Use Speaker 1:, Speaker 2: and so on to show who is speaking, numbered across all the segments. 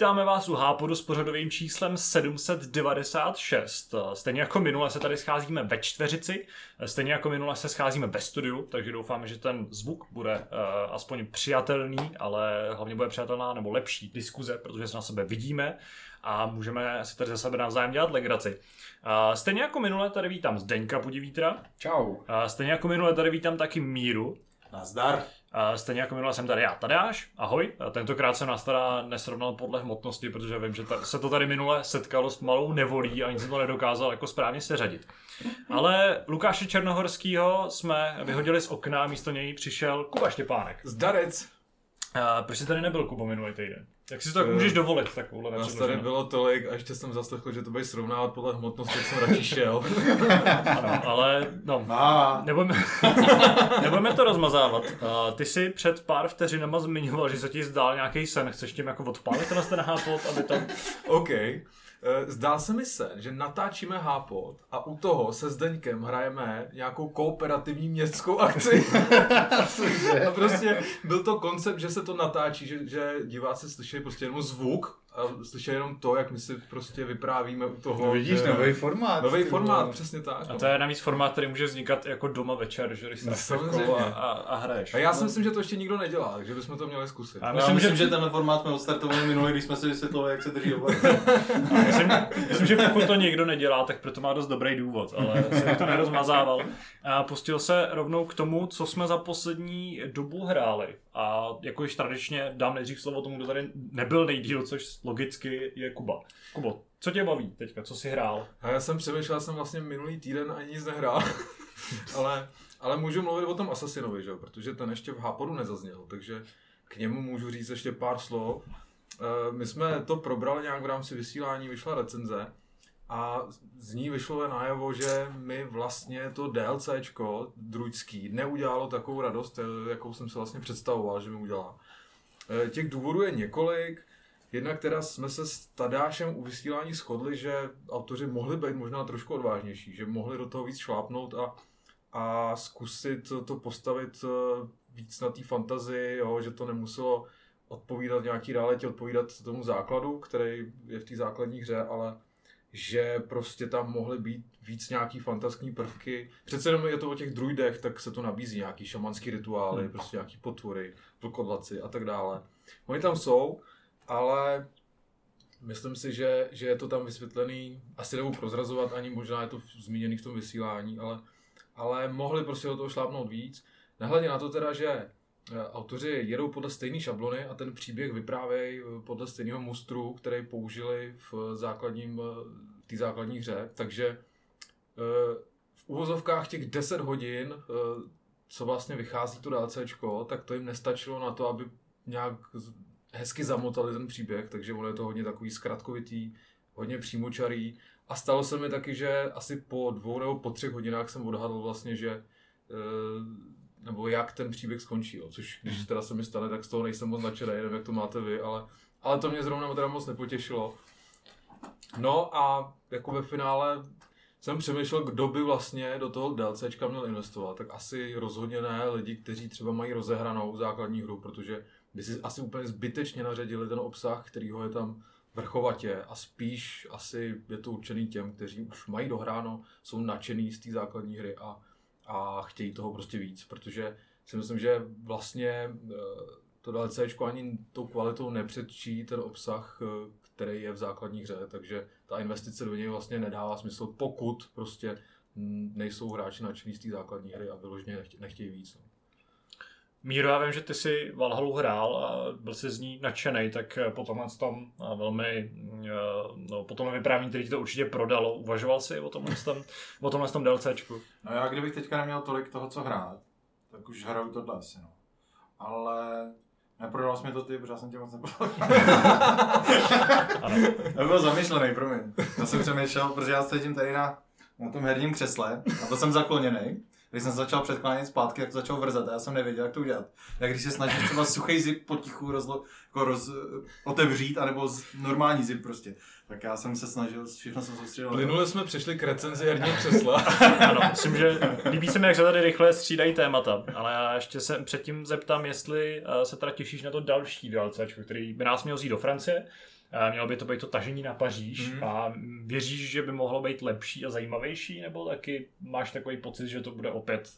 Speaker 1: Vítáme vás u Hápodu s pořadovým číslem 796. Stejně jako minule se tady scházíme ve čtveřici, stejně jako minule se scházíme ve studiu, takže doufáme, že ten zvuk bude uh, aspoň přijatelný, ale hlavně bude přijatelná nebo lepší diskuze, protože se na sebe vidíme a můžeme si tady za sebe navzájem dělat legraci. Uh, stejně jako minule tady vítám Zdeňka Pudivítra.
Speaker 2: Čau.
Speaker 1: Uh, stejně jako minule tady vítám taky Míru.
Speaker 2: Nazdar.
Speaker 1: Stejně jako minule jsem tady já, Tadeáš, ahoj. Tentokrát jsem nás teda nesrovnal podle hmotnosti, protože vím, že ta, se to tady minule setkalo s malou nevolí a ani jsem to nedokázal jako správně seřadit. Ale Lukáše Černohorského jsme vyhodili z okna, místo něj přišel Kuba Štěpánek.
Speaker 2: Zdarec.
Speaker 1: A proč jsi tady nebyl, Kuba, minulý týden? Jak si to tak můžeš dovolit takovouhle
Speaker 2: Nás tady bylo tolik a ještě jsem zaslechl, že to bude srovnávat podle hmotnosti, jak jsem radši šel.
Speaker 1: ano, ale no, nebudeme, nebudeme to rozmazávat. Uh, ty si před pár vteřinama zmiňoval, že se ti zdál nějaký sen. Chceš tím jako odpálit ten ten hápot, aby tam...
Speaker 2: OK. Eh, zdál se mi se, že natáčíme Hápot a u toho se Zdeňkem hrajeme nějakou kooperativní městskou akci. a prostě byl to koncept, že se to natáčí, že, že diváci slyší prostě jenom zvuk a slyšeli jenom to, jak my si prostě vyprávíme u toho.
Speaker 3: No vidíš, nový formát.
Speaker 2: Nový formát, bylo. přesně tak.
Speaker 1: A to je navíc formát, který může vznikat jako doma večer, že když se no, a, a, a, hraješ.
Speaker 2: A já si myslím, že to ještě nikdo nedělá, takže bychom to měli zkusit.
Speaker 3: A myslím, já myslím, že, že tenhle formát jsme odstartovali minulý, když jsme si vysvětlovali, jak se drží
Speaker 1: myslím, myslím, že pokud to někdo nedělá, tak proto má dost dobrý důvod, ale jsem to nerozmazával. A pustil se rovnou k tomu, co jsme za poslední dobu hráli. A jako již tradičně dám nejdřív slovo tomu, kdo tady nebyl nejdíl, což logicky je Kuba. Kubo, co tě baví teďka, co jsi hrál?
Speaker 2: A já jsem přemýšlel, jsem vlastně minulý týden ani nic nehrál, ale, ale můžu mluvit o tom Assassinovi, že? protože ten ještě v Hápodu nezazněl, takže k němu můžu říct ještě pár slov. Eh, my jsme to probrali nějak v rámci vysílání, vyšla recenze a z ní vyšlo najevo, že mi vlastně to DLCčko druidský neudělalo takovou radost, eh, jakou jsem se vlastně představoval, že mi udělá. Eh, těch důvodů je několik. Jednak teda jsme se s Tadášem u vysílání shodli, že autoři mohli být možná trošku odvážnější, že mohli do toho víc šlápnout a, a zkusit to postavit eh, víc na té fantazii, jo, že to nemuselo odpovídat nějaký realitě, odpovídat tomu základu, který je v té základní hře, ale že prostě tam mohly být víc nějaký fantastický prvky. Přece jenom je to o těch druidech, tak se to nabízí nějaký šamanský rituály, hmm. prostě nějaký potvory, vlkodlaci a tak dále. Oni tam jsou, ale myslím si, že, že je to tam vysvětlený, asi nebudu prozrazovat, ani možná je to zmíněný v tom vysílání, ale, ale mohli prostě do toho šlápnout víc. Nehledě na to teda, že autoři jedou podle stejné šablony a ten příběh vyprávějí eh, podle stejného mustru, který použili v základním, eh, v té základní hře, takže v uvozovkách těch 10 hodin, co vlastně vychází to DLCčko, tak to jim nestačilo na to, aby nějak hezky zamotali ten příběh, takže ono je to hodně takový zkratkovitý, hodně přímočarý. A stalo se mi taky, že asi po dvou nebo po třech hodinách jsem odhadl vlastně, že nebo jak ten příběh skončí, jo. což když mhm. teda se mi stane, tak z toho nejsem moc nadšený, nevím, jak to máte vy, ale, ale to mě zrovna teda moc nepotěšilo. No a jako ve finále jsem přemýšlel, kdo by vlastně do toho DLCčka měl investovat, tak asi rozhodně ne lidi, kteří třeba mají rozehranou základní hru, protože by si asi úplně zbytečně naředili ten obsah, kterýho je tam vrchovatě a spíš asi je to určený těm, kteří už mají dohráno, jsou nadšený z té základní hry a, a chtějí toho prostě víc, protože si myslím, že vlastně eh, to DLC ani tou kvalitou nepředčí ten obsah, eh, který je v základní hře, takže ta investice do něj vlastně nedává smysl, pokud prostě nejsou hráči nadšený z té základní hry a vyloženě nechtějí víc. No.
Speaker 1: Míro, já vím, že ty si Valhalu hrál a byl jsi z ní nadšený, tak po tomhle tom velmi, no, po tomhle vyprávění, který ti to určitě prodalo, uvažoval jsi o tomhle tom, o tomhle tom DLCčku?
Speaker 3: No já kdybych teďka neměl tolik toho, co hrát, tak už hraju tohle asi, no. Ale neprodal jsi mi to ty, protože já jsem tě moc neprodal. Já byl zamýšlený, promiň. Já jsem přemýšlel, protože já sedím tady na, na tom herním křesle a to jsem zakloněný když jsem začal předklánět zpátky, tak to začal vrzat a já jsem nevěděl, jak to udělat. Jak když se snažíš třeba suchý zip potichu rozlo, jako roz, otevřít, anebo z, normální zip prostě. Tak já jsem se snažil, všechno jsem soustředil.
Speaker 2: Plynule jsme přešli k recenzi herního křesla.
Speaker 1: ano, myslím, že líbí se mi, jak se tady rychle střídají témata, ale já ještě se předtím zeptám, jestli eh, se teda těšíš na to další DLC, který by nás měl zít do Francie Mělo by to být to tažení na Paříž
Speaker 2: Mhm.
Speaker 1: a věříš, že by mohlo být lepší a zajímavější, nebo taky máš takový pocit, že to bude opět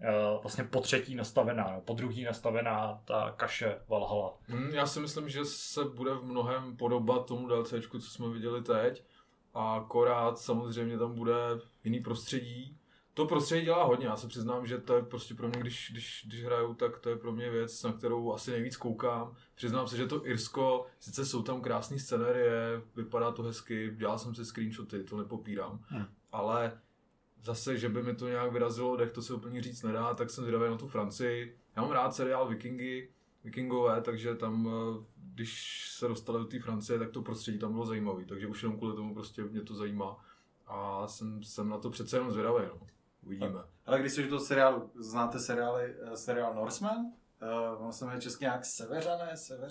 Speaker 1: eh, vlastně po třetí nastavená, no, po druhý nastavená ta kaše Valhalla.
Speaker 2: Hmm, já si myslím, že se bude v mnohem podobat tomu DLCčku, co jsme viděli teď. A akorát samozřejmě tam bude jiný prostředí. To prostředí dělá hodně, já se přiznám, že to je prostě pro mě, když, když, když hraju, tak to je pro mě věc, na kterou asi nejvíc koukám. Přiznám se, že to Irsko, sice jsou tam krásné scenérie, vypadá to hezky, dělal jsem si screenshoty, to nepopírám,
Speaker 1: Hmm.
Speaker 2: ale zase, že by mi to nějak vyrazilo dech, to se úplně říct nedá, tak jsem zvědavý na tu Francii. Já mám rád seriál Vikingy, Vikingové, takže tam, eh, když se dostali do té Francie, tak to prostředí tam bylo zajímavé, takže už jenom kvůli tomu prostě mě to zajímá. A jsem, jsem na to přece jenom zvědavý, no. Uvidíme.
Speaker 3: Ale když jsi už do seriálu, znáte seriály, eh, seriál Norseman? Uh, on se jmenuje česky nějak Severané, Sever?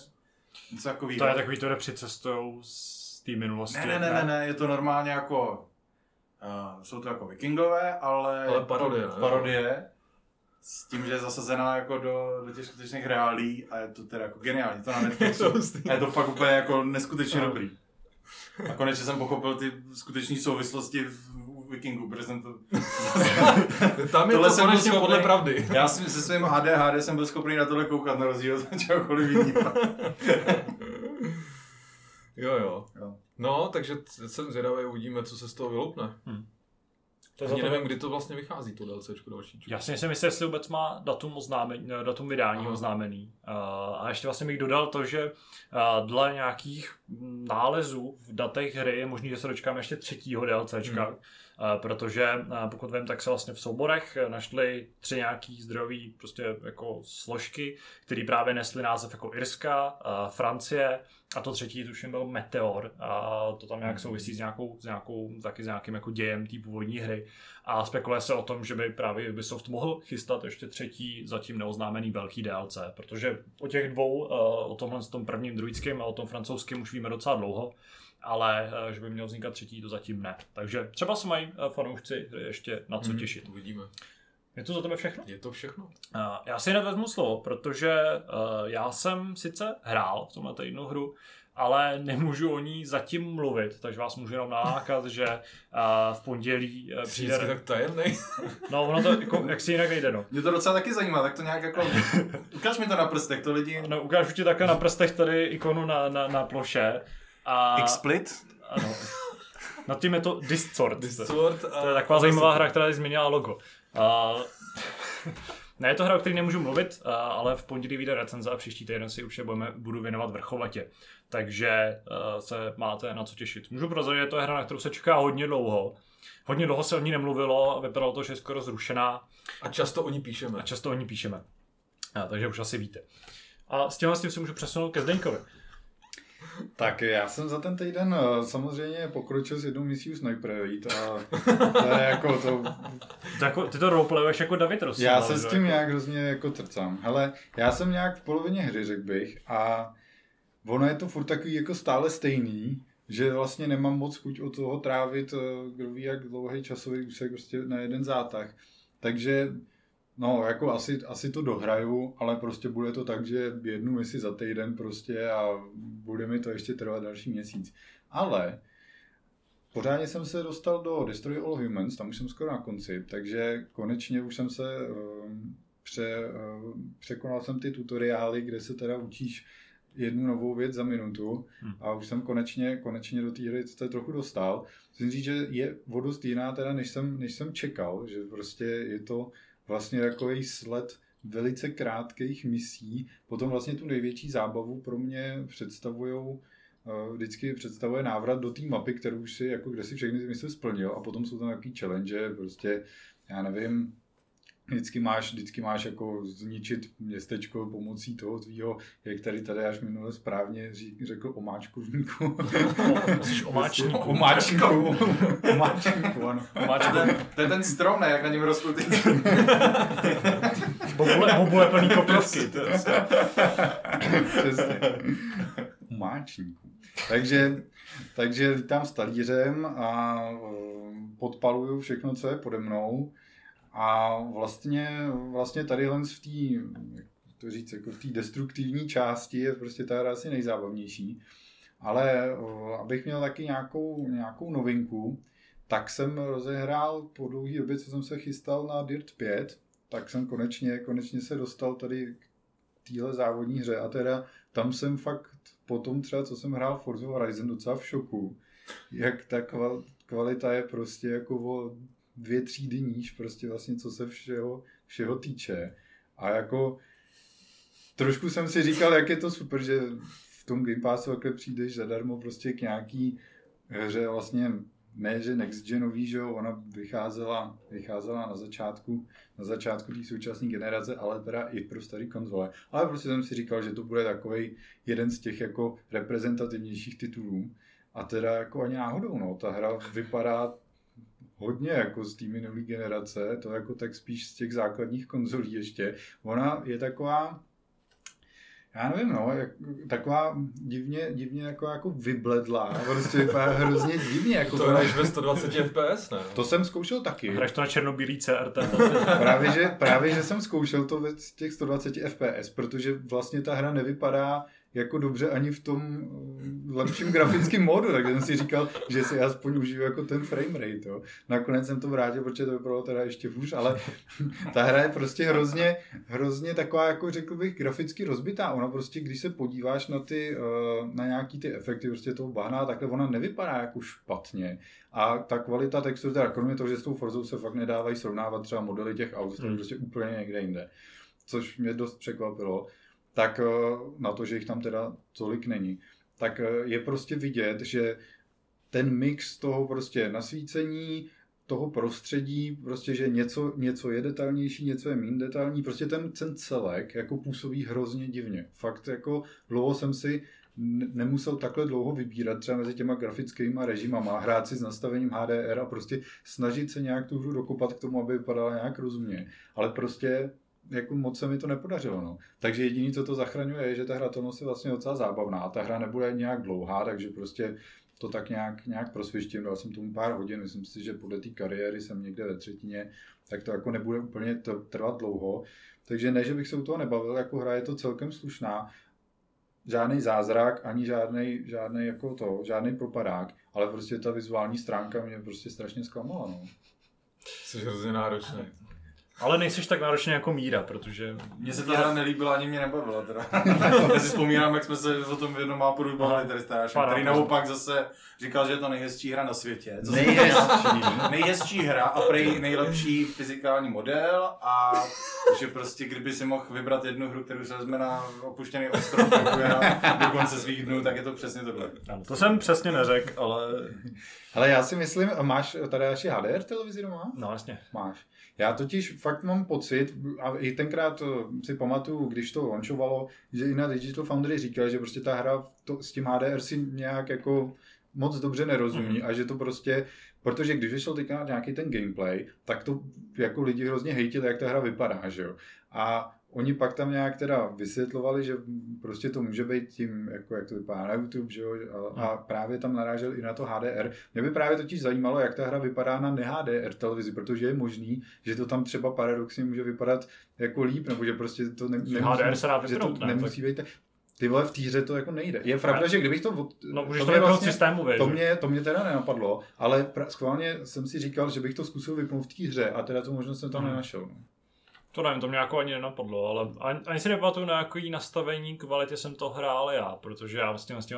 Speaker 3: Něco takového.
Speaker 1: To je takový, to přicestou z té minulosti.
Speaker 3: Ne, ne, ne, ne, ne, je to normálně jako, uh, jsou to jako vikingové, ale...
Speaker 2: Ale parodie, ne?
Speaker 3: Parodie. S tím, že je zasazená jako do, do těch skutečných reálí a je to teda jako geniální, to na Netflixu.
Speaker 2: To
Speaker 3: a je to fakt úplně jako neskutečně
Speaker 2: No.
Speaker 3: dobrý. A konečně jsem pochopil ty skutečné souvislosti v Vikingu, to...
Speaker 2: Tam je
Speaker 3: Tohle
Speaker 2: to
Speaker 3: jsem
Speaker 2: konečně
Speaker 3: schopný-
Speaker 2: podle pravdy.
Speaker 3: Já jsem se svým ADHD jsem byl schopný na tohle koukat na rozdíl od čehokoliv jiného.
Speaker 2: Jo, jo.
Speaker 3: Jo.
Speaker 2: No, takže jsem zvědavý, uvidíme, co se z toho vyloupne.
Speaker 1: To je
Speaker 2: Ani
Speaker 1: to-
Speaker 2: nevím, kdy to vlastně vychází, to DLCčko další.
Speaker 1: Já si jistý, jestli vůbec má datum, oznámení, eh, datum vydání
Speaker 2: Aha.
Speaker 1: oznámený. Uh, a ještě vlastně bych dodal to, že uh, dle nějakých nálezů v datech hry je možný, že se dočkáme ještě třetího DLCčka.
Speaker 2: Hmm.
Speaker 1: Uh, protože uh, pokud vím, tak se vlastně v souborech eh, našly tři nějaký zdrojové prostě jako složky, které právě nesly název jako Irska, Francie a to třetí tuším byl Meteor. A to tam nějak souvisí s nějakou, s nějakou taky s nějakým jako dějem té původní hry. A spekuluje se o tom, že by právě Ubisoft mohl chystat ještě třetí zatím neoznámený velký DLC, protože o těch dvou, o tomhle s tom prvním druidským a o tom francouzském už víme docela dlouho, ale uh, že by měl vznikat třetí, to zatím ne. Takže třeba se mají uh, fanoušci ještě na co
Speaker 2: Mhm,
Speaker 1: těšit.
Speaker 2: Uvidíme.
Speaker 1: Je to za tebe všechno?
Speaker 2: Je to všechno?
Speaker 1: Uh, já si hned vezmu slovo, protože já jsem sice hrál v tomhle týdnu hru, ale nemůžu o ní zatím mluvit, takže vás můžu jenom nalákat, že v pondělí
Speaker 2: Přijde
Speaker 1: přijde...
Speaker 2: tak tajemný.
Speaker 1: No, ono to, jako, jak si jinak nejde, no.
Speaker 3: Mě to docela taky zajímá, tak to nějak jako... Ukaž mi to na prstech, to lidi...
Speaker 1: no ukážu ti také na prstech tady ikonu na, na, na ploše. A,
Speaker 3: Xsplit?
Speaker 1: ano. Nad tím je to Discord.
Speaker 2: Discord a...
Speaker 1: To je taková zajímavá hra, která změnila logo. A... Ne, je to hra, o které nemůžu mluvit, ale v pondělí vyjde recenze a příští týden si už je budeme, budu věnovat vrchovatě. Takže se máte na co těšit. Můžu prozradit, že to je hra, na kterou se čeká hodně dlouho. Hodně dlouho se o ní nemluvilo a vypadalo to, že je skoro zrušená
Speaker 2: A často o ní píšeme.
Speaker 1: a často o ní píšeme. A, takže už asi víte. A s tímhle s tím se můžu přesunout ke Zdeňkovi.
Speaker 4: Tak já jsem za ten týden eh, samozřejmě pokročil s jednou misí Sniper Elite a to je jako to...
Speaker 1: To jako, ty to roleplayuješ jako David Rossi.
Speaker 4: Já se s tím
Speaker 1: jako-
Speaker 4: nějak hrozně jako trcám. Hele, já jsem nějak v polovině hry, řekl bych, a ono je to furt takový jako stále stejný, že vlastně nemám moc chuť od toho trávit, eh, kdo ví jak dlouhý časový úsek prostě na jeden zátah. Takže No, jako asi, asi to dohraju, ale prostě bude to tak, že jednu misi za týden prostě a bude mi to ještě trvat další měsíc. Ale pořádně jsem se dostal do Destroy All Humans, tam už jsem skoro na konci, takže konečně už jsem se um, pře, um, překonal jsem ty tutoriály, kde se teda učíš jednu novou věc za minutu
Speaker 1: Hmm.
Speaker 4: a už jsem konečně, konečně do té hry se trochu dostal. Musím říct, že je o dost jiná teda, než jsem, než jsem čekal, že prostě je to vlastně takový sled velice krátkých misí. Potom vlastně tu největší zábavu pro mě představují vždycky představuje návrat do té mapy, kterou už si, jako kde si všechny ty mise splnil a potom jsou tam takový challenge, prostě, já nevím, vždycky máš, vždycky máš jako zničit městečko pomocí toho tvýho, jak tady tady až minule správně řík, řekl omáčkovníku.
Speaker 1: Jsi omáčníku.
Speaker 4: omáčníku. omáčníku, ano.
Speaker 3: To je,
Speaker 1: Omáčníku.
Speaker 3: ten, to je ten strom, ne, jak na něm rostou ty...
Speaker 1: Bobule, bobule plný koprovky.
Speaker 4: Přesně. Máčníků. Takže, takže lítám s talířem a um, podpaluju všechno, co je pode mnou. A vlastně, vlastně tadyhle v té, jak to říct, jako v té destruktivní části je prostě ta hra asi nejzábavnější. Ale abych měl taky nějakou, nějakou novinku, tak jsem rozehrál po dlouhé době, co jsem se chystal na Dirt 5, tak jsem konečně, konečně se dostal tady k téhle závodní hře a teda tam jsem fakt potom třeba, co jsem hrál Forza Horizon, docela v šoku, jak ta kval, kvalita je prostě jako o dvě třídy níž, prostě vlastně co se všeho, všeho týče. A jako trošku jsem si říkal, jak je to super, že v tom Game Passu takhle přijdeš zadarmo prostě k nějaký hře vlastně ne, že next genový, že jo, ona vycházela, vycházela na začátku, na začátku té současné generace, ale teda i pro starý konzole. Ale prostě jsem si říkal, že to bude takový jeden z těch jako reprezentativnějších titulů. A teda jako ani náhodou, no, ta hra vypadá hodně jako z té minulé generace, to jako tak spíš z těch základních konzolí ještě. Ona je taková, já nevím, no, jak, taková divně, divně jako, jako vybledlá, prostě vypadá hrozně divně. Jako
Speaker 2: to hraješ ve 120 FPS, ne?
Speaker 4: To jsem zkoušel taky.
Speaker 1: Hraješ to na černobílý CRT.
Speaker 4: právě, že, právě, že jsem zkoušel to ve těch 120 FPS, protože vlastně ta hra nevypadá jako dobře ani v tom eh, lepším grafickém módu, takže jsem si říkal, že si aspoň užiju jako ten frame rate. Jo. Nakonec jsem to vrátil, protože to vypadalo teda ještě hůř, ale ta hra je prostě hrozně, hrozně taková, jako řekl bych, graficky rozbitá. Ona prostě, když se podíváš na ty, eh, na nějaký ty efekty prostě toho bahna, takhle ona nevypadá jako špatně. A ta kvalita textu, teda kromě toho, že s tou Forzou se fakt nedávají srovnávat třeba modely těch aut, hmm. prostě úplně někde jinde. Což mě dost překvapilo tak eh, na to, že jich tam teda tolik není, tak eh, je prostě vidět, že ten mix toho prostě nasvícení, toho prostředí, prostě, že něco, něco je detailnější, něco je méně detailní, prostě ten, ten celek jako působí hrozně divně. Fakt jako dlouho jsem si nemusel takhle dlouho vybírat třeba mezi těma grafickými režimama, hrát si s nastavením HDR a prostě snažit se nějak tu hru dokopat k tomu, aby vypadala nějak rozumně. Ale prostě jako moc se mi to nepodařilo. No. Takže jediné, co to zachraňuje, je, že ta hratelnost je vlastně docela zábavná. Ta hra nebude nějak dlouhá, takže prostě to tak nějak, nějak prosvištím. Dal jsem tomu pár hodin, myslím si, že podle té kariéry jsem někde ve třetině, tak to jako nebude úplně trvat dlouho. Takže ne, že bych se u toho nebavil, jako hra je to celkem slušná. Žádný zázrak, ani žádný, žádný jako to, žádný propadák, ale prostě ta vizuální stránka mě prostě strašně zklamala. No.
Speaker 2: Jsi hrozně náročný.
Speaker 1: Ale nejsiš tak náročný jako Míra, protože...
Speaker 3: Mně se ta hra nelíbila, ani mě nebavila teda. Já si vzpomínám, jak jsme se o tom v jednom máporu bavili tady s který naopak zase říkal, že je to nejhezčí hra na světě. Co nejhezčí. nejhezčí hra a prej nejlepší fyzikální model a že prostě kdyby si mohl vybrat jednu hru, kterou se vezme na opuštěný ostrov do konce svých dnů, tak je to přesně tohle.
Speaker 1: To jsem přesně neřekl, ale...
Speaker 4: Ale já si myslím, máš tady ještě HDR televizi doma?
Speaker 1: No, jasně.
Speaker 4: Máš. Já totiž fakt mám pocit, a i tenkrát eh, si pamatuju, když to launchovalo, že i na Digital Foundry říkal, že prostě ta hra to, s tím HDR si nějak jako moc dobře nerozumí mm. a že to prostě, protože když vyšel teďka nějaký ten gameplay, tak to jako lidi hrozně hejtili, jak ta hra vypadá, že jo. A Oni pak tam nějak teda vysvětlovali, že prostě to může být tím, jako jak to vypadá na YouTube, že jo, a, a právě tam narážel i na to HDR. Mě by právě totiž zajímalo, jak ta hra vypadá na ne-HDR televizi, protože je možný, že to tam třeba paradoxně může vypadat jako líp, nebo že prostě to ne,
Speaker 1: nemusí, HDR se dá vypnout,
Speaker 4: že to ne, nemusí být. Ty vole, v té hře to jako nejde. Je pravda, že kdybych to...
Speaker 1: No, můžeš to, to vlastně, systémově,
Speaker 4: to mě, to mě teda nenapadlo, ale pra, schválně jsem si říkal, že bych to zkusil vypnout v té hře a teda tu možnost jsem tam hmm. nenašel. No.
Speaker 1: To nevím, to mě jako ani nenapadlo, ale ani, ani si nepamatuju na jaký nastavení kvality jsem to hrál já, protože já vlastně s tím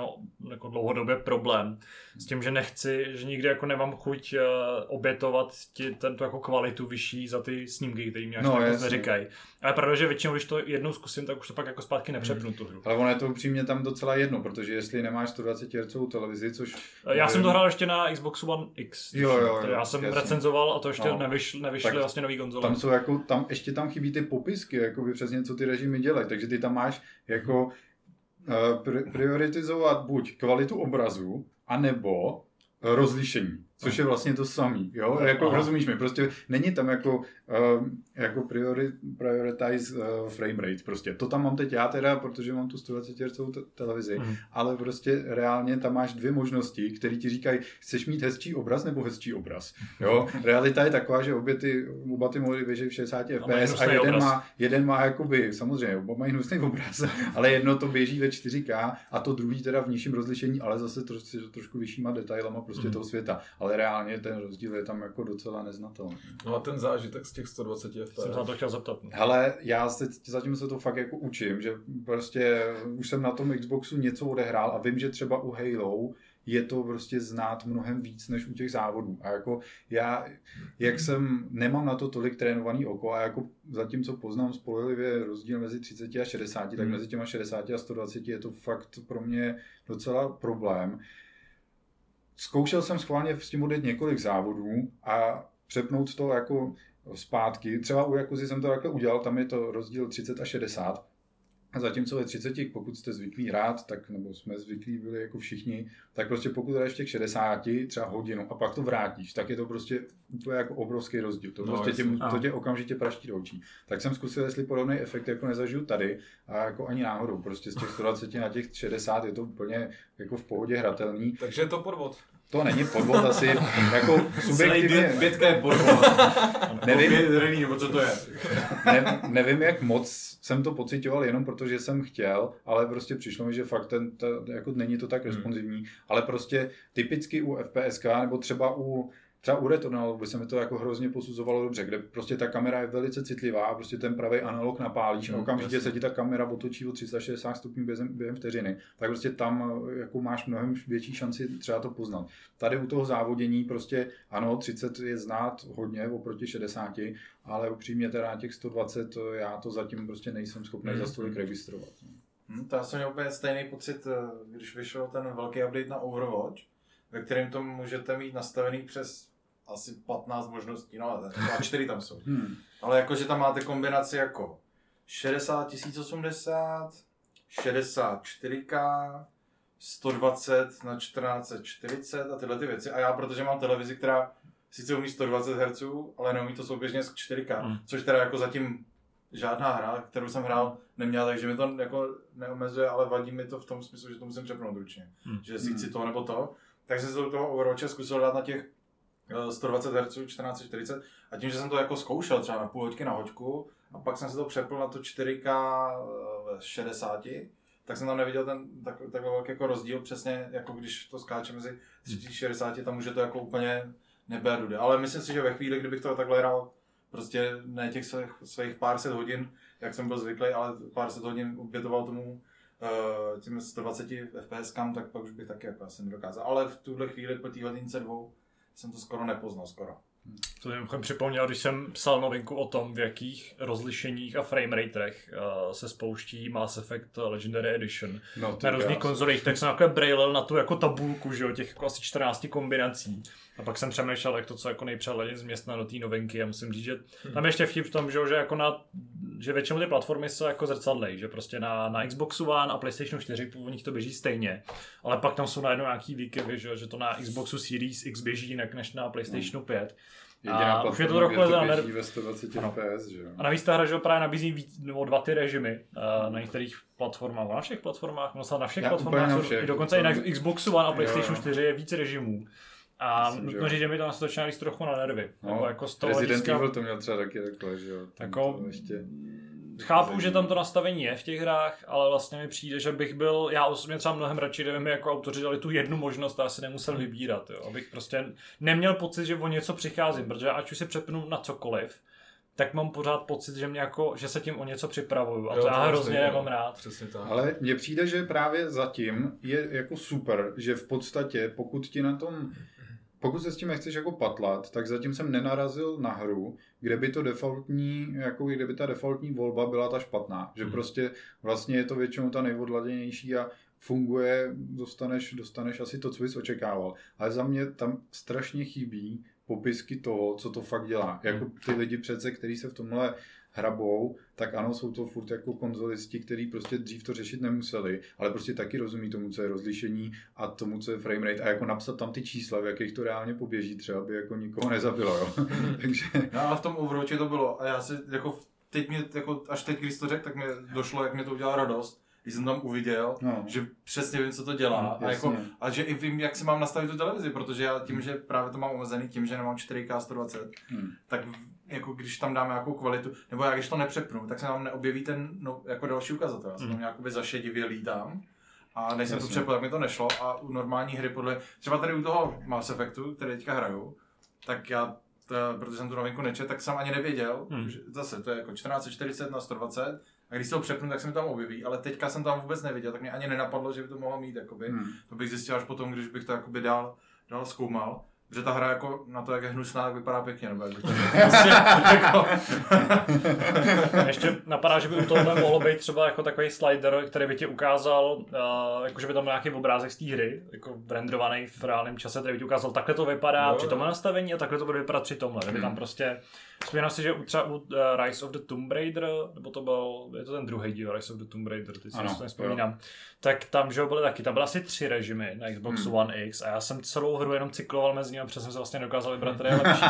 Speaker 1: jako dlouhodobě problém. S tím, že nechci, že nikdy jako nemám chuť uh, obětovat ti tento jako kvalitu vyšší za ty snímky, které mě až no, tak neříkají. Ale pravda, že většinou, když to jednou zkusím, tak už to pak jako zpátky nepřepnu tu hru.
Speaker 4: Ale ono je to upřímně tam docela jedno, protože jestli nemáš 120 Hz televizi, což...
Speaker 1: Já nevím... jsem to hrál ještě na Xbox One X.
Speaker 4: Jo, jo, jo,
Speaker 1: já jsem jasný. recenzoval a to ještě no. nevyšly, nevyšly vlastně nový konzole.
Speaker 4: Tam jsou jako, tam ještě tam chybí ty popisky, jako by přesně co ty režimy dělají, takže ty tam máš jako uh, prioritizovat buď kvalitu obrazu, anebo rozlišení. Což je vlastně to samý, jo? Jako,
Speaker 1: Aha.
Speaker 4: rozumíš mi, prostě není tam jako, um, jako priori, prioritize uh, frame rate, prostě. To tam mám teď já teda, protože mám tu 120 Hz te- televizi,
Speaker 1: Mhm.
Speaker 4: ale prostě reálně tam máš dvě možnosti, které ti říkají, chceš mít hezčí obraz nebo hezčí obraz. Jo? Realita je taková, že obě ty, oba ty mody běží v 60
Speaker 1: mají
Speaker 4: fps a
Speaker 1: hnusný
Speaker 4: jeden
Speaker 1: obraz.
Speaker 4: má, jeden má jakoby, samozřejmě, oba mají hnusný obraz, ale jedno to běží ve 4K a to druhý teda v nižším rozlišení, ale zase troš, trošku vyššíma detailama prostě
Speaker 1: Mhm.
Speaker 4: toho světa. Ale reálně ten rozdíl je tam jako docela neznatelný.
Speaker 2: No a ten zážitek z těch 120
Speaker 1: Jsem
Speaker 2: FPS.
Speaker 1: se na to chtěl zeptat. no.
Speaker 4: Hele, já se, zatím se to fakt jako učím, že prostě už jsem na tom Xboxu něco odehrál a vím, že třeba u Halo je to prostě znát mnohem víc než u těch závodů. A jako já, jak jsem, nemám na to tolik trénovaný oko a jako zatímco poznám spolehlivě rozdíl mezi 30 a 60, tak
Speaker 2: Hmm.
Speaker 4: mezi těma 60 a 120 je to fakt pro mě docela problém. Zkoušel jsem schválně s tím odjet několik závodů a přepnout to jako zpátky. Třeba u Jakuzy jsem to takhle udělal, tam je to rozdíl 30 a 60. A zatímco ve 30, pokud jste zvyklí hrát, tak, nebo jsme zvyklí byli jako všichni, tak prostě pokud hraješ v těch 60, třeba hodinu a pak to vrátíš, tak je to prostě úplně jako obrovský rozdíl. To,
Speaker 2: No,
Speaker 4: prostě tě,
Speaker 2: jasně.
Speaker 4: to tě okamžitě praští do očí. Tak jsem zkusil, jestli podobný efekt jako nezažiju tady a jako ani náhodou. Prostě z těch 120 na těch 60 je to úplně jako v pohodě hratelný.
Speaker 2: Takže je to podvod.
Speaker 4: To není podvod asi, jako subjektivně,
Speaker 3: Pětka je podvod.
Speaker 4: nevím,
Speaker 3: nebo co to je.
Speaker 4: ne, nevím, jak moc jsem to pocitoval jenom protože jsem chtěl, ale prostě přišlo mi, že fakt ten, ta, jako není to tak responsivní, ale prostě typicky u FPSK nebo třeba u Třeba u Returnal by se mi to jako hrozně posuzovalo dobře, kde prostě ta kamera je velice citlivá a prostě ten pravý analog napálíš a
Speaker 2: No,
Speaker 4: okamžitě se ti ta kamera otočí o 360 stupňů během, během vteřiny. Tak prostě tam jako máš mnohem větší šanci třeba to poznat. Tady u toho závodění prostě ano, 30 je znát hodně oproti 60, ale upřímně teda těch 120 to já to zatím prostě nejsem schopný
Speaker 2: Mhm.
Speaker 4: za stolik registrovat.
Speaker 3: Hm, to já jsem měl úplně stejný pocit, eh, když vyšel ten velký update na Overwatch, ve kterém to můžete mít nastavený přes asi 15 možností, no ale a 4 tam jsou.
Speaker 4: Hmm.
Speaker 3: Ale jakože tam máte kombinaci jako 60 1080, 64K, 120 na 1440 a tyhle ty věci. A já, protože mám televizi, která sice umí 120 Hz, ale neumí to souběžně s 4K,
Speaker 1: Hmm.
Speaker 3: což teda jako zatím žádná hra, kterou jsem hrál, neměla, takže mi to jako neomezuje, ale vadí mi to v tom smyslu, že to musím přepnout ručně.
Speaker 1: Hmm.
Speaker 3: Že si
Speaker 4: Hmm.
Speaker 3: chci to nebo to. Tak jsem se do toho Overwatche zkusil dát na těch 120 Hz, 1440 a tím, že jsem to jako zkoušel třeba na půl hoďky na hoďku a pak jsem se to přepl na to 4K eh, ve 60, tak jsem tam neviděl ten tak, takhle velký jako rozdíl, přesně jako když to skáče mezi 30 a 60, tam už je to jako úplně nebe a dude. Ale myslím si, že ve chvíli, kdybych to takhle hrál prostě ne těch svých, svých pár set hodin, jak jsem byl zvyklý, ale pár set hodin obětoval tomu uh, tím 120 FPS, tak pak už bych taky jako asi nedokázal. Ale v tuhle chvíli po té hodince dvou jsem to skoro nepoznal, skoro.
Speaker 1: To mi připomněl, když jsem psal novinku o tom, v jakých rozlišeních a frameraterech uh, se spouští Mass Effect Legendary Edition.
Speaker 4: No,
Speaker 1: Na různých konzolích, tak jsem takhle brailil na tu jako tabulku, že jo, těch jako asi 14 kombinací. A pak jsem přemýšlel, jak to co jako nejpřehledně změstnat do té novinky a musím říct, že tam je ještě vtip v tom, že, že jako na že většinou ty platformy jsou jako zrcadlej, že prostě na, na Xboxu One a PlayStation 4 původních to běží stejně, ale pak tam jsou najednou nějaký výkyvy, že, jo, že to na Xboxu Series X běží jinak než na PlayStationu 5.
Speaker 4: Jediná
Speaker 1: A už je to trochu na
Speaker 4: běží ve 120
Speaker 1: Ano.
Speaker 4: FPS, že jo.
Speaker 1: A navíc ta hra, že právě nabízí víc, nebo dva ty režimy uh, na některých platformách, na všech platformách, no na všech
Speaker 4: Já,
Speaker 1: platformách,
Speaker 4: na všech.
Speaker 1: dokonce i na Xboxu One a PlayStation
Speaker 4: jo.
Speaker 1: 4 je víc režimů. A
Speaker 4: Myslím,
Speaker 1: nutno říct, že mi to nás to začíná víc trochu na nervy.
Speaker 4: No,
Speaker 1: jako z toho
Speaker 4: Resident
Speaker 1: hlediska-
Speaker 4: Evil to měl třeba taky takhle, že jo. Tam
Speaker 1: Jako,
Speaker 4: to ještě...
Speaker 1: chápu, že tam to nastavení je v těch hrách, ale vlastně mi přijde, že bych byl, já osobně třeba mnohem radši, kdyby mi jako autoři dali tu jednu možnost a já si nemusel vybírat, jo. Abych prostě neměl pocit, že o něco přicházím, protože ať už si přepnu na cokoliv, tak mám pořád pocit, že, mě jako, že se tím o něco připravuju a
Speaker 2: Jo,
Speaker 1: to já
Speaker 2: mám
Speaker 1: hrozně
Speaker 2: stejně,
Speaker 1: nemám
Speaker 2: no.
Speaker 1: rád.
Speaker 2: Přesně tak.
Speaker 4: Ale mně přijde, že právě zatím je jako super, že v podstatě, pokud ti na tom, pokud se s tím nechceš jako patlat, tak zatím jsem nenarazil na hru, kde by to defaultní, jako kde by ta defaultní volba byla ta špatná. Že
Speaker 1: Mhm.
Speaker 4: prostě vlastně je to většinou ta nejodladěnější a funguje, dostaneš, dostaneš asi to, co bys očekával. Ale za mě tam strašně chybí popisky toho, co to fakt dělá. Jako ty lidi přece, kteří se v tomhle hrabou, tak ano, jsou to furt jako konzolisti, kteří prostě dřív to řešit nemuseli, ale prostě taky rozumí tomu, co je rozlišení a tomu, co je frame rate a jako napsat tam ty čísla, v jakých to reálně poběží třeba, aby jako nikoho nezabilo, jo. Takže
Speaker 3: No ale v tom Overwatchi to bylo a já si jako teď mě, jako až teď, když to řekl, tak mi došlo, jak mě to udělalo radost, když jsem tam uviděl,
Speaker 4: No.
Speaker 3: že přesně vím, co to dělá
Speaker 4: No,
Speaker 3: a, jako, a že i vím, jak si mám nastavit tu televizi, protože já tím, že právě to mám omezený, tím, že nemám 4K 120,
Speaker 4: Hmm.
Speaker 3: tak jako když tam dám nějakou kvalitu, nebo já když to nepřepnu, tak se nám neobjeví ten no, jako další ukazatel. Já jsem tam nějakoby zašedivě lítám. A než jsem to přepl, tak mi to nešlo. A u normální hry podle, třeba tady u toho Mass Effectu, který teďka hraju, tak já, to, protože jsem tu novinku nečet, tak jsem ani nevěděl,
Speaker 1: Hmm.
Speaker 3: že zase to je jako 1440 na 120, a když se ho přepnu, tak se mi tam objeví, ale teďka jsem tam vůbec nevěděl, tak mě ani nenapadlo, že by to mohlo mít, jakoby.
Speaker 4: Hmm.
Speaker 3: To bych zjistil až potom, když bych to jakoby dál, dál zkoumal. Protože ta hra jako na to, jak je hnusná, tak vypadá pěkně, nebo jak prostě, jako,
Speaker 1: Ještě napadá, že by u tohohle mohlo být třeba jako takový slider, který by ti ukázal, uh, jako že by tam byl nějaký obrázek z té hry, jako renderovaný v reálném čase, který by ti ukázal, takhle to vypadá
Speaker 2: Jo,
Speaker 1: při tomhle nastavení a takhle to bude vypadat při tomhle. Kdyby tam prostě, vzpomínám si, že u třeba u uh, Rise of the Tomb Raider, nebo to byl, je to ten druhý díl Rise of the Tomb Raider, ty si
Speaker 4: Ano,
Speaker 1: to nevzpomínám, tak tam, že byly taky, tam byly asi tři režimy na Xbox
Speaker 4: Hmm.
Speaker 1: One X a já jsem celou hru jenom cykloval mezi nimi, protože jsem se vlastně dokázal vybrat, který je lepší.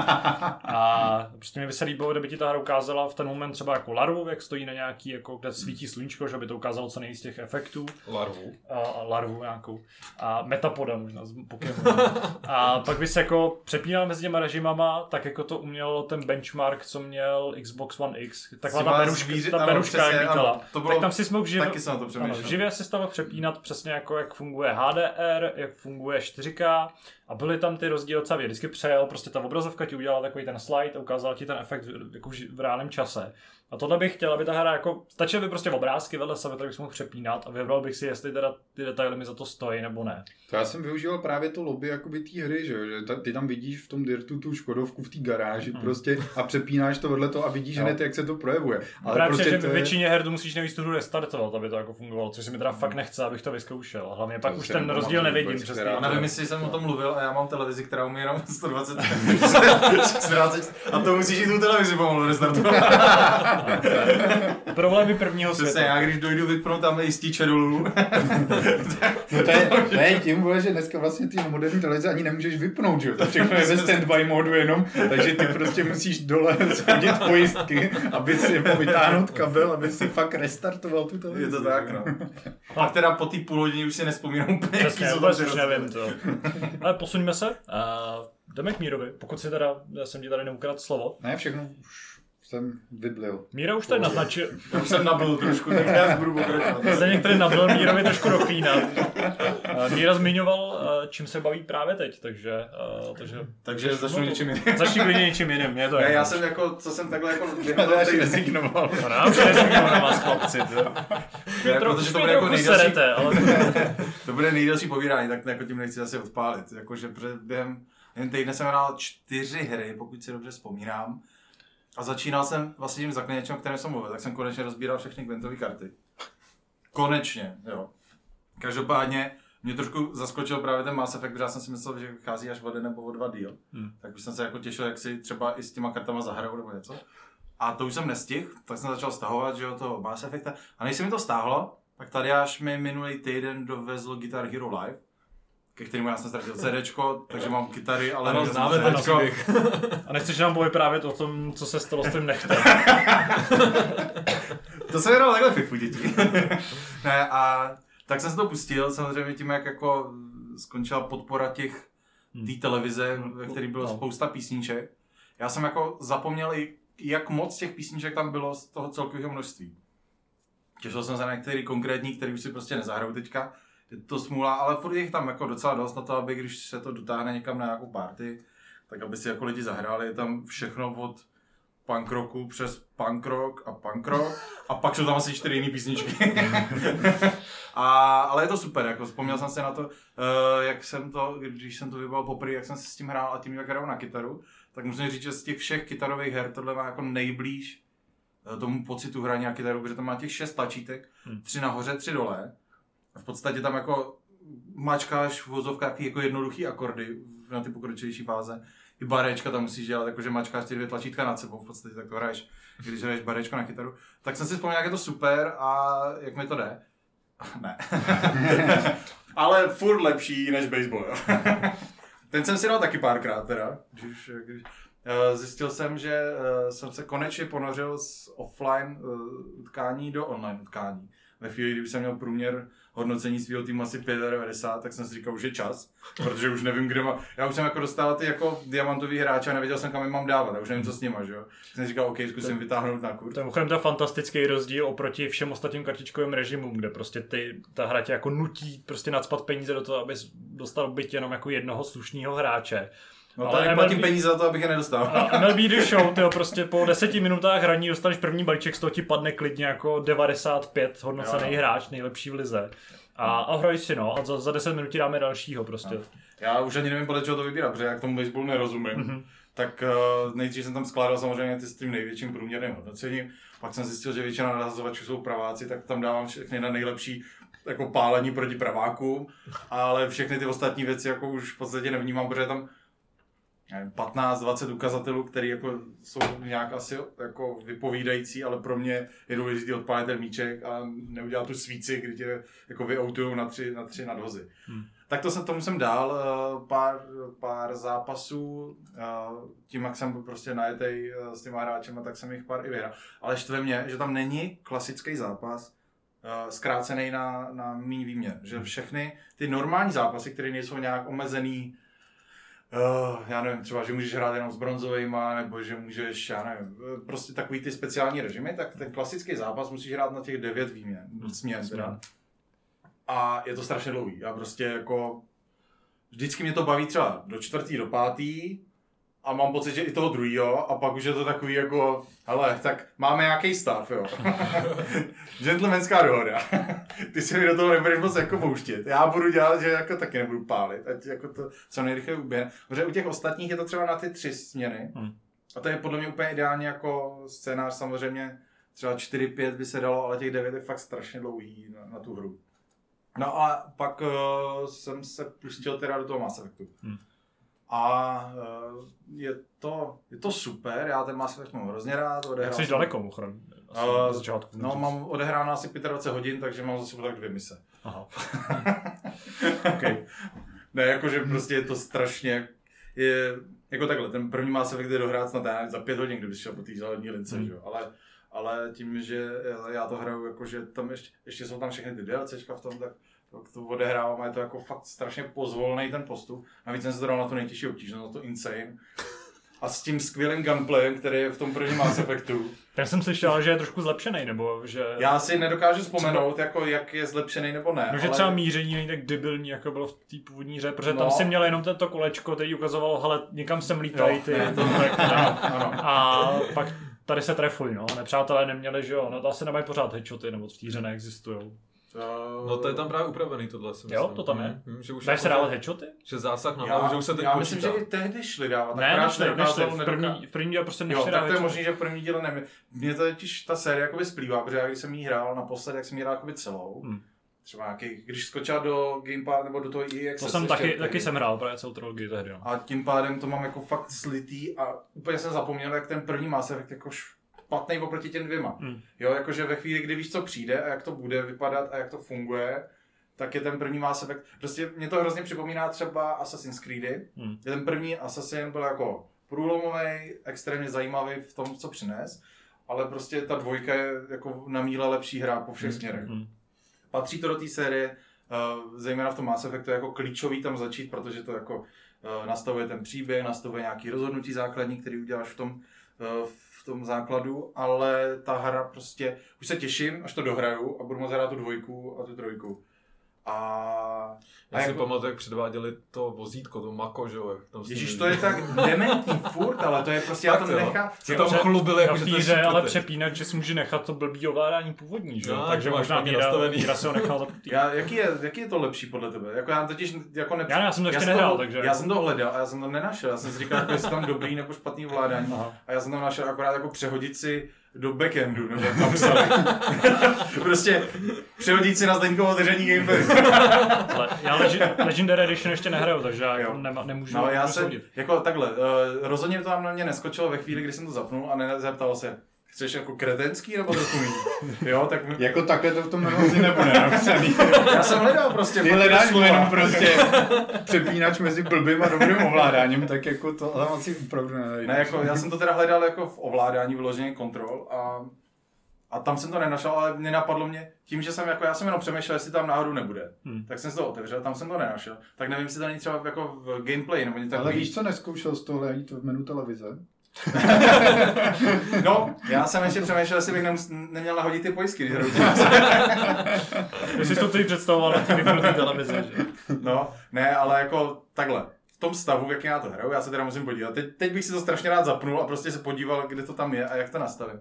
Speaker 1: A prostě mi by se líbilo, kdyby ti ta hra ukázala v ten moment třeba jako larvu, jak stojí na nějaký, jako kde svítí sluníčko, že by to ukázalo co nejvíc těch efektů.
Speaker 2: Larvu.
Speaker 1: A, a larvu nějakou. A metapoda možná z Pokémon. A pak bys jako přepínal mezi těma režimama, tak jako to uměl ten benchmark, co měl Xbox One X. Taková ta beruška,
Speaker 3: zvíři-
Speaker 1: ta beruška,
Speaker 3: přesně,
Speaker 1: jak
Speaker 3: ano. To bylo-
Speaker 1: Tak tam si mohl živě,
Speaker 3: taky jsem na to
Speaker 1: ano, živě si tam mohl přepínat přesně jako jak funguje HDR, jak funguje 4K a byly tam ty rozdíly docela. Vždycky přejel, prostě ta obrazovka ti udělala takový ten slide a ukázala ti ten efekt v- jako v reálném čase. A tohle bych chtěl, aby ta hra jako, stačily by prostě obrázky vedle sebe, tak bych si mohl přepínat a vybral bych si, jestli teda ty detaily mi za to stojí nebo ne.
Speaker 4: To já jsem využíval právě to lobby jakoby té hry, že, jo, že ta, ty tam vidíš v tom Dirtu tu Škodovku v té garáži
Speaker 1: Hmm.
Speaker 4: prostě a přepínáš to vedle toho a vidíš
Speaker 1: Jo.
Speaker 4: hned, jak se to projevuje. Ale
Speaker 1: Právě
Speaker 4: prostě
Speaker 1: že
Speaker 4: to je...
Speaker 1: většině her tu musíš nejvíc tu hru restartovat, aby to jako fungovalo, což si mi teda fakt nechce, abych to vyzkoušel. A hlavně pak
Speaker 4: To
Speaker 1: už
Speaker 4: si
Speaker 1: ten rozdíl nevidím
Speaker 3: nevím, jestli jsem o tom mluvil a já mám televizi, která umí jenom 120 14, a to musíš i tu televizi pomalu restartovat.
Speaker 1: Problémy prvního
Speaker 3: Přesně,
Speaker 1: světa.
Speaker 3: já když dojdu vypnout tam jistý dolů,
Speaker 4: No to je, to je tím, vole, že dneska vlastně ty moderní televize ani nemůžeš vypnout, že jo? To všechno je ve standby modu jenom, takže ty prostě musíš dole schodit pojistky, aby si vytáhnout kabel, aby si fakt restartoval tu televizi.
Speaker 3: je to tak, no. A teda po té půl hodině už si nespomínám úplně, jaký
Speaker 1: Přesně,
Speaker 3: tam ty
Speaker 1: nevím to. Ale posuňme se. A jdeme k Mírovi, pokud si teda, já jsem ti tady neukradl slovo.
Speaker 4: Ne, všechno už jsem vyblil.
Speaker 1: Míra už tady naznačil,
Speaker 3: Já už jsem nabil trošku, tak já budu pokračovat.
Speaker 1: zde některý nabil Mírovi trošku doklínat. A Míra zmiňoval, a čím se baví právě teď, takže, a, takže
Speaker 3: Takže začnu něčím jiným.
Speaker 1: začni klidně něčím jiným, mě to
Speaker 3: Ne,
Speaker 1: je.
Speaker 3: já jsem jako, co jsem takhle jako...
Speaker 4: Já si rezignoval.
Speaker 1: No, já už nezmínil na vás chlapci.
Speaker 3: Ne,
Speaker 1: Tro-
Speaker 3: protože to bude jako nejdelší,
Speaker 1: serete, ale
Speaker 3: to bude nejdelší povídání, tak jako tím nechci asi odpálit. Jakože během jen týdne jsem hrál čtyři hry, pokud si dobře vzpomínám. A začínal jsem vlastně tím zaklíněčem, o kterém jsem mluvil, tak jsem konečně rozbíral všechny Gwentové karty. Konečně, jo. Každopádně mě trošku zaskočil právě ten Mass Effect, protože já jsem si myslel, že vychází až o den nebo o dva díl.
Speaker 1: Hmm.
Speaker 3: Tak už jsem se jako těšil, jak si třeba i s těma kartama zahraju nebo něco. A to už jsem nestihl, tak jsem začal stahovat, že jo, toho Mass Effecta. A než se mi to stáhlo, tak tady až mi minulý týden dovezl Guitar Hero Live, ke kterému já jsem ztratil CDčko, takže mám kytary, ale
Speaker 2: Ano, známe ten příběh.
Speaker 1: A nechceš nám povyprávět o tom, co se stalo s tím nechtem.
Speaker 3: To jsem hrál takhle FIFU, děti. ne, a tak jsem se to pustil, samozřejmě tím, jak jako skončila podpora těch té televize, ve které bylo
Speaker 1: No.
Speaker 3: spousta písniček. Já jsem jako zapomněl, i jak moc těch písniček tam bylo z toho celkového množství. Těšil jsem se na některý konkrétní, který už si prostě nezahraju teďka. Je to smůla, ale furt je jich tam jako docela dost na to, aby když se to dotáhne někam na nějakou party, tak aby si jako lidi zahráli. Je tam všechno od punk rocku přes punk rock a punk rock a pak jsou tam asi čtyři jiné písničky. a, ale je to super, jako vzpomněl jsem si na to, uh, jak jsem to, když jsem to vybal poprvé, jak jsem se s tím hrál a tím, jak hraju na kytaru, tak musím říct, že z těch všech kytarových her tohle má jako nejblíž eh, tomu pocitu hraní na kytaru, protože tam má těch šest tlačítek,
Speaker 1: Hmm.
Speaker 3: tři nahoře, tři dole. V podstatě tam jako mačkáš v vozovkách jako jednoduchý akordy na ty pokročilejší fáze. I barečka tam musíš dělat, jakože mačkáš ty dvě tlačítka nad sebou, v podstatě tak to hraješ, když hraješ barečko na kytaru. Tak jsem si vzpomněl, jak je to super a jak mi to jde. ne. Ale furt lepší než baseball, jo. Ten jsem si dal taky párkrát teda, když, když eh, zjistil jsem, že eh, jsem se konečně ponořil z offline eh, utkání do online utkání. Ve chvíli, kdy jsem měl průměr hodnocení svého týmu asi 95, tak jsem si říkal, už je čas, protože už nevím, kde má. Já už jsem jako dostal ty jako diamantový hráče a nevěděl jsem, kam je mám dávat, a už nevím, co s nima, že jo. Tak jsem si říkal, OK, zkusím vytáhnout na kurz.
Speaker 1: To je mimochodem ta fantastický rozdíl oproti všem ostatním kartičkovým režimům, kde prostě ty, ta hra tě jako nutí prostě nadspat peníze do toho, abys dostal byt jenom jako jednoho slušného hráče.
Speaker 3: No tady platím peníze za to, abych je nedostal.
Speaker 1: A MLB The Show, tyjo, prostě po deseti minutách hraní dostaneš první balíček, z toho ti padne klidně jako 95 hodnocený
Speaker 3: Jo.
Speaker 1: hráč, nejlepší v lize. A, a hraj si no, a za, za 10 minut ti dáme dalšího prostě.
Speaker 3: No. Já už ani nevím, podle čeho to vybírat, protože já k tomu baseballu nerozumím.
Speaker 1: Mhm.
Speaker 3: Tak uh, nejdřív jsem tam skládal samozřejmě ty s tím největším průměrným hodnocením. Pak jsem zjistil, že většina narazovačů jsou praváci, tak tam dávám všechny na nejlepší jako pálení proti pravákům, ale všechny ty ostatní věci jako už v podstatě nevnímám, protože tam 15-20 ukazatelů, které jako jsou nějak asi jako vypovídající, ale pro mě je důležité odpálit ten míček a neudělat tu svíci, kdy tě jako vyautujou na tři, na tři nadhozy.
Speaker 1: Hmm.
Speaker 3: Tak to jsem, tomu jsem dal eh, pár, pár zápasů, eh, tím jak jsem byl prostě najetej eh, s těma hráčema, tak jsem jich pár i vyhrál. Ale štve mě, že tam není klasický zápas, zkrácený na, na méně výměr. Že všechny ty normální zápasy, které nejsou nějak omezený, Uh, já nevím, třeba, že můžeš hrát jenom s bronzovejma, nebo že můžeš, já nevím, eh, prostě takový ty speciální režimy, tak ten klasický zápas musíš hrát na těch devět výměn, směn teda. A je to strašně dlouhý. Já prostě jako, vždycky mě to baví třeba do čtvrtý, do pátý, a mám pocit, že i toho druhého, a pak už je to takový jako, hele, tak máme nějaký stav, jo. Gentlemanská dohoda. Ty se mi do toho nebudeš moc jako pouštět. Já budu dělat, že jako taky nebudu pálit, ať jako to co nejrychleji uběhne. Protože u těch ostatních je to třeba na ty tři směny.
Speaker 1: Hmm.
Speaker 3: A to je podle mě úplně ideální jako scénář samozřejmě. Třeba 4-5 by se dalo, ale těch 9 je fakt strašně dlouhý na, na tu hru. No a pak uh, jsem se pustil teda do toho Mass Effectu.
Speaker 1: Hmm.
Speaker 3: A uh, je, to, je to super, já ten Mass Effect mám hrozně rád. Odehrál
Speaker 1: jsi
Speaker 3: jsem-
Speaker 1: daleko, mimochodem? Asi
Speaker 3: Eh,
Speaker 1: začátku.
Speaker 3: No, mám odehráno asi 25 hodin, takže mám za sebou tak dvě mise.
Speaker 1: Aha.
Speaker 3: okay. Ne, jakože prostě je to strašně, je, jako takhle, ten první Mass Effect jde dohrát snad já za pět hodin, kdyby šel po té zelené lince,
Speaker 1: Hmm.
Speaker 3: že jo, ale, ale tím, že já to hraju, jakože tam ještě, ještě jsou tam všechny ty DLCčka v tom, tak tak to odehrávám je to jako fakt strašně pozvolný ten postup. Navíc jsem se dal na to nejtěžší obtížnost, na to Insane. A s tím skvělým gunplayem, který je v tom prvním Mass Effectu.
Speaker 1: Ten jsem slyšel, že je trošku zlepšený, nebo že...
Speaker 3: Já si nedokážu vzpomenout, jako jak je zlepšený nebo ne.
Speaker 1: No, že
Speaker 3: ale-
Speaker 1: třeba míření není tak debilní, jako bylo v té původní hře, protože tam
Speaker 3: No.
Speaker 1: si měl jenom tento kolečko, který ukazovalo, hele, někam sem lítají ty,
Speaker 3: ne, to-
Speaker 1: projekty,
Speaker 3: ano, ano.
Speaker 1: A pak tady se trefují, no. Nepřátelé neměli, že jo, no to asi nemají pořád headshoty, nebo v té hře neexistují.
Speaker 2: No to je tam právě upravený tohle si
Speaker 1: Jo,
Speaker 2: myslím.
Speaker 1: to tam je.
Speaker 2: Hm, že už
Speaker 1: se
Speaker 2: jako,
Speaker 1: dávat
Speaker 2: že,
Speaker 1: headshoty?
Speaker 2: že zásah na
Speaker 3: Já,
Speaker 2: hlavu, že už se teď
Speaker 3: já
Speaker 2: počítá.
Speaker 3: myslím, že i tehdy šli dávat.
Speaker 1: Ne, nešli,
Speaker 3: se
Speaker 1: nešli, v první, v první díle prostě
Speaker 3: Jo,
Speaker 1: nešli
Speaker 3: tak to je
Speaker 1: dávat
Speaker 3: možný, že v první díle nevím. Mně to totiž ta série jakoby splývá, protože já když jsem jí hrál naposled, jak jsem jí hrál jakoby celou.
Speaker 1: Hmm.
Speaker 3: Třeba nějaký, když skočil do Gamepad nebo do toho EA
Speaker 1: To
Speaker 3: Access
Speaker 1: jsem taky,
Speaker 3: tehdy.
Speaker 1: taky jsem hrál právě celou trilogii tehdy, no.
Speaker 3: A tím pádem to mám jako fakt slitý a úplně jsem zapomněl, jak ten první Mass Effect jako špatný oproti těm dvěma.
Speaker 1: Hmm.
Speaker 3: Jo, jakože ve chvíli, kdy víš, co přijde a jak to bude vypadat a jak to funguje, tak je ten první Mass Effect. Prostě mě to hrozně připomíná třeba Assassin's Creedy.
Speaker 1: Hmm.
Speaker 3: Ten první Assassin byl jako průlomový, extrémně zajímavý v tom, co přines, ale prostě ta dvojka je jako na míle lepší hra po všech směrech.
Speaker 1: Hmm.
Speaker 3: Patří to do té série, uh, zejména v tom Mass Effectu, je jako klíčový tam začít, protože to jako uh, nastavuje ten příběh, nastavuje nějaký rozhodnutí základní, který uděláš v tom, uh, v tom základu, ale ta hra prostě, už se těším, až to dohraju a budu moct hrát tu dvojku a tu trojku. A,
Speaker 2: Já
Speaker 3: a
Speaker 2: si
Speaker 3: jako,
Speaker 2: pamatuju, jak předváděli to vozítko, to mako, že jo, tam
Speaker 3: Ježíš, to je tak dementní furt, ale to je prostě, já to nechám.
Speaker 2: Se tam chlubili, jako, že to je
Speaker 1: ale přepínat, že si může nechat to blbý ovládání původní, že jo?
Speaker 2: No,
Speaker 1: Takže možná Míra,
Speaker 2: nastavený.
Speaker 1: Míra si ho nechal.
Speaker 3: Já, jaký, je, jaký je to lepší podle tebe? Jako já totiž jako nepři...
Speaker 1: Já- já jsem to ještě
Speaker 3: jsem
Speaker 1: nehrál,
Speaker 3: to,
Speaker 1: takže-
Speaker 3: Já jsem to hledal a já jsem to nenašel. Já jsem si říkal, jako jestli tam dobrý nebo špatný ovládání.
Speaker 1: Aha.
Speaker 3: A já jsem tam našel akorát jako přehodit si do backendu, nebo jak tam psali. prostě přehodit si na Zdeňkovo držení gamepadu.
Speaker 1: Le, já Legi- Legendary Edition ještě nehraju, takže já jako
Speaker 3: Jo.
Speaker 1: nema, nemůžu,
Speaker 3: No já
Speaker 1: soudit.
Speaker 3: jako takhle, uh, rozhodně to tam na mě neskočilo ve chvíli, kdy jsem to zapnul a nezeptal se, chceš jako kretenský nebo méně? Jo, tak
Speaker 4: Jako takhle to v tom asi nebude napsaný.
Speaker 3: já jsem hledal prostě.
Speaker 4: Ty hledáš jenom prostě přepínač mezi blbým a dobrým ovládáním, tak jako to tam asi opravdu nenajdeš.
Speaker 3: Ne, jako, já jsem to teda hledal jako v ovládání vyloženě kontrol a, a tam jsem to nenašel, ale nenapadlo mě, tím, že jsem jako, já jsem jenom přemýšlel, jestli tam náhodou nebude.
Speaker 1: Hmm.
Speaker 3: Tak jsem si to otevřel, tam jsem to nenašel. Tak nevím, jestli to není třeba jako v gameplay nebo něco
Speaker 4: Ale
Speaker 3: takový.
Speaker 4: víš, co neskoušel z tohle jít v menu televize?
Speaker 3: No, já jsem ještě přemýšlel, jestli bych nemus, neměl nahodit ty pojistky, když
Speaker 1: Jestli jsi to tady představoval na té televizi, že?
Speaker 3: No, ne, ale jako takhle. V tom stavu, v jakém já to hraju, já se teda musím podívat. Teď, teď bych si to strašně rád zapnul a prostě se podíval, kde to tam je a jak to nastavím.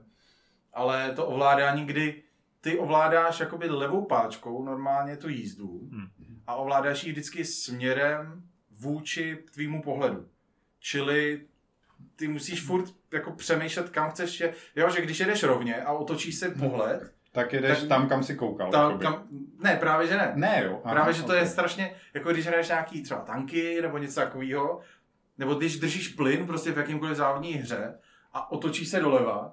Speaker 3: Ale to ovládání, kdy ty ovládáš jakoby levou páčkou normálně tu jízdu
Speaker 1: Hmm.
Speaker 3: a ovládáš ji vždycky směrem vůči tvýmu pohledu. Čili ty musíš furt jako přemýšlet, kam chceš je. Jo, že když jedeš rovně a otočíš se pohled,
Speaker 4: Tak jedeš
Speaker 3: Tak-
Speaker 4: tam, kam si koukal.
Speaker 3: tam,
Speaker 4: jakoby.
Speaker 3: kam, ne, právě že ne.
Speaker 4: Ne jo. aha,
Speaker 3: Právě, že to
Speaker 4: ok.
Speaker 3: je strašně, jako když hraješ nějaký třeba tanky nebo něco takového, nebo když držíš plyn prostě v jakýmkoliv závodní hře a otočíš se doleva,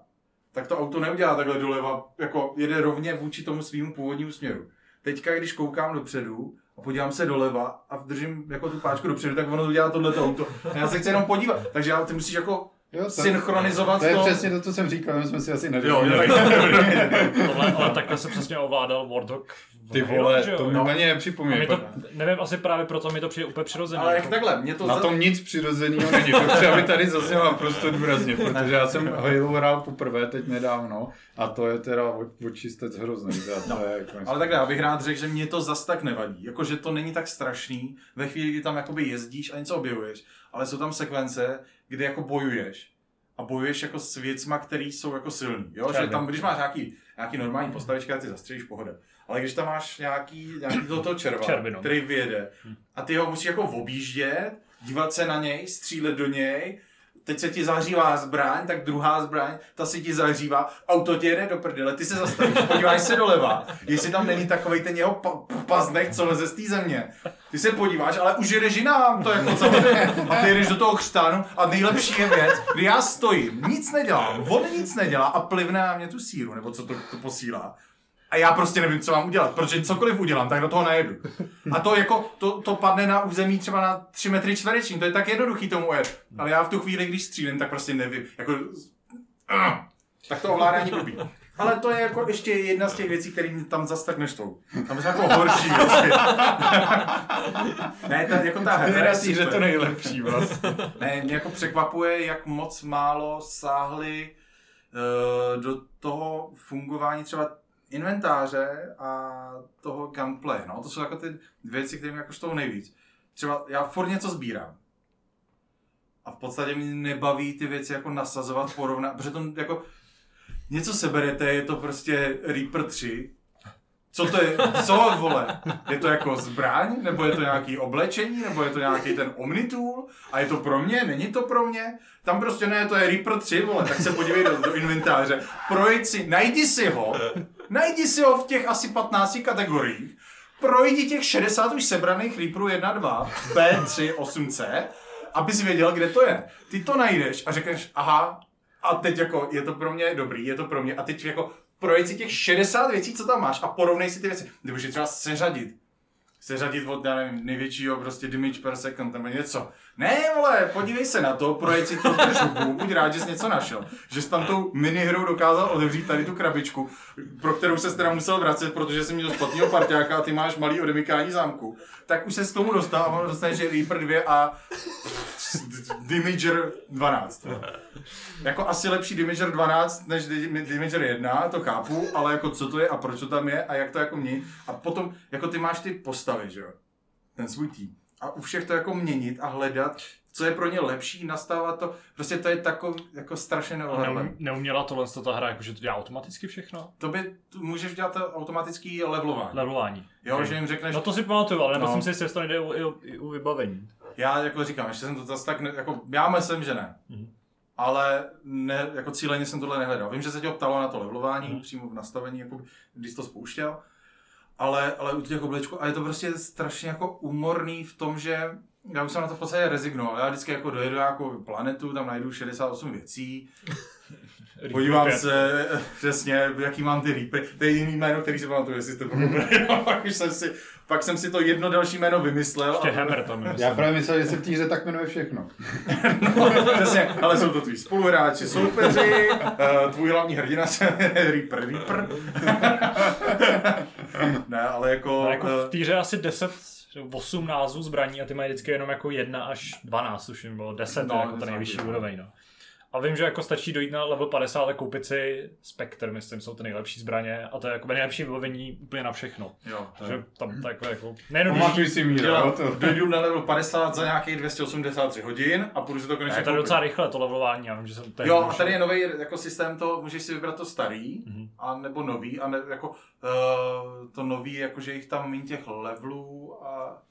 Speaker 3: tak to auto neudělá takhle doleva, jako jede rovně vůči tomu svýmu původnímu směru. Teďka, když koukám dopředu a podívám se doleva a držím jako tu páčku dopředu, tak ono udělá tohleto auto. A já se chci jenom podívat. Takže já, ty musíš jako
Speaker 4: Jo, to-
Speaker 3: synchronizovat
Speaker 4: To je
Speaker 3: to.
Speaker 4: přesně to, co jsem říkal, my jsme si asi
Speaker 3: Jo,
Speaker 4: nerozuměli.
Speaker 1: Tohle, ale takhle se přesně ovládal Warthog.
Speaker 4: Ty vole,
Speaker 1: jo?
Speaker 4: to mi
Speaker 1: No.
Speaker 4: ani nepřipomíná.
Speaker 1: to, nevím, asi právě proto mi to přijde úplně přirozené.
Speaker 3: Ale jak
Speaker 1: jako-
Speaker 3: takhle, mě to
Speaker 4: Na
Speaker 3: za-
Speaker 4: tom nic přirozeného není, to chci, aby tady zaznělo naprosto důrazně, protože já jsem Halo hrál poprvé teď nedávno a to je teda očistec hrozný.
Speaker 3: No,
Speaker 4: je jako
Speaker 3: Ale takhle, já bych rád řekl, že mě to zas tak nevadí. Jako, že to není tak strašný ve chvíli, kdy tam jakoby jezdíš a něco objevuješ, ale jsou tam sekvence, kde jako bojuješ. A bojuješ jako s věcma, které jsou jako silný. Jo? Že tam, když máš nějaký, nějaký normální postavičky a ty zastřelíš pohoda. Ale když tam máš nějaký, nějaký toto červa,
Speaker 1: Červinu.
Speaker 3: který vyjede a ty ho musíš jako objíždět, dívat se na něj, střílet do něj, teď se ti zahřívá zbraň, tak druhá zbraň, ta se ti zahřívá, auto ti jede do prdele, ty se zastavíš, podíváš se doleva, jestli tam není takovej ten jeho pa- pa- paznek, co leze z té země. Ty se podíváš, ale už jedeš jinam, to je jako samozřejmě. A ty jedeš do toho chřtánu a nejlepší je věc, kdy já stojím, nic nedělám, on nic nedělá a plivne na mě tu síru, nebo co to, to posílá. A já prostě nevím, co mám udělat, protože cokoliv udělám, tak do toho najedu. A to jako, to, to padne na území třeba na 3 metry čtvereční, to je tak jednoduchý tomu jet. Ale já v tu chvíli, když střílím, tak prostě nevím. Jako, uh, tak to ovládání blbý. Ale to je jako ještě jedna z těch věcí, které mě tam zas tak neštou. Tam jsou jako horší věci. ne, ta, jako ta hra je
Speaker 4: že to nejlepší vlastně.
Speaker 3: Ne, mě jako překvapuje, jak moc málo sáhli uh, do toho fungování třeba inventáře a toho gameplay. No, to jsou jako ty věci, které mě jako štou nejvíc. Třeba já furt něco sbírám. A v podstatě mě nebaví ty věci jako nasazovat, porovnat, protože to jako něco seberete, je to prostě Reaper 3, co to je? Co, vole? Je to jako zbraň? Nebo je to nějaký oblečení? Nebo je to nějaký ten Omnitool? A je to pro mě? Není to pro mě? Tam prostě ne, to je Reaper 3, vole, tak se podívej do, do inventáře. Projď si, najdi si ho, najdi si ho v těch asi 15 kategoriích, projdi těch 60 už sebraných Reaperů 1, 2, B3, 8C, abys věděl, kde to je. Ty to najdeš a řekneš, aha, a teď jako, je to pro mě dobrý, je to pro mě, a teď jako projď si těch 60 věcí, co tam máš a porovnej si ty věci. Nebo je třeba seřadit. Seřadit od, já nevím, největšího prostě damage per second nebo něco. Ne, vole, podívej se na to, projď si to držubu, buď rád, že jsi něco našel. Že jsi tam tou minihrou dokázal otevřít tady tu krabičku, pro kterou se teda musel vracet, protože jsi měl špatného parťáka a ty máš malý odemykání zámku. Tak už se s tomu dostal a že Reaper 2 a Damager 12. Jako asi lepší Damager 12 než Dim- Damager 1, to chápu, ale jako co to je a proč to tam je a jak to jako mění. A potom, jako ty máš ty postavy, že jo? Ten svůj tým. A u všech to jako měnit a hledat, co je pro ně lepší, nastavovat to. Prostě to je takový jako strašně neohledné.
Speaker 1: neum, neuměla tohle ta hra, jakože to dělá automaticky všechno?
Speaker 3: To by, můžeš dělat to automatický levelování.
Speaker 1: Levelování.
Speaker 3: Jo,
Speaker 1: Ok.
Speaker 3: že jim řekneš,
Speaker 1: No to si pamatuju, ale
Speaker 3: No.
Speaker 1: nemyslím si, jestli to nejde u, i, u, u vybavení.
Speaker 3: Já jako říkám, ještě jsem to zase tak, ne, jako já myslím, že ne.
Speaker 1: Mhm.
Speaker 3: Ale ne, jako cíleně jsem tohle nehledal. Vím, že se tě ptalo na to levelování,
Speaker 1: Mhm.
Speaker 3: přímo v nastavení, jako když jsi to spouštěl. Ale, ale u těch oblečků, a je to prostě strašně jako umorný v tom, že já už jsem na to v podstatě rezignoval. Já vždycky jako dojedu nějakou planetu, tam najdu 68 věcí, podívám se eh, přesně, jaký mám ty rýpy. To je jediný jméno, který si pamatuju, jestli to pak, už jsem si, pak jsem si to jedno další jméno vymyslel.
Speaker 1: Ještě
Speaker 3: a-
Speaker 1: Hammer tam je,
Speaker 4: Já právě myslel, že se v té hře tak jmenuje všechno.
Speaker 3: No, přesně, ale jsou to tví spoluhráči, soupeři, uh, tvůj hlavní hrdina se jmenuje Reaper, Reaper. ne, ale jako...
Speaker 1: No, jako v
Speaker 3: eh,
Speaker 1: je asi 10, 8 názvů zbraní a ty mají vždycky jenom jako 1 až 12, už bylo 10,
Speaker 3: No,
Speaker 1: no, jako ta
Speaker 3: něco
Speaker 1: nejvyšší
Speaker 3: takového.
Speaker 1: úroveň. No. A vím, že jako stačí dojít na level 50 a koupit si Spectre, myslím, jsou ty nejlepší zbraně a to je jako nejlepší vybavení úplně na všechno.
Speaker 3: jo, to
Speaker 1: Takže tam to jako, jako nejenom
Speaker 4: Pamatuj si míra,
Speaker 3: Dělám,
Speaker 4: jo, to.
Speaker 3: dojdu na level 50 za nějakých 283 hodin a půjdu si to
Speaker 1: Ne,
Speaker 3: konečně
Speaker 1: to je
Speaker 3: koupit.
Speaker 1: docela rychle to levelování, já vím, že jsem to je
Speaker 3: Jo, a tady je nový jako systém, to můžeš si vybrat to starý,
Speaker 1: Mhm.
Speaker 3: a nebo nový, a ne, jako uh, to nový, jako že jich tam méně těch levelů a,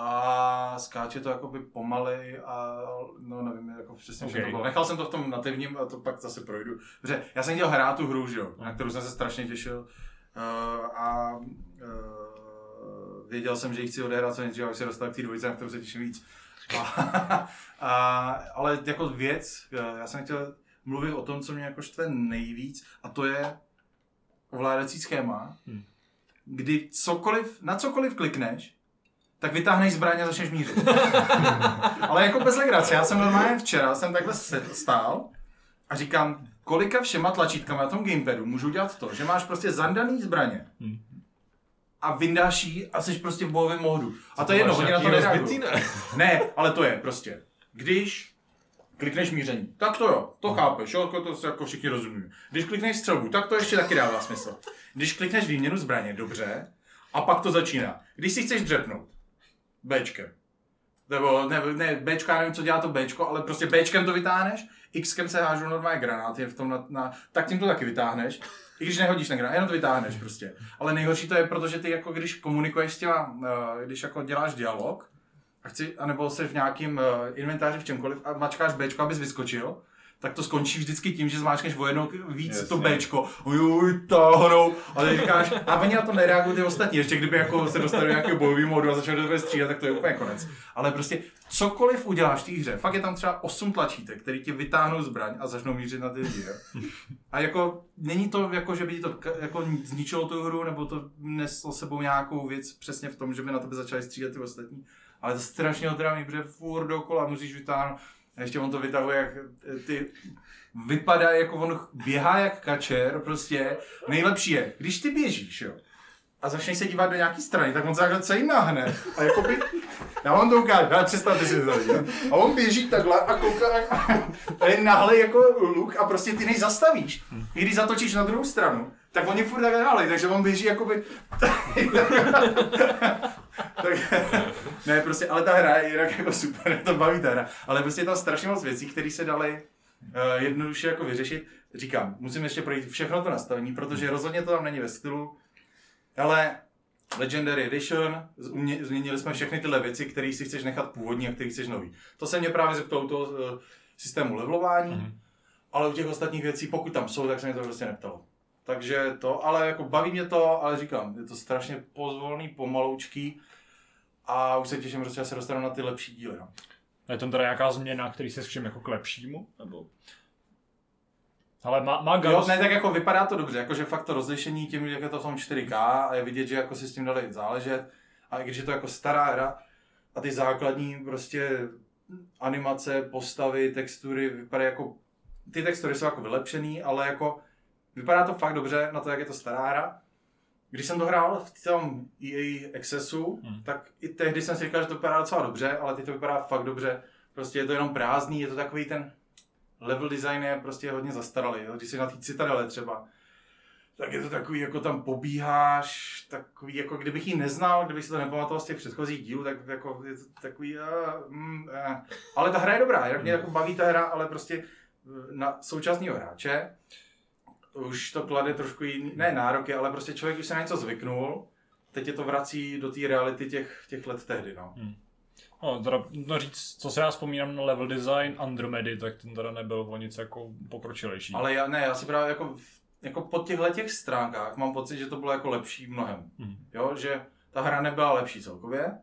Speaker 3: a skáče to jakoby pomalej a no nevím, jako přesně okay.
Speaker 1: Ok.
Speaker 3: to bylo. Nechal jsem to v tom nativním a to pak zase projdu. Protože já jsem chtěl hrát tu hru, že jo, na kterou jsem se strašně těšil uh, a uh, věděl jsem, že ji chci odehrát co nejdřív, abych se dostal k té dvojice, na kterou se těším víc. A, a, ale jako věc, eh, já jsem chtěl mluvit o tom, co mě jako štve nejvíc, a to je ovládací schéma,
Speaker 1: Hmm.
Speaker 3: kdy cokoliv, na cokoliv klikneš, tak vytáhneš zbraň a začneš mířit. Ale jako bez legrace, já jsem normálně včera, jsem takhle stál a říkám, kolika všema tlačítkama na tom gamepadu můžu dělat to, že máš prostě zandaný zbraně
Speaker 1: Hmm.
Speaker 3: a vyndáš ji a jsi prostě v bojovém módu. A to je jedno, oni na to nereagují.
Speaker 2: ne?
Speaker 3: Ne, ale to je prostě. Když klikneš míření, tak to jo, to chápeš, jo, jako to se jako všichni rozumí. Když klikneš střelbu, tak to ještě taky dává smysl. Když klikneš výměnu zbraně, dobře, a pak to začíná. Když si chceš dřepnout, Bčkem, nebo ne, ne Bčko, já nevím, co dělá to Bčko, ale prostě Bčkem to vytáhneš, Xkem se hážou normálně granáty v tom na, na, tak tím to taky vytáhneš. I když nehodíš na granát, jenom to vytáhneš prostě. Ale nejhorší to je, protože ty jako když komunikuješ s těma, eh, když jako děláš dialog, a chci, anebo jsi v nějakém uh, inventáři v čemkoliv a mačkáš Bčko, abys vyskočil, tak to skončí vždycky tím, že zmáčkneš o jednou víc
Speaker 4: Jasně.
Speaker 3: to Bčko, ujuj, táhnou, a teď říkáš, a oni na to nereagují ty ostatní, ještě kdyby jako se dostali do nějakého bojového modu a začali do tebe střílet, tak to je úplně konec. Ale prostě cokoliv uděláš v té hře, fakt je tam třeba 8 tlačítek, který ti vytáhnou zbraň a začnou mířit na ty lidi. A jako není to jako, že by ti to jako zničilo tu hru, nebo to neslo sebou nějakou věc přesně v tom, že by na tebe začali střílet ty ostatní. Ale to strašně otravný, protože furt dokola musíš vytáhnout. A ještě on to vytahuje, jak eh, ty vypadá, jako on běhá jak kačer, prostě. Nejlepší je, když ty běžíš, jo, a začneš se dívat do nějaký strany, tak on se takhle celý nahne. A jakoby, já vám to ukážu, ale představte si to. A on běží takhle a kouká, a je nahle jako luk a prostě ty než zastavíš. I když zatočíš na druhou stranu, tak oni furt takhle nahle, takže on běží jakoby... tak, ne, prostě, ale ta hra je jinak jako super, to baví ta hra. Ale prostě je tam strašně moc věcí, které se daly uh, jednoduše jako vyřešit. Říkám, musím ještě projít všechno to nastavení, protože rozhodně to tam není ve stylu. Ale Legendary Edition, změ- změnili jsme všechny tyhle věci, které si chceš nechat původní a které chceš nový. To se mě právě zeptal u toho uh, systému levelování,
Speaker 1: Mhm.
Speaker 3: ale u těch ostatních věcí, pokud tam jsou, tak se mě to prostě neptalo. Takže to, ale jako baví mě to, ale říkám, je to strašně pozvolný, pomaloučký a už se těším, že se dostanu na ty lepší díly. No.
Speaker 1: Je tam teda nějaká změna, který se všem jako k lepšímu? Nebo... Ale má, má
Speaker 3: Jo, ne, tak jako vypadá to dobře, jakože fakt to rozlišení tím, jak je to v tom 4K a je vidět, že jako si s tím dali záležet. A i když je to jako stará hra a ty základní prostě animace, postavy, textury vypadají jako, ty textury jsou jako vylepšený, ale jako vypadá to fakt dobře na to, jak je to stará hra. Když jsem to hrál v tom EA Accessu,
Speaker 1: Hmm.
Speaker 3: tak i tehdy jsem si říkal, že to vypadá docela dobře, ale teď to vypadá fakt dobře. Prostě je to jenom prázdný, je to takový ten level design je prostě hodně zastaralý. Jo? Když jsi na té citadele třeba, tak je to takový, jako tam pobíháš, takový, jako kdybych ji neznal, kdybych si to nepamatoval z těch předchozích dílů, tak jako je to takový, uh, mm, uh. ale ta hra je dobrá, jak mě jako baví ta hra, ale prostě eh, na současného hráče už to klade trošku jiný, ne nároky, ale prostě člověk už se na něco zvyknul, teď je to vrací do té reality těch, těch let tehdy, no.
Speaker 1: No, teda, no říct, co se já vzpomínám na level design Andromedy, tak ten teda nebyl o nic jako pokročilejší.
Speaker 3: Ale já, ne, já si právě jako jako po těchto těch stránkách mám pocit, že to bylo jako lepší mnohem.
Speaker 1: Mhm.
Speaker 3: Jo, že ta hra nebyla lepší celkově,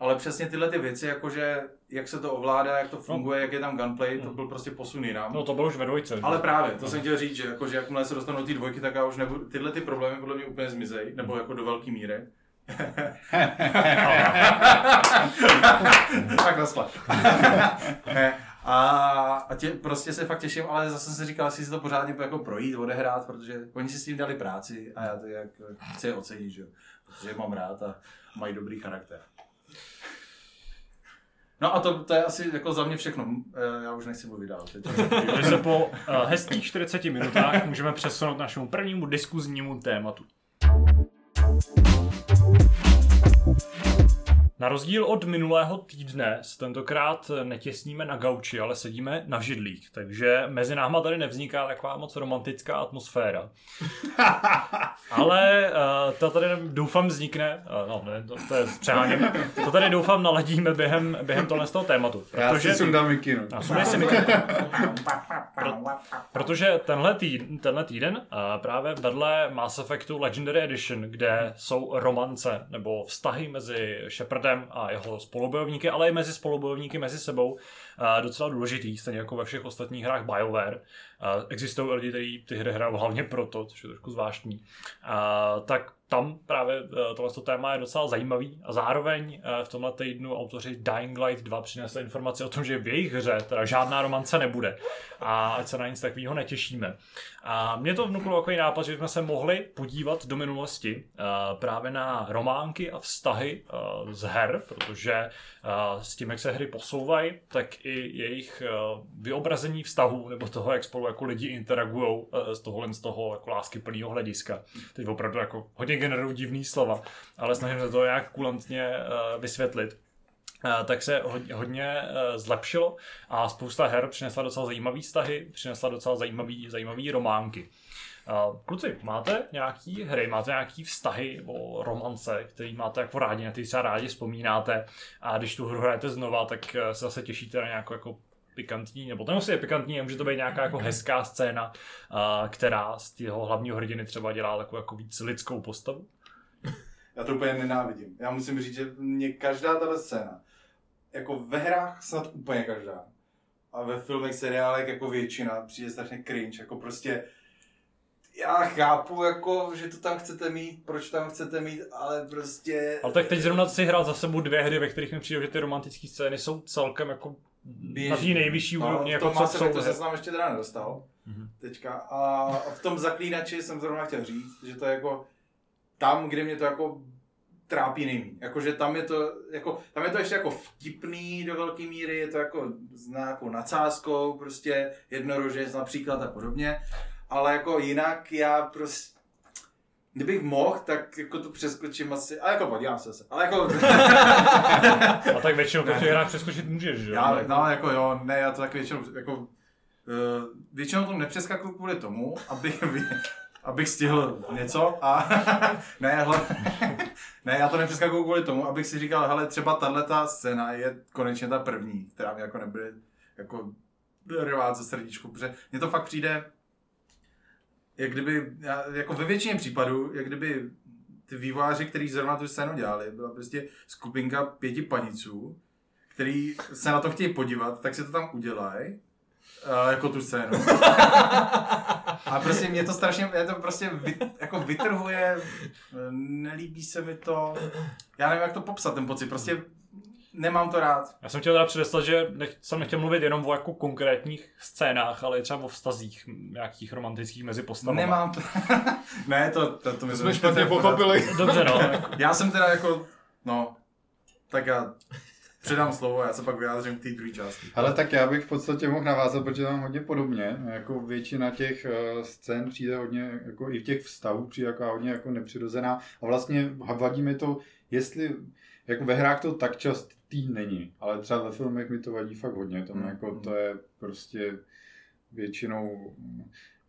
Speaker 3: ale přesně tyhle ty věci, jakože jak se to ovládá, jak to funguje, jak je tam gunplay, to byl prostě posun jinam.
Speaker 1: No to bylo už ve dvojce.
Speaker 3: Ale právě, to jsem chtěl říct, že, jako, že jakmile se dostanu do té dvojky, tak já už nebudu, tyhle ty problémy podle mě úplně zmizej, nebo jako do velké míry. tak nasla. a, a tě, prostě se fakt těším, ale zase jsem si říkal, jestli si to pořádně jako projít, odehrát, protože oni si s tím dali práci a já to jak chci je ocenit, že jo. Protože je mám rád a mají dobrý charakter. No a to, to je asi jako za mě všechno. Eh, Já už nechci mluvit dál. Teď.
Speaker 1: Takže se po uh, hezkých 40 minutách můžeme přesunout k našemu prvnímu diskuznímu tématu. Na rozdíl od minulého týdne se tentokrát netěsníme na gauči, ale sedíme na židlích, takže mezi náma tady nevzniká taková moc romantická atmosféra. Ale uh, to tady doufám vznikne, uh, no ne, to, to je přeháním, to tady doufám naladíme během, během tohle z toho tématu.
Speaker 4: Já si sundám mikinu.
Speaker 1: A sundej si mikinu. Protože tenhle týden, tenhle týden uh, právě vedle Mass Effectu Legendary Edition, kde jsou romance nebo vztahy mezi Shepardem a jeho spolubojovníky, ale i mezi spolubojovníky mezi sebou docela důležitý, stejně jako ve všech ostatních hrách BioWare. Existují lidi, kteří ty hry hrajou hlavně proto, což je trošku zvláštní. Tak tam právě uh, tohle téma je docela zajímavý a zároveň uh, v tomhle týdnu autoři Dying Light 2 přinesli informaci o tom, že v jejich hře teda žádná romance nebude a ať se na nic takového netěšíme. A mě to vnuklo takový nápad, že jsme se mohli podívat do minulosti uh, právě na románky a vztahy z her, protože s tím, jak se hry posouvají, tak i jejich vyobrazení vztahů nebo toho, jak spolu jako lidi interagují z tohohle z toho jako lásky plného hlediska. Teď opravdu jako hodně generují divný slova, ale snažím se to nějak kulantně uh, vysvětlit. Uh, tak se hodně, uh, zlepšilo a spousta her přinesla docela zajímavý vztahy, přinesla docela zajímavý, zajímavý románky. Kluci, máte nějaký hry, máte nějaký vztahy nebo romance, který máte jako rádi, na ty třeba rádi vzpomínáte a když tu hru hrajete znova, tak se zase těšíte na nějakou jako pikantní, nebo to nemusí je pikantní, může to být nějaká jako hezká scéna, uh, která z toho hlavního hrdiny třeba dělá takovou jako víc lidskou postavu.
Speaker 3: Já to úplně nenávidím. Já musím říct, že mě každá tahle scéna, jako ve hrách snad úplně každá, a ve filmech, seriálech jako většina, přijde strašně cringe, jako prostě já chápu, jako, že to tam chcete mít, proč tam chcete mít, ale prostě...
Speaker 1: Ale tak teď zrovna si hrál za sebou dvě hry, ve kterých mi přijde, že ty romantické scény jsou celkem jako na té nejvyšší úrovni, jako
Speaker 3: v tom
Speaker 1: co jsou.
Speaker 3: Se s nám ještě teda nedostal.
Speaker 1: Mhm.
Speaker 3: Teďka. A v tom zaklínači jsem zrovna chtěl říct, že to je jako tam, kde mě to jako trápí nejméně. Jakože tam je to, jako, tam je to ještě jako vtipný do velké míry, je to jako s nějakou nadsázkou, prostě jednorožec například a podobně. Ale jako jinak já prostě Kdybych mohl, tak jako to přeskočím asi, ale jako podívám se. Ale jako...
Speaker 1: A tak většinou to v těch hrách přeskočit můžeš, že? jo?
Speaker 3: Já, no, jako jo, ne, já to tak většinou, jako, uh, většinou to nepřeskakuju kvůli tomu, abych, abych stihl něco a ne, hle, ne, já to nepřeskakuju kvůli tomu, abych si říkal, hele, třeba tahle ta scéna je konečně ta první, která mi jako nebude jako rvát za srdíčku, protože mně to fakt přijde, jak kdyby, jako ve většině případů, jak kdyby ty vývojáři, kteří zrovna tu scénu dělali, byla prostě skupinka pěti paniců, který se na to chtějí podívat, tak si to tam udělají, uh, jako tu scénu. A prostě mě to strašně, mě to prostě vy, jako vytrhuje, nelíbí se mi to, já nevím, jak to popsat ten pocit, prostě nemám to rád.
Speaker 1: Já jsem chtěl teda předeslat, že nech, jsem nechtěl mluvit jenom o jako konkrétních scénách, ale i třeba o vztazích nějakých romantických mezi postavami.
Speaker 3: Nemám to. ne, to, to, to mi
Speaker 4: To jsme špatně pochopili.
Speaker 1: Dobře, no.
Speaker 3: Já jsem teda jako, no, tak já předám slovo a já se pak vyjádřím k té druhé části.
Speaker 4: Ale tak já bych v podstatě mohl navázat, protože tam hodně podobně, jako většina těch uh, scén přijde hodně, jako i těch vztahů přijde jako hodně jako nepřirozená a vlastně vadí mi to, jestli, jako ve hrách to tak častý není, ale třeba ve filmech mi to vadí fakt hodně, tam
Speaker 3: Mm,
Speaker 4: jako
Speaker 3: mm.
Speaker 4: to je prostě většinou,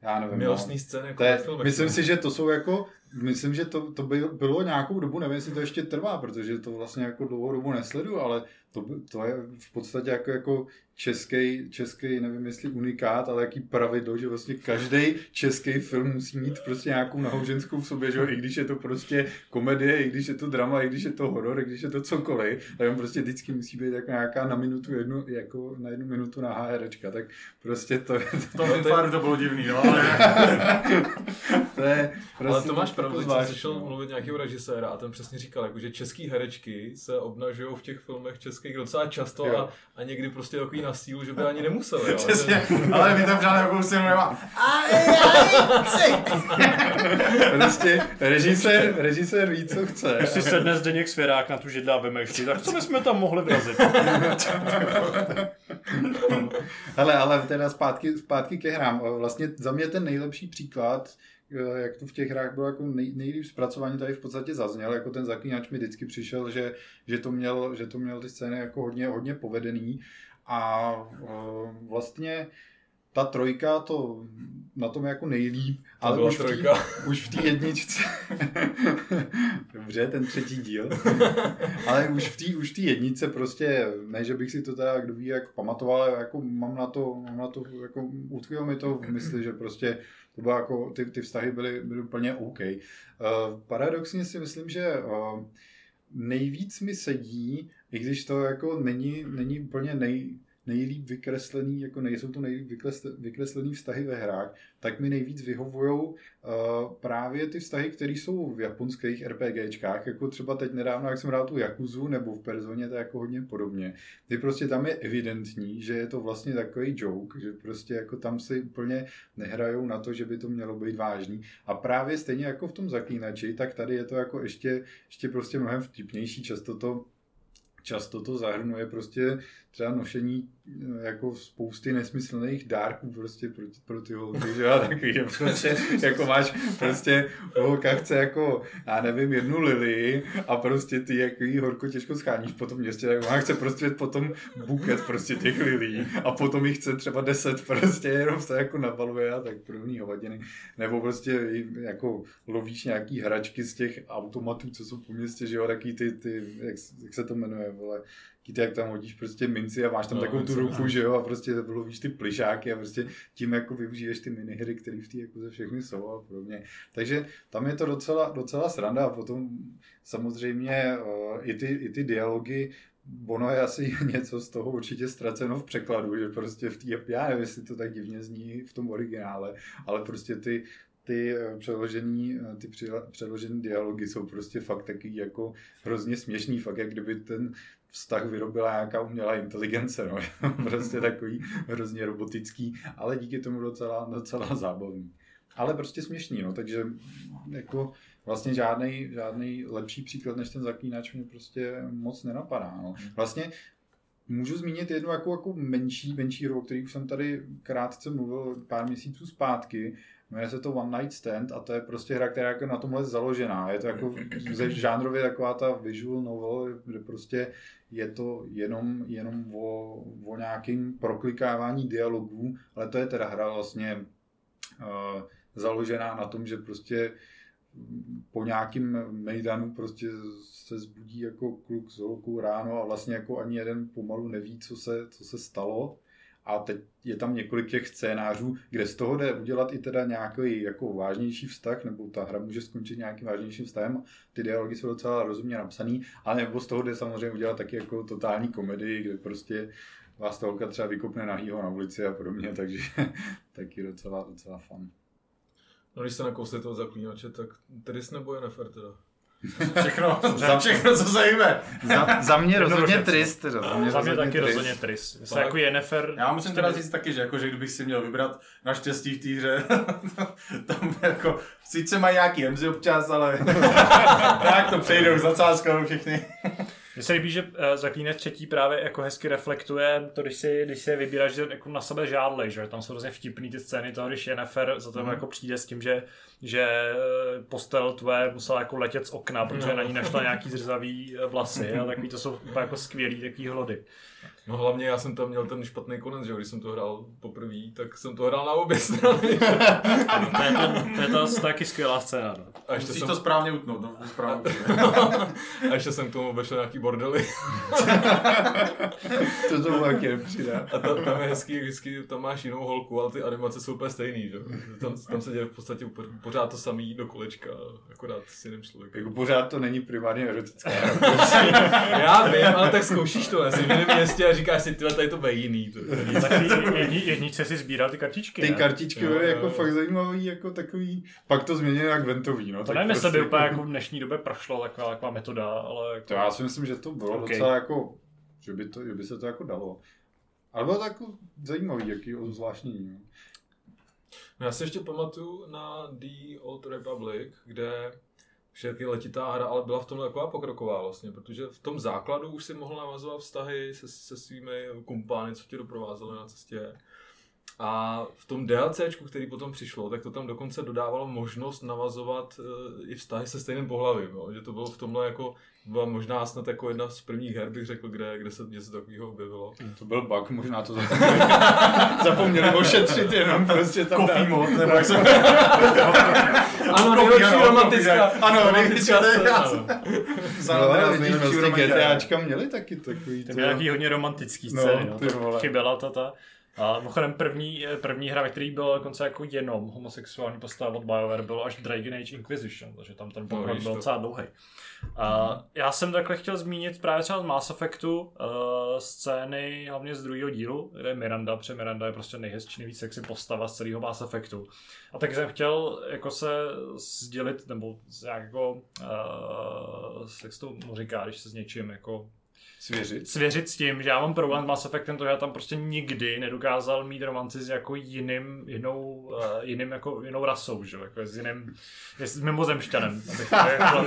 Speaker 4: já nevím, no.
Speaker 2: Milostný scény jako
Speaker 4: je, myslím si, že to jsou jako, myslím, že to, to by, bylo nějakou dobu, nevím, jestli to ještě trvá, protože to vlastně jako dlouhou dobu nesledu, ale to, to je v podstatě jako, jako český, český, nevím jestli unikát, ale jaký pravidlo, že vlastně každý český film musí mít prostě nějakou nahoženskou v sobě, že jo? i když je to prostě komedie, i když je to drama, i když je to horor, i když je to cokoliv, tak on prostě vždycky musí být jako nějaká na minutu jednu, jako na jednu minutu na herečka, tak prostě to je...
Speaker 3: V tom Infaru to bylo divný, no, ale...
Speaker 4: to je prostě
Speaker 2: Ale to máš pravdu,
Speaker 4: jako
Speaker 2: jsem slyšel
Speaker 4: no.
Speaker 2: mluvit nějakého režiséra a ten přesně říkal, jako, že český herečky se obnažují v těch filmech českých docela často
Speaker 4: Jo.
Speaker 2: a, a někdy prostě takový na sílu, že by ani nemuseli. Jo.
Speaker 3: Přesně, ale my tam v žádném kousinu nemá.
Speaker 4: Prostě režisér, režisér ví, co chce.
Speaker 1: Když si sedne Zdeněk Svěrák na tu židla a vymýšlí, tak co bychom tam mohli vrazit?
Speaker 4: Hele, ale teda zpátky, zpátky ke hrám. Vlastně za mě ten nejlepší příklad, jak to v těch hrách bylo jako nej, nejlíp zpracování, tady v podstatě zazněl, jako ten zaklínač mi vždycky přišel, že, že, to, měl, že to měl ty scény jako hodně, hodně povedený. A eh, vlastně ta trojka to na tom jako nejlíp, ale
Speaker 2: byla
Speaker 4: už v,
Speaker 2: trojka.
Speaker 4: tý, už v té jedničce, dobře, ten třetí díl, ale už v té už v té jednice prostě, ne, že bych si to teda, kdo ví, jak pamatoval, ale jako mám na to, mám na to, jako utkvělo mi to v mysli, že prostě to bylo jako, ty, ty vztahy byly, byly úplně OK. Uh, paradoxně si myslím, že uh, nejvíc mi sedí, i když to jako není, není úplně nej, nejlíp vykreslený, jako nejsou to nejlíp vykresle- vykreslený vztahy ve hrách, tak mi nejvíc vyhovují uh, právě ty vztahy, které jsou v japonských RPGčkách, jako třeba teď nedávno, jak jsem hrál tu Jakuzu, nebo v Personě, to je jako hodně podobně. Ty prostě tam je evidentní, že je to vlastně takový joke, že prostě jako tam si úplně nehrajou na to, že by to mělo být vážný. A právě stejně jako v tom zaklínači, tak tady je to jako ještě, ještě prostě mnohem vtipnější, často to často to zahrnuje prostě třeba nošení eh, jako spousty nesmyslných dárků prostě pro, pro ty holky, že jo, takový, že prostě jako máš prostě holka chce jako, já nevím, jednu lili a prostě ty jako jí horko těžko scháníš. Po tom městě, tak ona chce prostě potom buket prostě těch lilí a potom jich chce třeba deset prostě, jenom se jako nabaluje a tak podobný hovadiny. Nebo prostě jako lovíš nějaký hračky z těch automatů, co jsou po městě, že jo, taky ty, ty jak, jak se to jmenuje, vole, ty, jak tam hodíš prostě minci a máš tam
Speaker 2: No,
Speaker 4: no, takovou tu ruku, že jo, a prostě lovíš ty plišáky a prostě tím jako využiješ ty minihry, které v té jako ze všechny jsou a podobně. Takže tam je to docela, docela sranda a potom samozřejmě uh, i, ty, i ty dialogy, ono je asi něco z toho určitě ztraceno v překladu, že prostě v té, já nevím, jestli to tak divně zní v tom originále, ale prostě ty, ty eh, přeložený, eh, ty přeložený dialogy jsou prostě fakt taky jako hrozně směšný, fakt jak kdyby ten vztah vyrobila nějaká umělá inteligence, no. prostě takový hrozně robotický, ale díky tomu docela, docela zábavný. Ale prostě směšný, no, takže jako vlastně žádný, žádný lepší příklad než ten zaklínač mě prostě moc nenapadá. No. Vlastně můžu zmínit jednu jako, jako menší, menší hru, o který už jsem tady krátce mluvil pár měsíců zpátky, Jmenuje se to One Night Stand a to je prostě hra, která je jako na tomhle založená. Je to jako žánrově taková ta visual novel, kde prostě je to jenom, jenom o, o nějakým proklikávání dialogů, ale to je teda hra vlastně uh, založená na tom, že prostě po nějakým mejdanu prostě se zbudí jako kluk s holkou ráno a vlastně jako ani jeden pomalu neví, co se, co se stalo. A teď je tam několik těch scénářů, kde z toho jde udělat i teda nějaký jako vážnější vztah, nebo ta hra může skončit nějakým vážnějším vztahem. Ty dialogy jsou docela rozumně napsaný, ale nebo z toho jde samozřejmě udělat taky jako totální komedii, kde prostě vás ta holka třeba vykopne nahýho na ulici a podobně, takže taky docela, docela fun.
Speaker 2: No když se nakousli toho zaklínače, tak Tris nebo Yennefer teda?
Speaker 3: Všechno, všechno, co se jíme.
Speaker 4: Za, za mě rozhodně trist. Teda. Za mě,
Speaker 1: Za mě taky
Speaker 4: trist.
Speaker 1: rozhodně Tris. Se
Speaker 2: Tak.
Speaker 1: jako Yennefer...
Speaker 3: Já musím teda říct taky, že, jako, že kdybych si měl vybrat naštěstí v té hře, tam jako, sice mají nějaký emzy občas, ale tak to přejdou s nadsázkou všichni.
Speaker 1: Mně se líbí, že uh, Zaklínač třetí právě jako hezky reflektuje to, když si, když si je vybíráš, že jako na sebe žádlej, že tam jsou hrozně vtipný ty scény toho, když Yennefer za tebe
Speaker 3: Mhm.
Speaker 1: jako přijde s tím, že, že eh, postel tvoje musela jako letět z okna, protože
Speaker 2: No.
Speaker 1: na ní našla nějaký zrzavý eh, vlasy a takový to jsou jako skvělý takový hlody.
Speaker 2: No hlavně já jsem tam měl ten špatný konec, že jo, když jsem to hrál poprvé, tak jsem to hrál na obě strany.
Speaker 1: To je, to, to je to taky skvělá scéna. No.
Speaker 2: A ještě,
Speaker 3: Musíš
Speaker 2: jsem,
Speaker 3: to správně utnout, no, správně.
Speaker 2: a ještě jsem k tomu vešel nějaký bordely.
Speaker 4: To to taky nepřidá.
Speaker 2: A ta, tam je hezký, vždycky tam máš jinou holku, ale ty animace jsou úplně stejný, že? jo. Tam, tam se děje v podstatě pořád to samý do kolečka, akorát s jiným člověkem.
Speaker 4: Jako pořád to není primárně erotická.
Speaker 2: Já vím, ale tak zkoušíš to, jsi v jiném městě a říkáš si, tyhle, tady to bude jiný. To,
Speaker 1: jedni, jedničce si sbíral ty kartičky,
Speaker 4: Ty
Speaker 1: ne?
Speaker 4: kartičky
Speaker 2: Jo,
Speaker 4: byly
Speaker 2: jo,
Speaker 4: jako
Speaker 2: jo.
Speaker 4: fakt zajímavý, jako takový, pak to změnili jak ventový, no.
Speaker 1: To
Speaker 4: tak
Speaker 1: nevím, jestli by
Speaker 4: prostě
Speaker 1: úplně jako v dnešní době prošlo taková, taková metoda, ale jako...
Speaker 4: To já si myslím, že to bylo
Speaker 1: Ok.
Speaker 4: okay. docela jako, že by, to, že by se to jako dalo. Ale bylo to jako zajímavý, jaký zvláštní. No.
Speaker 2: No já si ještě pamatuju na The Old Republic, kde taky letitá hra, ale byla v tomhle taková pokroková vlastně, protože v tom základu už si mohl navazovat vztahy se, se svými kumpány, co tě doprovázeli na cestě. A v tom DLCčku, který potom přišlo, tak to tam dokonce dodávalo možnost navazovat eh, i vztahy se stejným pohlavím, jo? že to bylo v tomhle jako, byla možná snad jako jedna z prvních her, bych řekl, kde, kde se něco takového objevilo.
Speaker 4: To byl bug, možná to zapomněli, zapomněli ošetřit jenom prostě tam
Speaker 3: Coffee
Speaker 4: dát.
Speaker 3: mod, nebo jak se
Speaker 2: Ano,
Speaker 3: nejhorší romantická-
Speaker 2: romantická,
Speaker 3: ano,
Speaker 2: romantická.
Speaker 4: No, vidíš,
Speaker 3: prostě
Speaker 4: prostě GTAčka měli taky takový
Speaker 1: To byly nějaký hodně romantický
Speaker 4: No,
Speaker 1: scény, no, chyběla ta ta. A mimochodem první, první hra, ve který byl dokonce jako jenom homosexuální postava od BioWare, bylo až Dragon Age Inquisition, takže tam ten pokrok
Speaker 2: vidíš
Speaker 1: byl
Speaker 2: to.
Speaker 1: docela dlouhý. A já jsem takhle chtěl zmínit právě třeba z Mass Effectu uh, scény, hlavně z druhého dílu, kde je Miranda, protože Miranda je prostě nejhezčí, nejvíc sexy postava z celého Mass Effectu. A tak jsem chtěl jako se sdělit, nebo nějak jako, uh, jak se to mu říká, když se s něčím jako
Speaker 4: Svěřit.
Speaker 1: svěřit s tím, že já mám problém s Mass Effectem, to, já tam prostě nikdy nedokázal mít romanci s jako jiným, jinou, uh, jiným jako jinou rasou, že jo, jako s jiným, s mimozemšťanem, jako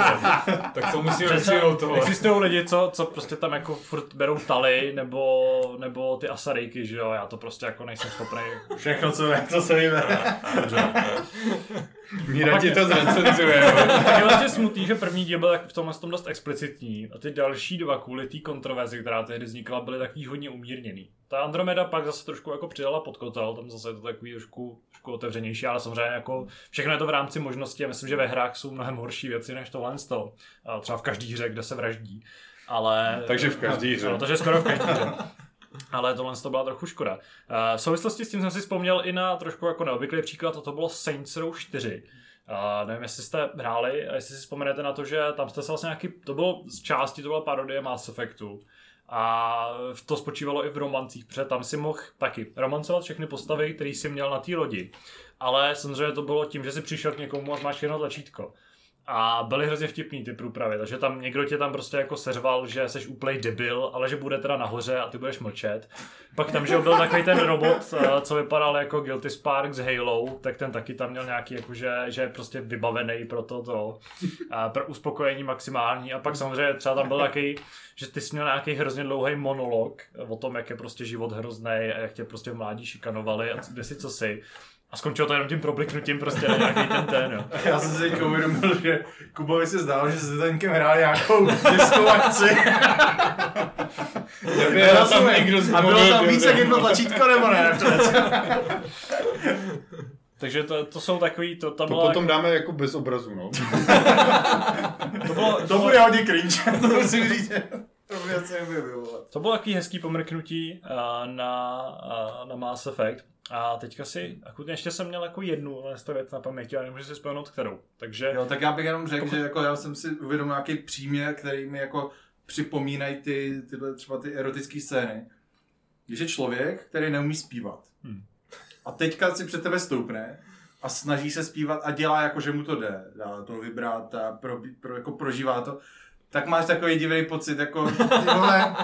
Speaker 2: Tak to musíme přijmout tohle.
Speaker 1: Existují lidi, co, co prostě tam jako furt berou taly, nebo, nebo ty asarejky, že jo, já to prostě jako nejsem schopný.
Speaker 3: Všechno, co to se jmenuje.
Speaker 4: Míra ti to zrecenzuje.
Speaker 1: Je vlastně smutný, že první díl byl v tomhle tom dost explicitní a ty další dva kvůli té kontroverzi, která tehdy vznikla, byly takový hodně umírněný. Ta Andromeda pak zase trošku jako přidala pod kotel, tam zase je to takový trošku, trošku otevřenější, ale samozřejmě jako všechno je to v rámci možností a myslím, že ve hrách jsou mnohem horší věci než tohle z toho. Třeba v každý hře, kde se vraždí. Ale...
Speaker 4: Takže v každý hře.
Speaker 1: No, takže skoro v každý hře. Ale tohle to byla trochu škoda. Eh, V souvislosti s tím jsem si vzpomněl i na trošku jako neobvyklý příklad, a to bylo Saints Row 4. Uh, nevím, jestli jste hráli, a jestli si vzpomenete na to, že tam jste se vlastně nějaký, to bylo z části, to byla parodie Mass Effectu. A to spočívalo i v romancích, protože tam si mohl taky romancovat všechny postavy, které si měl na té lodi. Ale samozřejmě to bylo tím, že si přišel k někomu a máš jedno tlačítko. A byly hrozně vtipný ty průpravy, takže tam někdo tě tam prostě jako seřval, že jsi úplnej debil, ale že bude teda nahoře a ty budeš mlčet. Pak tam, že byl takový ten robot, eh, co vypadal jako Guilty Spark z Halo, tak ten taky tam měl nějaký, jako, že, že je prostě vybavený pro to, to pro uspokojení maximální. A pak samozřejmě třeba tam byl takový, že ty jsi měl nějaký hrozně dlouhý monolog o tom, jak je prostě život hrozný a jak tě prostě v mládí šikanovali a kde si co si. A skončilo to jenom tím probliknutím prostě na nějaký ten ten, jo.
Speaker 3: Já jsem si teď uvědomil, že Kubovi se zdálo, že se tenkem hrál nějakou disco akci.
Speaker 4: Nebyl tam někdo z
Speaker 3: A bylo tam víc jak jedno tlačítko, nebo ne?
Speaker 1: Takže to, to jsou takový, to tam
Speaker 4: To
Speaker 1: byla
Speaker 4: potom dáme jako bez obrazu, no.
Speaker 1: to bylo, to
Speaker 3: To
Speaker 1: bylo,
Speaker 3: bude hodně cringe, to musím říct. To nebude vyvolat.
Speaker 1: to bylo takový hezký pomrknutí uh, na, uh, na Mass Effect. A teďka si, akutně ještě jsem měl jako jednu to věc na paměti, ale nemůžu si vzpomenout kterou. Takže
Speaker 3: Jo, tak já bych jenom řekl, že jako já jsem si uvědomil nějaký příměr, který mi jako připomínají ty, tyhle třeba ty erotické scény. Když je člověk, který neumí zpívat.
Speaker 1: Hmm.
Speaker 3: A teďka si před tebe stoupne a snaží se zpívat a dělá jako, že mu to jde. Dá to vibrát a pro, pro, jako prožívá to. Tak máš takový divný pocit, jako ty vole,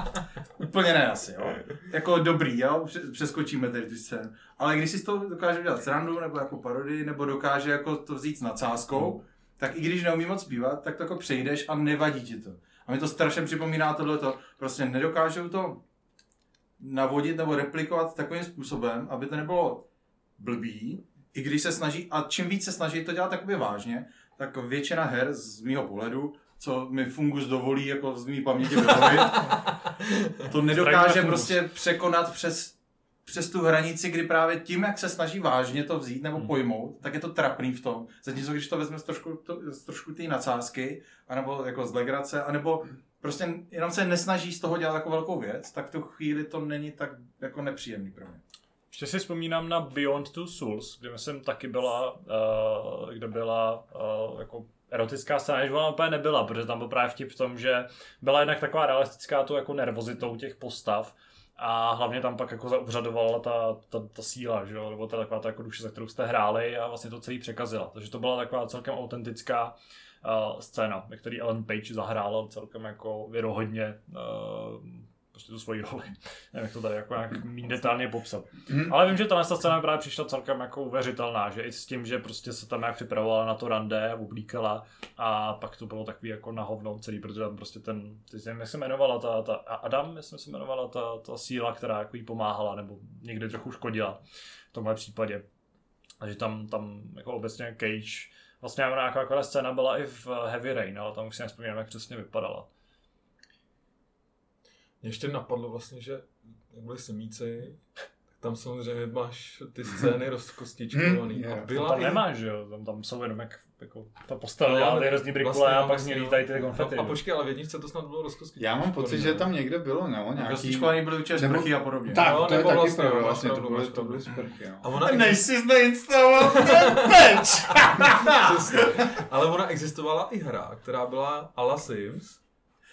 Speaker 3: úplně ne asi, jo. Jako dobrý, jo, pře- přeskočíme tady tu scénu. Ale když si toho dokáže udělat srandu, nebo jako parodii, nebo dokáže jako to vzít s nadsázkou, tak i když neumí moc zpívat, tak to jako přejdeš a nevadí ti to. A mi to strašně připomíná tohleto. Prostě nedokážou to navodit nebo replikovat takovým způsobem, aby to nebylo blbý, i když se snaží, a čím víc se snaží to dělat takoby vážně, tak většina her z mýho pohledu co mi fungus dovolí jako z mý paměti vybavit, to nedokáže prostě překonat přes přes tu hranici, kdy právě tím, jak se snaží vážně to vzít nebo pojmout, tak je to trapný v tom. Zatímco když to vezme z trošku, to, z trošku té nadsázky, anebo jako z legrace, anebo prostě jenom se nesnaží z toho dělat jako velkou věc, tak v tu chvíli to není tak jako nepříjemný pro mě.
Speaker 1: Ještě si vzpomínám na Beyond Two Souls, kde myslím taky byla, uh, kde byla uh, jako erotická scéna, že ona úplně nebyla, protože tam byl právě vtip v tom, že byla jednak taková realistická tu jako nervozitou těch postav, a hlavně tam pak jako zaobřadovala ta, ta, ta síla, že jo? nebo ta taková ta jako duše, za kterou jste hráli a vlastně to celý překazila. Takže to byla taková celkem autentická uh, scéna, ve které Ellen Page zahrála celkem jako věrohodně uh, prostě tu svoji roli. Nevím, jak to tady jako nějak méně detailně popsat.
Speaker 3: Mhm.
Speaker 1: Ale vím, že ta scéna právě přišla celkem jako uvěřitelná, že i s tím, že prostě se tam jak připravovala na to rande, oblíkala a pak to bylo takový jako na hovno celý, protože tam prostě ten, ty nevím, jak se jmenovala ta, ta Adam, myslím, se jmenovala ta, ta síla, která jako jí pomáhala nebo někdy trochu škodila v tomhle případě. Takže tam, tam jako obecně Cage, vlastně nějaká scéna byla i v Heavy Rain, ale tam už si nevzpomínám, jak přesně vypadala.
Speaker 2: Mě ještě napadlo vlastně, že jak byli semíci, tak tam samozřejmě máš ty scény rozkostičkovaný.
Speaker 3: Hmm,
Speaker 2: a
Speaker 3: jo.
Speaker 2: byla
Speaker 1: tam
Speaker 2: i-
Speaker 1: nemáš, že jo, tam, tam jsou jenom jak jako ta postava
Speaker 2: No,
Speaker 1: dělá
Speaker 2: ale
Speaker 1: ty hrozný brikule
Speaker 2: vlastně,
Speaker 1: a
Speaker 2: no,
Speaker 1: pak z ní
Speaker 2: vlastně,
Speaker 1: lítají ty
Speaker 2: no.
Speaker 1: konfety.
Speaker 2: A
Speaker 1: jo.
Speaker 2: počkej, ale v jedničce to snad bylo rozkostičkovaný.
Speaker 4: Já mám pocit, že tam někde bylo, no, nějaký...
Speaker 3: Rozličkovaný byly určitě
Speaker 4: Nebo-
Speaker 3: sprchy a podobně.
Speaker 4: Tak,
Speaker 2: No,
Speaker 4: to je
Speaker 2: nebo
Speaker 4: taky
Speaker 2: vlastně,
Speaker 4: pravda,
Speaker 2: máš
Speaker 4: vlastně to
Speaker 2: pravdu,
Speaker 4: byly, to byly sprchy, no.
Speaker 2: A ona,
Speaker 3: Než jsi zainstaloval ten patch!
Speaker 2: Ale ona existovala i hra, která byla a la Sims.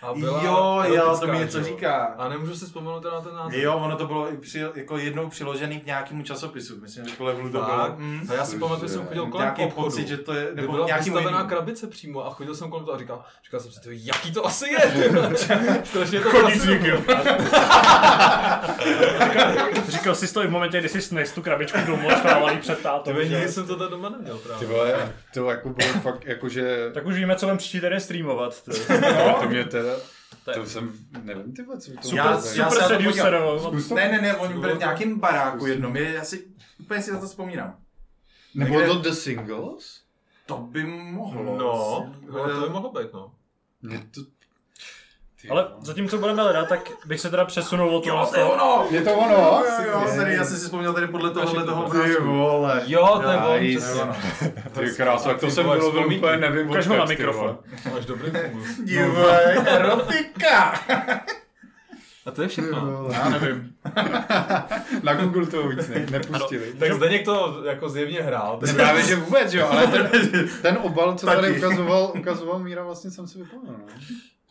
Speaker 2: A byla
Speaker 3: Jo, jo, to mi něco říká.
Speaker 2: A nemůžu si vzpomenout teda na ten název.
Speaker 3: Jo, ono to bylo i při, jako jednou přiložený k nějakému časopisu, myslím, že levelu to bylo. Mm.
Speaker 2: A já si pamatuju, že jsem chodil kolem
Speaker 3: Nějaký
Speaker 2: obchodu.
Speaker 3: pocit, že to je, nebo
Speaker 2: byla
Speaker 3: nějaký
Speaker 2: vystavená
Speaker 3: jiný.
Speaker 2: krabice přímo a chodil jsem kolem toho a říkal, říkal jsem si, to, jaký to asi je, ty strašně to
Speaker 1: Chodícník,
Speaker 2: fascinuje.
Speaker 1: jo. říkal, říkal jsi to i v momentě, kdy jsi snes tu krabičku domů a schválil jí před
Speaker 2: Ty
Speaker 1: tátou. že?
Speaker 2: nikdy jsem to tady doma neměl
Speaker 4: Ty
Speaker 2: právě.
Speaker 4: vole, to jako bylo fakt, jakože...
Speaker 1: Tak už víme, co budeme příští týden streamovat. ty.
Speaker 4: No, to mě teda...
Speaker 1: To je-
Speaker 4: To jsem, nevím ty vole, co by to
Speaker 1: Super,
Speaker 3: Já-
Speaker 4: bylo.
Speaker 3: já
Speaker 1: super
Speaker 3: se. Ne, ne, ne, oni byli v nějakém baráku jednom, je, já si úplně si na to vzpomínám. Takže-
Speaker 4: to The Singles?
Speaker 3: To by mohlo.
Speaker 2: No, ale to by mohlo být, no.
Speaker 4: Mě to... Ty
Speaker 1: Ale zatímco budeme hledat, tak bych se teda přesunul od
Speaker 3: Jo,
Speaker 1: toho.
Speaker 3: to je ono!
Speaker 4: Je to ono?
Speaker 3: Jo, jo, jo, tady, já jsem si vzpomněl tady podle tohohle toho
Speaker 4: Ty vole.
Speaker 2: Jo, to je
Speaker 3: ono.
Speaker 4: Ty krásu, jak to jsem vylovil
Speaker 2: vzpomínky.
Speaker 4: úplně nevím
Speaker 1: Ukaž ho na mikrofon.
Speaker 2: Máš dobrý fungus.
Speaker 3: Dívej, erotika!
Speaker 2: A to je všechno.
Speaker 3: Já nevím.
Speaker 4: Na Google to víc ne, nepustili.
Speaker 2: Tak Zdeněk to jako zjevně hrál.
Speaker 4: Ne, právě, že vůbec, jo, ale ten, ten obal, co tady ukazoval, ukazoval Míra, vlastně jsem si vypomněl. No.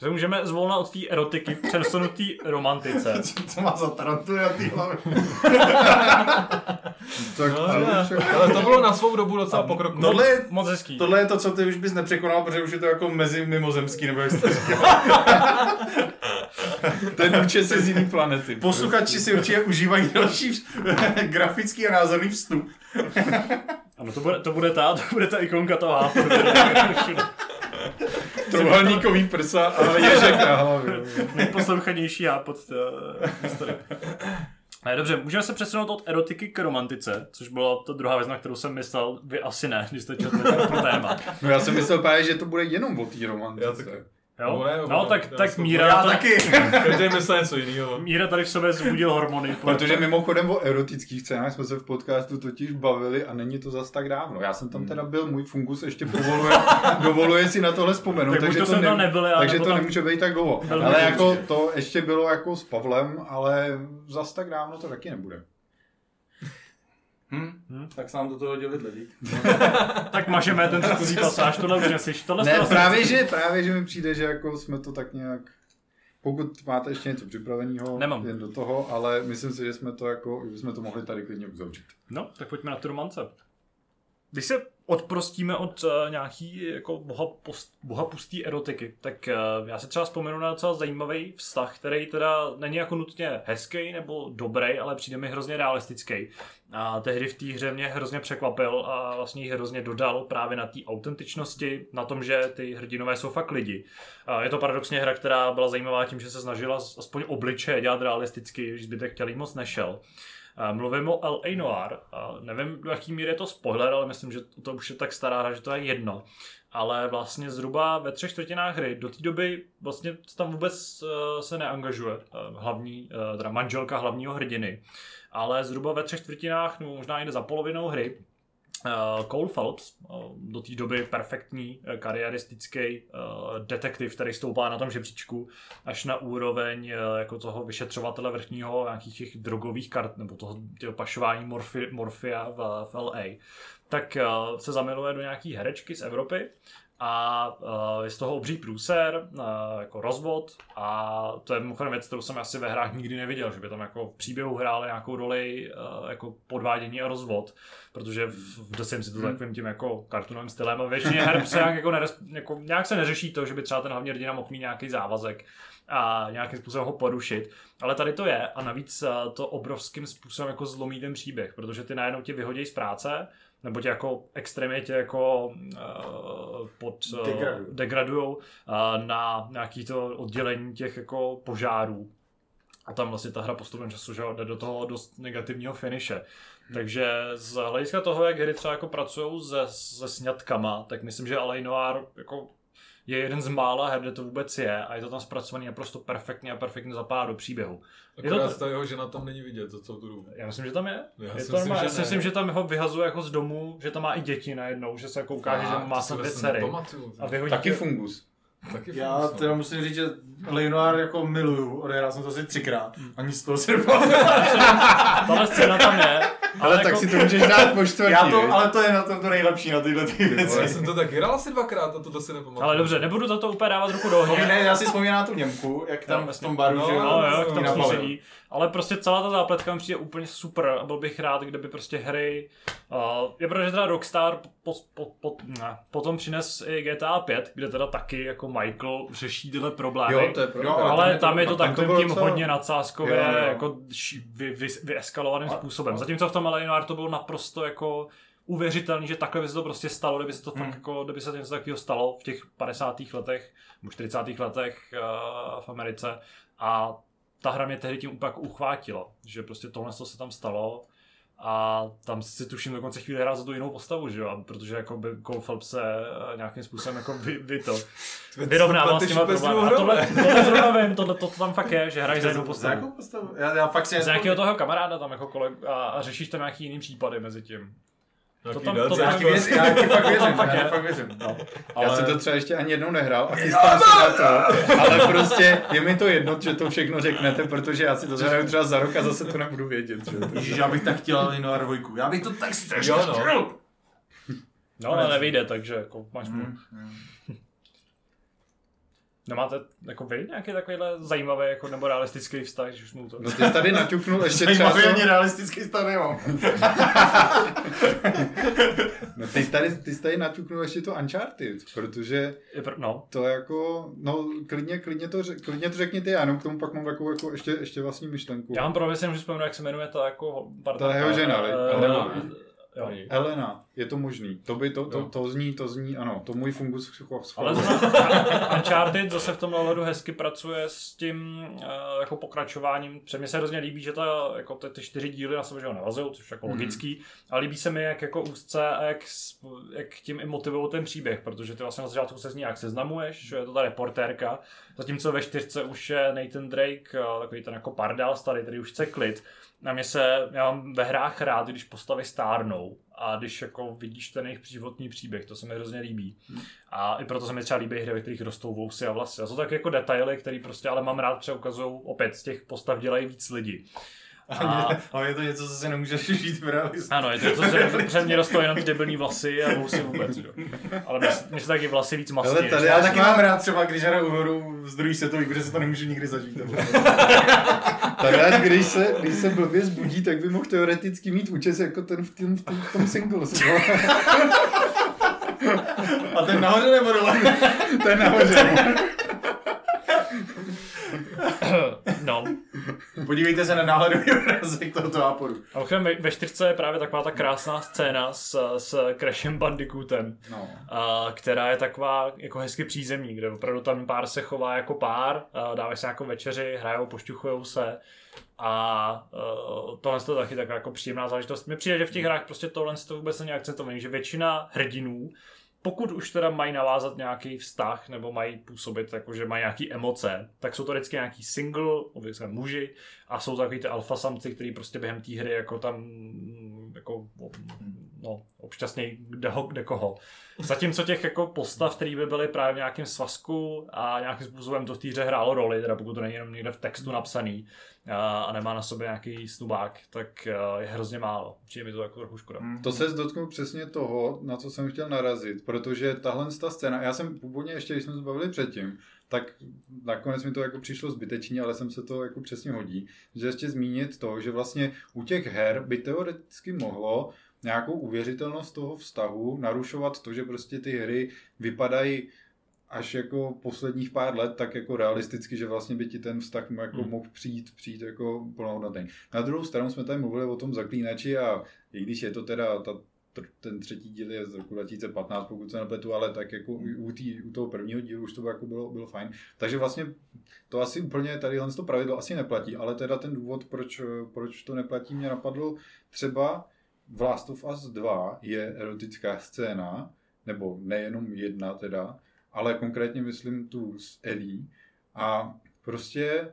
Speaker 1: Že můžeme zvolna od té erotiky přesunout té romantice.
Speaker 3: Co má za tarantu na té hlavě?
Speaker 4: Tak,
Speaker 2: No,
Speaker 4: ale
Speaker 2: ne.
Speaker 4: však-
Speaker 2: Ale to bylo na svou dobu docela pokrokový.
Speaker 3: Tohle je,
Speaker 1: Moc hezký.
Speaker 3: tohle je to, co ty už bys nepřekonal, protože už je to jako mezi mimozemský, nebo jak jsi to říkal.
Speaker 4: ten účet je z jiný planety.
Speaker 3: Posluchači si určitě užívají další grafický a názorný vstup.
Speaker 1: Ano, to bude, to bude ta, to bude ta ikonka toho.
Speaker 4: Trojuhelníkový prsa a ježek na hlavě.
Speaker 1: Nejposlouchanější hápot v historii. Ne, dobře, můžeme se přesunout od erotiky k romantice, což byla ta druhá věc, na kterou jsem myslel, vy asi ne, když jste četli to téma.
Speaker 4: No já jsem myslel právě, že to bude jenom o té
Speaker 2: Já
Speaker 4: romantice.
Speaker 2: taky.
Speaker 1: Jo?
Speaker 2: No, ne,
Speaker 1: No,
Speaker 2: no,
Speaker 1: tak, tak Míra,
Speaker 3: Já taky.
Speaker 2: Každý myslel něco jiného.
Speaker 1: Míra tady v sobě zbudil hormony.
Speaker 4: Protože mimochodem o erotických scénách jsme se v podcastu totiž bavili a není to zas tak dávno. Já jsem tam teda byl, můj fungus ještě povoluje, dovoluje si na tohle vzpomenout.
Speaker 1: Tak
Speaker 4: takže
Speaker 1: to jsem tam
Speaker 4: ne-
Speaker 1: nebyl, já,
Speaker 4: takže to
Speaker 1: tam-
Speaker 4: nemůže být tak dlouho. Ale jako to ještě bylo jako s Pavlem, ale zas tak dávno to taky nebude.
Speaker 3: Hm, tak se nám do toho dělit lidi.
Speaker 1: Tak mažeme ten předchozí pasáž, tohle už neslyš. Tohle
Speaker 4: Ne, právě že, právě, že mi přijde, že jako jsme to tak nějak pokud máte ještě něco připraveného,
Speaker 1: Nemám.
Speaker 4: jen do toho, ale myslím si, že jsme to jako, že jsme to mohli tady klidně uzavřít.
Speaker 1: No, tak pojďme na tu romance. Když se odprostíme od uh, nějaký jako boha, post, boha pustý erotiky, tak uh, já si třeba vzpomenu na docela zajímavý vztah, který teda není jako nutně hezký nebo dobrý, ale přijde mi hrozně realistický. A tehdy v té hře mě hrozně překvapil a vlastně ji hrozně dodal právě na té autentičnosti, na tom, že ty hrdinové jsou fakt lidi. A je to paradoxně hra, která byla zajímavá tím, že se snažila aspoň obličeje dělat realisticky, když zbytek tělí moc nešel. Mluvím o L.A. Noir. Nevím, do jaký míry je to spoiler, ale myslím, že to už je tak stará hra, že to je jedno. Ale vlastně zhruba ve třech čtvrtinách hry do té doby vlastně tam vůbec uh, se neangažuje uh, hlavní, uh, teda manželka hlavního hrdiny. Ale zhruba ve třech čtvrtinách, nebo možná i za polovinou hry, Uh, Cole Phelps, uh, do té doby perfektní uh, kariéristický detektiv, který stoupá na tom žebříčku až na úroveň jako toho vyšetřovatele vrchního nějakých těch drogových kart nebo toho těho pašování morfi, morfia v, v LA, tak se zamiluje do nějaký herečky z Evropy a uh, je z toho obří průser, uh, jako rozvod a to je mimochodem věc, kterou jsem asi ve hrách nikdy neviděl, že by tam jako v příběhu hráli nějakou roli uh, jako podvádění a rozvod, protože v, The Sims to takovým tím jako kartunovým stylem a většině her se nějak, jako, neres, jako, nějak se neřeší to, že by třeba ten hlavní hrdina mohl mít nějaký závazek a nějakým způsobem ho porušit. Ale tady to je a navíc to obrovským způsobem jako zlomí ten příběh, protože ty najednou tě vyhodí z práce, nebo tě jako extrémně tě jako uh, pod uh, degradujou uh, na nějaký to oddělení těch jako požárů. A tam vlastně ta hra postupem času že jde do toho dost negativního finiše. Hmm. Takže z hlediska toho, jak hry třeba jako pracují se, se sňatkama, tak myslím, že Alain Noir jako je jeden z mála her, kde to vůbec je a je to tam zpracovaný naprosto perfektně a perfektně zapadá do příběhu.
Speaker 2: Akorát je to... ta jeho žena tam není vidět za celou tu dobu.
Speaker 1: Já myslím, že tam je.
Speaker 2: Já,
Speaker 1: je
Speaker 2: si
Speaker 1: to
Speaker 2: myslím,
Speaker 1: já
Speaker 2: že
Speaker 1: si
Speaker 2: ne.
Speaker 1: myslím, že tam ho vyhazuje jako z domu, že tam má i děti najednou, že se jako ukáže, že má tam dvě dcery. A vyhodí
Speaker 4: Taky
Speaker 1: tě-
Speaker 4: fungus.
Speaker 2: Taky
Speaker 3: Já
Speaker 2: fungus, no.
Speaker 3: teda musím říct, že Leonard jako miluju, odehrál jsem to asi třikrát,
Speaker 1: Hmm.
Speaker 3: ani z toho si nepamatuju.
Speaker 1: Tahle scéna tam je.
Speaker 4: Ale tak
Speaker 1: jako,
Speaker 4: si to můžeš dát po čtvrtí,
Speaker 3: Já to, ale to je na tom to nejlepší, na tyhle ty
Speaker 2: Ale já
Speaker 3: věci.
Speaker 2: jsem to taky hrál asi dvakrát a to si nepamatuju.
Speaker 1: ale dobře, nebudu za to úplně dávat ruku do ohně.
Speaker 3: Ne, já si vzpomínám na tu Němku, jak tam
Speaker 1: Tam
Speaker 3: v tom baru,
Speaker 2: no,
Speaker 3: že
Speaker 1: No jo, jak
Speaker 2: to
Speaker 1: tam sedí. Ale prostě celá ta zápletka mi přijde úplně super a byl bych rád, kdyby prostě hry... Uh, je pravda, že teda Rockstar po, po, po, ne, potom přines i GTA 5, kde teda taky jako Michael řeší tyhle problémy.
Speaker 4: Jo, to je pravda.
Speaker 3: Jo,
Speaker 1: ale tam je to
Speaker 4: tam to
Speaker 1: takovým tím
Speaker 4: docela-
Speaker 1: hodně nadsázkově,
Speaker 4: Jo, jo.
Speaker 1: jako ši- vy, vy, vyeskalovaným
Speaker 3: A-
Speaker 1: způsobem.
Speaker 3: a-
Speaker 1: Zatímco v tom Eleanor to bylo naprosto jako uvěřitelný, že takhle by se to prostě stalo, kdyby se to
Speaker 3: Hmm.
Speaker 1: fakt jako, kdyby se něco takového stalo v těch 50. letech, nebo 40. letech uh, v Americe a ta hra mě tehdy tím úplně jako uchvátila, že prostě tohle to se tam stalo a tam si tuším dokonce chvíli hrát za tu jinou postavu, že jo, A protože jako by Cole Phelps se eh, nějakým způsobem jako vy, vy to vyrovnával s těma problémy. A tohle, tohle zrovna vím, tohle to, to tam fakt je, že hraješ za
Speaker 3: Za
Speaker 1: postavu.
Speaker 3: jakou postavu? Já, já fakt si
Speaker 1: Z nějakého toho kamaráda tam jako koleg a, a řešíš tam nějaký jiný případy mezi tím. To tam- to tam-
Speaker 3: Já ti věřím, já ti fakt věřím, já
Speaker 1: je.
Speaker 3: ti fakt věřím.
Speaker 1: No.
Speaker 4: Já
Speaker 1: Ale,
Speaker 4: jsem to třeba ještě ani jednou nehrál a chystám se na to, ale prostě je mi to jedno, že to všechno řeknete, protože já si to zahraju třeba za rok a zase to nebudu vědět. Že?
Speaker 3: Ježiš, já bych tak chtěl Leonard dvojku. Já bych to tak strašně
Speaker 2: no.
Speaker 3: chtěl.
Speaker 1: no, ale nevyjde, takže jako máš
Speaker 3: Hmm.
Speaker 1: Mm. Nemáte jako vy nějaký takovýhle zajímavý jako, nebo realistický vztah, že už mu to...
Speaker 4: No ty tady naťuknul ještě třeba...
Speaker 3: Zajímavý
Speaker 4: to-
Speaker 3: ani realistický stav nemám.
Speaker 4: No ty tady, ty tady naťuknul ještě to Uncharted, protože
Speaker 1: no,
Speaker 4: to jako, no klidně, klidně, to, klidně to řekni ty, já jenom k tomu pak mám takovou jako ještě, ještě vlastní myšlenku.
Speaker 1: já mám právě si nemůžu vzpomenout, jak se jmenuje ta jako
Speaker 4: Ta jeho žena,
Speaker 1: eh,
Speaker 4: viď?
Speaker 1: eh,
Speaker 4: Elena.
Speaker 1: jo.
Speaker 4: Elena, je to možný. To, by, to, to,
Speaker 2: Jo.
Speaker 4: to zní, to zní, ano, to můj fungus
Speaker 1: Ale zrovna Uncharted zase v tomhle ohledu hezky pracuje s tím uh, jako pokračováním. Mně se hrozně líbí, že ta, jako ty, ty čtyři díly na sebe že ho navazují, což je jako
Speaker 3: Mhm.
Speaker 1: logický, ale líbí se mi, jak jako úzce a jak, jak tím i motivují ten příběh, protože ty vlastně na začátku se s ní jak seznamuješ, že je to ta reportérka, zatímco ve čtyřce už je Nathan Drake, eh, takový ten jako pardal starý, který už chce klid. Na mě se, já mám ve hrách rád, když postavy stárnou a když jako vidíš ten jejich životní příběh, to se mi hrozně líbí. A i proto se mi třeba líbí hry, ve kterých rostou vousy a vlasy. A jsou tak jako detaily, které prostě ale mám rád, třeba ukazují opět z těch postav dělají víc lidí. A,
Speaker 3: Ale je to něco, co si nemůžeš žít v realismu.
Speaker 1: ano, je to, co se před mě rostou jenom ty debilní vlasy a vousy vůbec, jo. Ale mně se- taky vlasy víc
Speaker 4: tady
Speaker 3: Já taky
Speaker 4: má-
Speaker 3: mám rád třeba, když hraju hru z druhý světový, protože se to nemůžu nikdy zažít.
Speaker 4: Tak když se, když se blbě zbudí, tak by mohl teoreticky mít účes jako ten v tom, v tom, v tom singles. No.
Speaker 3: A ten nahoře nebo dole?
Speaker 4: je nahoře.
Speaker 1: No,
Speaker 3: Podívejte se na náhledový obrazek tohoto náporu.
Speaker 1: A ve, ve čtyřce je právě taková ta krásná scéna s, s Crashem Bandicootem,
Speaker 4: No.
Speaker 1: a, která je taková jako hezky přízemní, kde opravdu tam pár se chová jako pár, a dávají se jako večeři, hrajou, pošťuchujou se a uh, tohle je taky taková jako příjemná záležitost. Mně přijde, že v těch hrách prostě tohle to vůbec není akcentované, že většina hrdinů pokud už teda mají navázat nějaký vztah nebo mají působit, jako že mají nějaký emoce, tak jsou to vždycky nějaký single, obvykle muži, a jsou takový ty alfa samci, který prostě během té hry jako tam jako, no, občasně kde, ho, kde koho. Zatímco těch jako postav, které by byly právě v nějakém svazku a nějakým způsobem to v té hře hrálo roli, teda pokud to není jenom někde v textu napsaný a, a nemá na sobě nějaký snubák, tak je hrozně málo. Přijde mi to jako trochu škoda.
Speaker 4: To se dotknu přesně toho, na co jsem chtěl narazit, protože tahle ta scéna, já jsem původně ještě, když jsme se bavili předtím, tak nakonec mi to jako přišlo zbytečně, ale jsem se to jako přesně hodí, že ještě zmínit to, že vlastně u těch her by teoreticky mohlo nějakou uvěřitelnost toho vztahu narušovat to, že prostě ty hry vypadají až jako posledních pár let tak jako realisticky, že vlastně by ti ten vztah jako
Speaker 1: Hmm.
Speaker 4: mohl přijít, přijít jako plnohodnotný. Na druhou stranu jsme tady mluvili o tom zaklínači a i když je to teda ta, ten třetí díl je z roku 2015, pokud se nepletu, ale tak jako u, tý, u toho prvního dílu už to jako bylo, bylo fajn. Takže vlastně to asi úplně tady to pravidlo asi neplatí, ale teda ten důvod, proč, proč to neplatí, mě napadl třeba v Last of Us 2 je erotická scéna, nebo nejenom jedna teda, ale konkrétně myslím tu s Ellie a prostě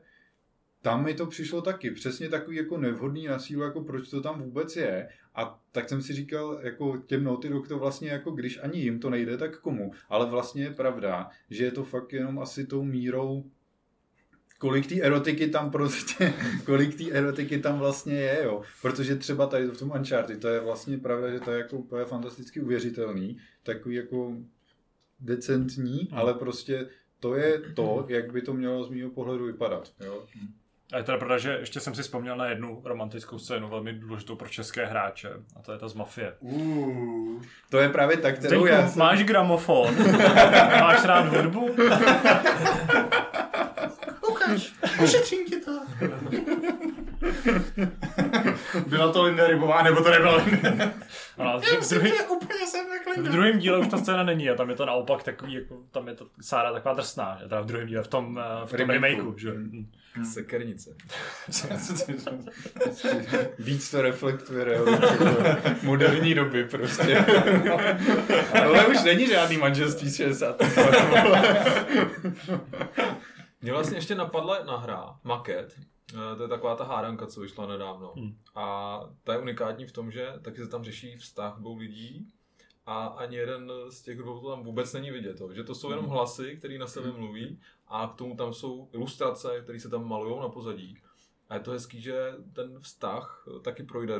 Speaker 4: tam mi to přišlo taky, přesně takový jako nevhodný na sílu, jako proč to tam vůbec je. A tak jsem si říkal, jako těm Naughty Dog to vlastně jako když ani jim to nejde, tak komu. Ale vlastně je pravda, že je to fakt jenom asi tou mírou kolik té erotiky tam prostě, kolik té erotiky tam vlastně je, jo. Protože třeba tady v tom Uncharted, to je vlastně pravda, že to je jako úplně fantasticky uvěřitelný, takový jako decentní,
Speaker 1: Hmm.
Speaker 4: ale prostě to je to, jak by to mělo z mého pohledu vypadat, jo.
Speaker 1: A je teda pravda, že ještě jsem si vzpomněl na jednu romantickou scénu, velmi důležitou pro české hráče, a to je ta z Mafie.
Speaker 3: Uh.
Speaker 4: To je právě tak, kterou
Speaker 1: Zdeňku,
Speaker 4: já jsem...
Speaker 1: máš gramofon? máš rád hudbu?
Speaker 3: Ukaž, ušetřím ti to. Byla to Linda Rybová, nebo to nebyla Linda?
Speaker 1: A v, v, druhý,
Speaker 3: úplně jsem
Speaker 1: v
Speaker 3: takhle.
Speaker 1: druhém díle už ta scéna není a tam je to naopak takový, jako, tam je to Sára taková drsná, že? teda v druhém díle, v tom, eh, v tom
Speaker 4: Remakeu.
Speaker 1: remakeu, že?
Speaker 4: Mm.
Speaker 2: Sekernice.
Speaker 4: Víc to reflektuje realitu moderní doby prostě. Ale už není žádný manželství z 60.
Speaker 2: Mě vlastně ještě napadla jedna hra, Maket. Eh, To je taková ta hádanka, co vyšla nedávno.
Speaker 1: Hmm.
Speaker 2: A ta je unikátní v tom, že taky se tam řeší vztah dvou lidí a ani jeden z těch dvou to tam vůbec není vidět. jo. Že to jsou jenom hlasy, které na sebe mluví a k tomu tam jsou ilustrace, které se tam malují na pozadí. A je to hezký, že ten vztah eh, taky projde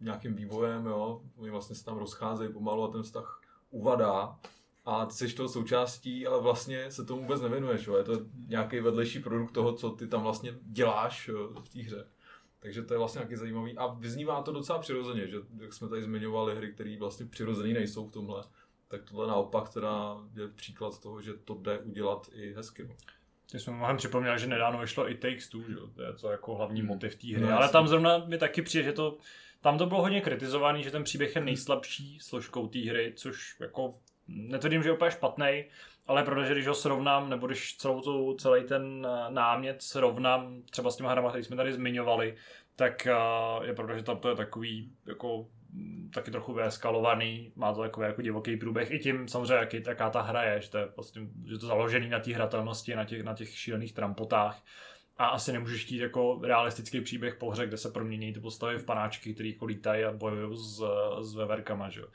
Speaker 2: nějakým vývojem, jo. Oni vlastně se tam rozcházejí pomalu a ten vztah uvadá a ty jsi toho součástí, ale vlastně se tomu vůbec nevěnuješ. Jo. Je to nějaký vedlejší produkt toho, co ty tam vlastně děláš jo, v té hře. Takže to je vlastně nějaký zajímavý. A vyznívá to docela přirozeně, že jak jsme tady zmiňovali hry, které vlastně přirozený nejsou v tomhle, tak tohle naopak teda je příklad toho, že to jde udělat i hezky. No.
Speaker 1: Ty jsme mnohem připomněl, že nedávno vyšlo i Takes Two, že? jo, to je to jako hlavní motiv té hry.
Speaker 2: No,
Speaker 1: Ale tam zrovna mi taky přijde, že to, tam to bylo hodně kritizovaný, že ten příběh je nejslabší složkou té hry, což jako netvrdím, že je úplně špatný, ale protože když ho srovnám, nebo když celou tu, celý ten eh, námět srovnám třeba s těma hrama, které jsme tady zmiňovali, tak eh, je pravda, že tam to je takový jako mm, taky trochu vyeskalovaný, má to takový jako divoký průběh, i tím samozřejmě, jaký, jaká ta hra je, že to je, vlastně, že to založený na té hratelnosti, na těch, na těch šílených trampotách. A asi nemůžeš chtít jako realistický příběh po hře, kde se promění ty postavy v panáčky, který jako lítají a bojují s, s veverkama, že jo.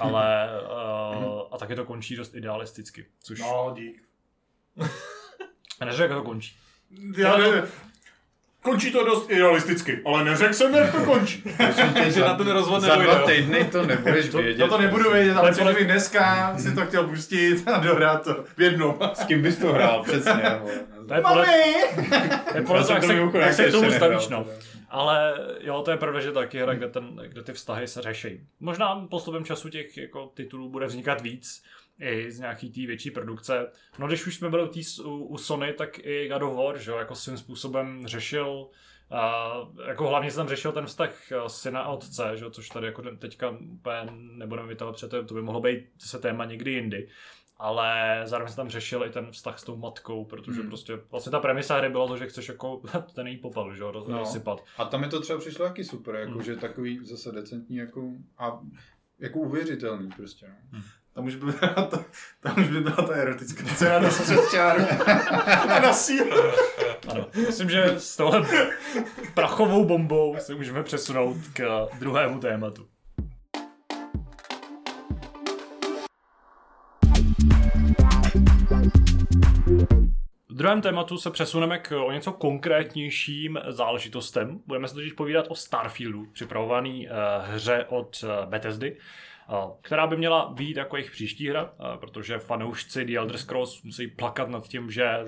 Speaker 1: Ale uh, a taky to končí dost idealisticky, což no.
Speaker 3: Dík.
Speaker 1: neřekl, jak to končí.
Speaker 3: Já ne, končí to dost idealisticky, ale neřekl jsem, jak to končí.
Speaker 2: Takže na ten rozvod
Speaker 4: Za dva týdny to nebudeš
Speaker 3: To,
Speaker 4: vědět.
Speaker 3: to, to nebudu vědět, ale bych dneska si to chtěl pustit a dohrát to v jednom.
Speaker 4: S kým bys to hrál, přesně.
Speaker 1: To je podle,
Speaker 3: Mami!
Speaker 1: to je podle toho, jak
Speaker 4: to
Speaker 1: se, jak se k tomu stavíš, no. Ale jo, to je pravda, že taky hra, kde, ten, kde ty vztahy se řeší. Možná postupem času těch jako, titulů bude vznikat víc, i z nějaký té větší produkce. No když už jsme byli u, tý, u, u Sony, tak i God of War, že jo, jako svým způsobem řešil Uh, jako hlavně jsem řešil ten vztah syna a otce, že? což tady jako teďka úplně nebudeme vytahovat, protože to by mohlo být zase téma někdy jindy. Ale zároveň jsem tam řešil i ten vztah s tou matkou, protože hmm. prostě vlastně ta premisa hry byla to, že chceš jako ten její popel, že jo,
Speaker 4: No.
Speaker 1: rozsypat.
Speaker 4: A tam mi to třeba přišlo taky super, jako,
Speaker 1: Hmm.
Speaker 4: že takový zase decentní jako, a jako uvěřitelný prostě. No.
Speaker 3: Tam už by byla ta, tam už by byla ta erotická scéna dost přes čáru. Na sílu.
Speaker 1: Ano, myslím, že s tohle prachovou bombou se můžeme přesunout k druhému tématu. V druhém tématu se přesuneme k o něco konkrétnějším záležitostem. Budeme se totiž povídat o Starfieldu, připravovaný uh, hře od uh, Bethesdy, uh, která by měla být jako jejich příští hra, protože fanoušci The Elder Scrolls musí plakat nad tím, že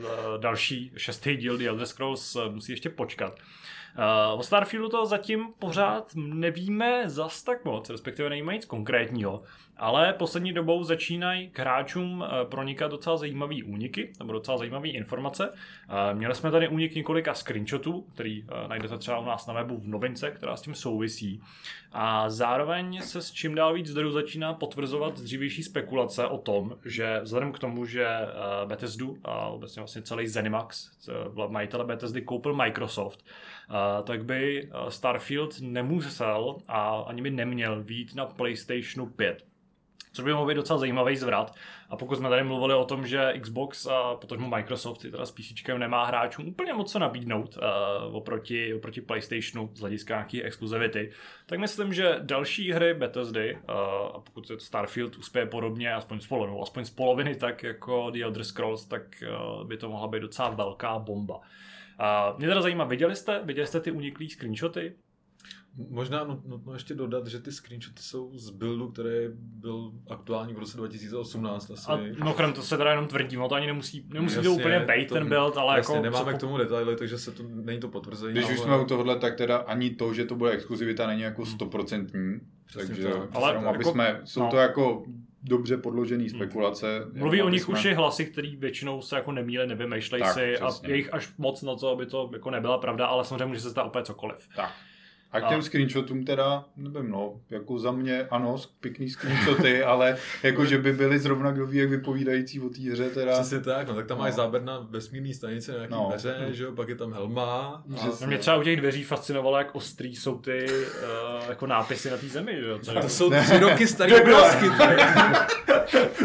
Speaker 1: další šestý díl The Elder Scrolls musí ještě počkat. Uh, o Starfieldu to zatím pořád nevíme zas tak moc, respektive nevíme nic konkrétního, ale poslední dobou začínají k hráčům uh, pronikat docela zajímavý úniky, nebo docela zajímavé informace. Uh, měli jsme tady únik několika screenshotů, který uh, najdete třeba u nás na webu v novince, která s tím souvisí. A zároveň se s čím dál víc zdrojů začíná potvrzovat dřívější spekulace o tom, že vzhledem k tomu, že Bethesdu a obecně vlastně celý Zenimax, majitele Bethesdy, koupil Microsoft, tak by Starfield nemusel a ani by neměl být na PlayStationu 5. Což by mohl být docela zajímavý zvrat. A pokud jsme tady mluvili o tom, že Xbox a potom Microsoft teda s PC nemá hráčům úplně moc co nabídnout uh, oproti, oproti PlayStationu z hlediska nějaké exkluzivity, tak myslím, že další hry Bethesdy, uh, a pokud se Starfield uspěje podobně, aspoň z poloviny, aspoň z poloviny, tak jako The Elder Scrolls, tak uh, by to mohla být docela velká bomba. Uh, mě teda zajímá, viděli jste, viděli jste ty uniklý screenshoty?
Speaker 2: Možná nut- nutno ještě dodat, že ty screenshoty jsou z buildu, který byl aktuální v roce 2018 asi.
Speaker 1: A mimochodem to se teda jenom tvrdí, no to ani nemusí, nemusí to
Speaker 2: Jasně,
Speaker 1: úplně bejt
Speaker 2: to-
Speaker 1: ten build, ale
Speaker 2: Jasně,
Speaker 1: jako...
Speaker 2: nemáme k tomu detaily, takže se to, není to potvrzení.
Speaker 4: Když už
Speaker 2: ale-
Speaker 4: jsme u tohohle, tak teda ani to, že to bude exkluzivita, není jako stoprocentní.
Speaker 2: Přesně
Speaker 4: Takže
Speaker 2: tak.
Speaker 1: Ale
Speaker 4: ale aby
Speaker 1: jako-
Speaker 4: jsme, jsou
Speaker 1: no.
Speaker 4: to jako dobře podložený spekulace.
Speaker 1: Mluví
Speaker 4: jenom
Speaker 1: o nich
Speaker 4: jsme-
Speaker 1: už i hlasy, který většinou se jako nemíle, nevymýšlej
Speaker 4: Tak,
Speaker 1: si a
Speaker 4: přesně.
Speaker 1: je jich až moc na to, aby to jako nebyla pravda, ale samozřejmě může se stát úplně cokoliv.
Speaker 4: Tak. A k
Speaker 1: A-
Speaker 4: těm screenshotům teda, nevím no, jako za mě ano, pěkný screenshoty, ale jako že by byly zrovna kdo ví, jak vypovídající o té hře teda.
Speaker 2: Přesně tak, no tak tam
Speaker 4: No.
Speaker 2: máš záběr na vesmírný stanice, nějaký
Speaker 4: No.
Speaker 2: dveře, že jo, pak je tam helma. A...
Speaker 4: Přesně.
Speaker 1: Mě třeba u těch dveří fascinovalo, jak ostrý jsou ty uh, jako nápisy na té zemi, že jo?
Speaker 2: To jsou tři roky staré obrázky.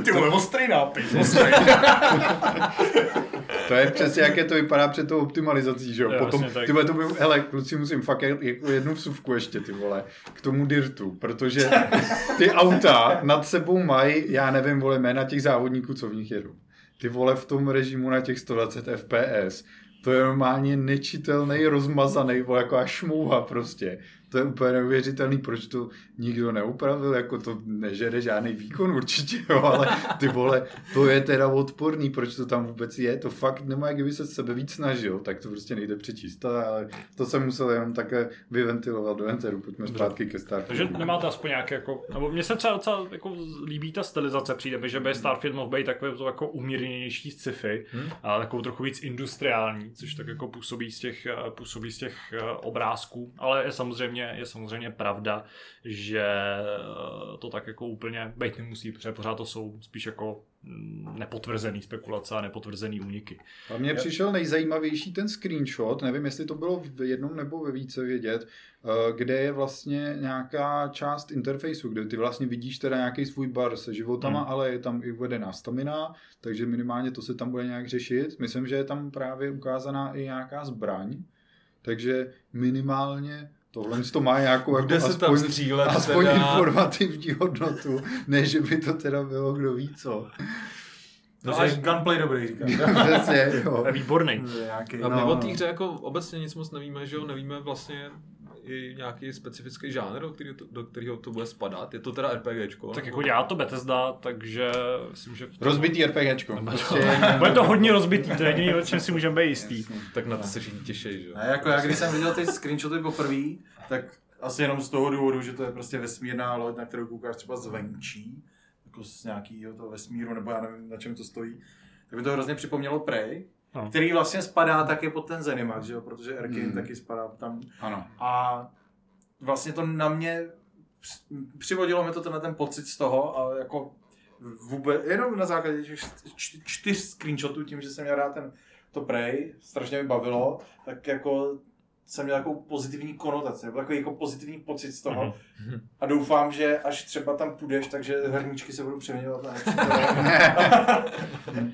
Speaker 3: Ty vole, ostrý nápis.
Speaker 4: To je přesně, jak je to vypadá před tou optimalizací, že jo. Potom,
Speaker 1: tak.
Speaker 4: ty vole, to by, hele, kluci, musím fakt jak- jako jednu vsuvku ještě, ty vole, k tomu dirtu, protože ty auta nad sebou mají, já nevím, vole, jména těch závodníků, co v nich jedou. Ty vole v tom režimu na těch 120 FPS, to je normálně nečitelný, rozmazaný, vole, jako až šmouha prostě. To je úplně neuvěřitelný, proč to nikdo neupravil, jako to nežere žádný výkon určitě, jo, ale ty vole, to je teda odporný, proč to tam vůbec je, to fakt nemá, jak kdyby se sebe víc snažil, tak to prostě nejde přečíst, ale to jsem musel jenom také vyventilovat do enteru, pojďme zpátky ke Starfieldu.
Speaker 1: Takže nemáte aspoň nějaké jako, nebo mně se třeba docela jako líbí ta stylizace, přijde mi, že by Starfield mohl být takové to jako umírněnější sci-fi,
Speaker 2: Hmm.
Speaker 1: a takovou trochu víc industriální, což tak jako působí z těch, působí z těch eh, obrázků, ale je samozřejmě, je samozřejmě pravda, že eh, to tak jako úplně být nemusí, protože pořád to jsou spíš jako mm, nepotvrzený spekulace a nepotvrzený úniky.
Speaker 4: A mně přišel nejzajímavější ten screenshot, nevím, jestli to bylo v jednom nebo ve více vědět, eh, kde je vlastně nějaká část interfejsu, kde ty vlastně vidíš teda nějaký svůj bar se životama,
Speaker 1: Hmm.
Speaker 4: ale je tam i uvedená stamina, takže minimálně to se tam bude nějak řešit. Myslím, že je tam právě ukázaná i nějaká zbraň, takže minimálně tohle to má nějakou jako
Speaker 2: Bude se tam
Speaker 4: aspoň,
Speaker 2: střílet
Speaker 4: aspoň
Speaker 2: teda.
Speaker 4: informativní hodnotu, ne, že by to teda bylo kdo ví co.
Speaker 3: No až gunplay dobrý, říkám.
Speaker 4: Přesně, jo.
Speaker 1: Výborný.
Speaker 3: Nějaký,
Speaker 2: A my
Speaker 4: No.
Speaker 2: o té hře jako obecně nic moc nevíme, že jo, nevíme vlastně i nějaký specifický žánr, do kterého to, do kterého to bude spadat. Je to teda RPGčko.
Speaker 1: Tak jako dělá to Bethesda, takže myslím, že... tom-
Speaker 4: Rozbitý RPGčko. Prostě,
Speaker 1: Bude to hodně rozbitý, to je jediný, o čem si můžeme být jistý.
Speaker 2: Tak na to se všichni těší, že jo.
Speaker 3: Ne, jako já, když jsem viděl ty screenshoty poprvé, tak asi jenom z toho důvodu, že to je prostě vesmírná loď, na kterou koukáš třeba zvenčí, jako z nějakého toho vesmíru, nebo já nevím, na čem to stojí, tak mi to hrozně připomnělo Prey,
Speaker 1: No.
Speaker 3: který vlastně spadá taky pod ten Zenimax, že jo, protože Erkin
Speaker 4: Hmm.
Speaker 3: taky spadá tam.
Speaker 4: Ano.
Speaker 3: A vlastně to na mě při- přivodilo mi to tenhle ten pocit z toho a jako vůbec, jenom na základě těch čtyř screenshotů, tím, že jsem měl rád ten, to Prey, strašně mi bavilo, tak jako jsem měl takovou pozitivní konotaci, nebo takový jako pozitivní pocit z toho.
Speaker 1: Mhm.
Speaker 3: A doufám, že až třeba tam půjdeš, takže hrníčky se budou přeměňovat na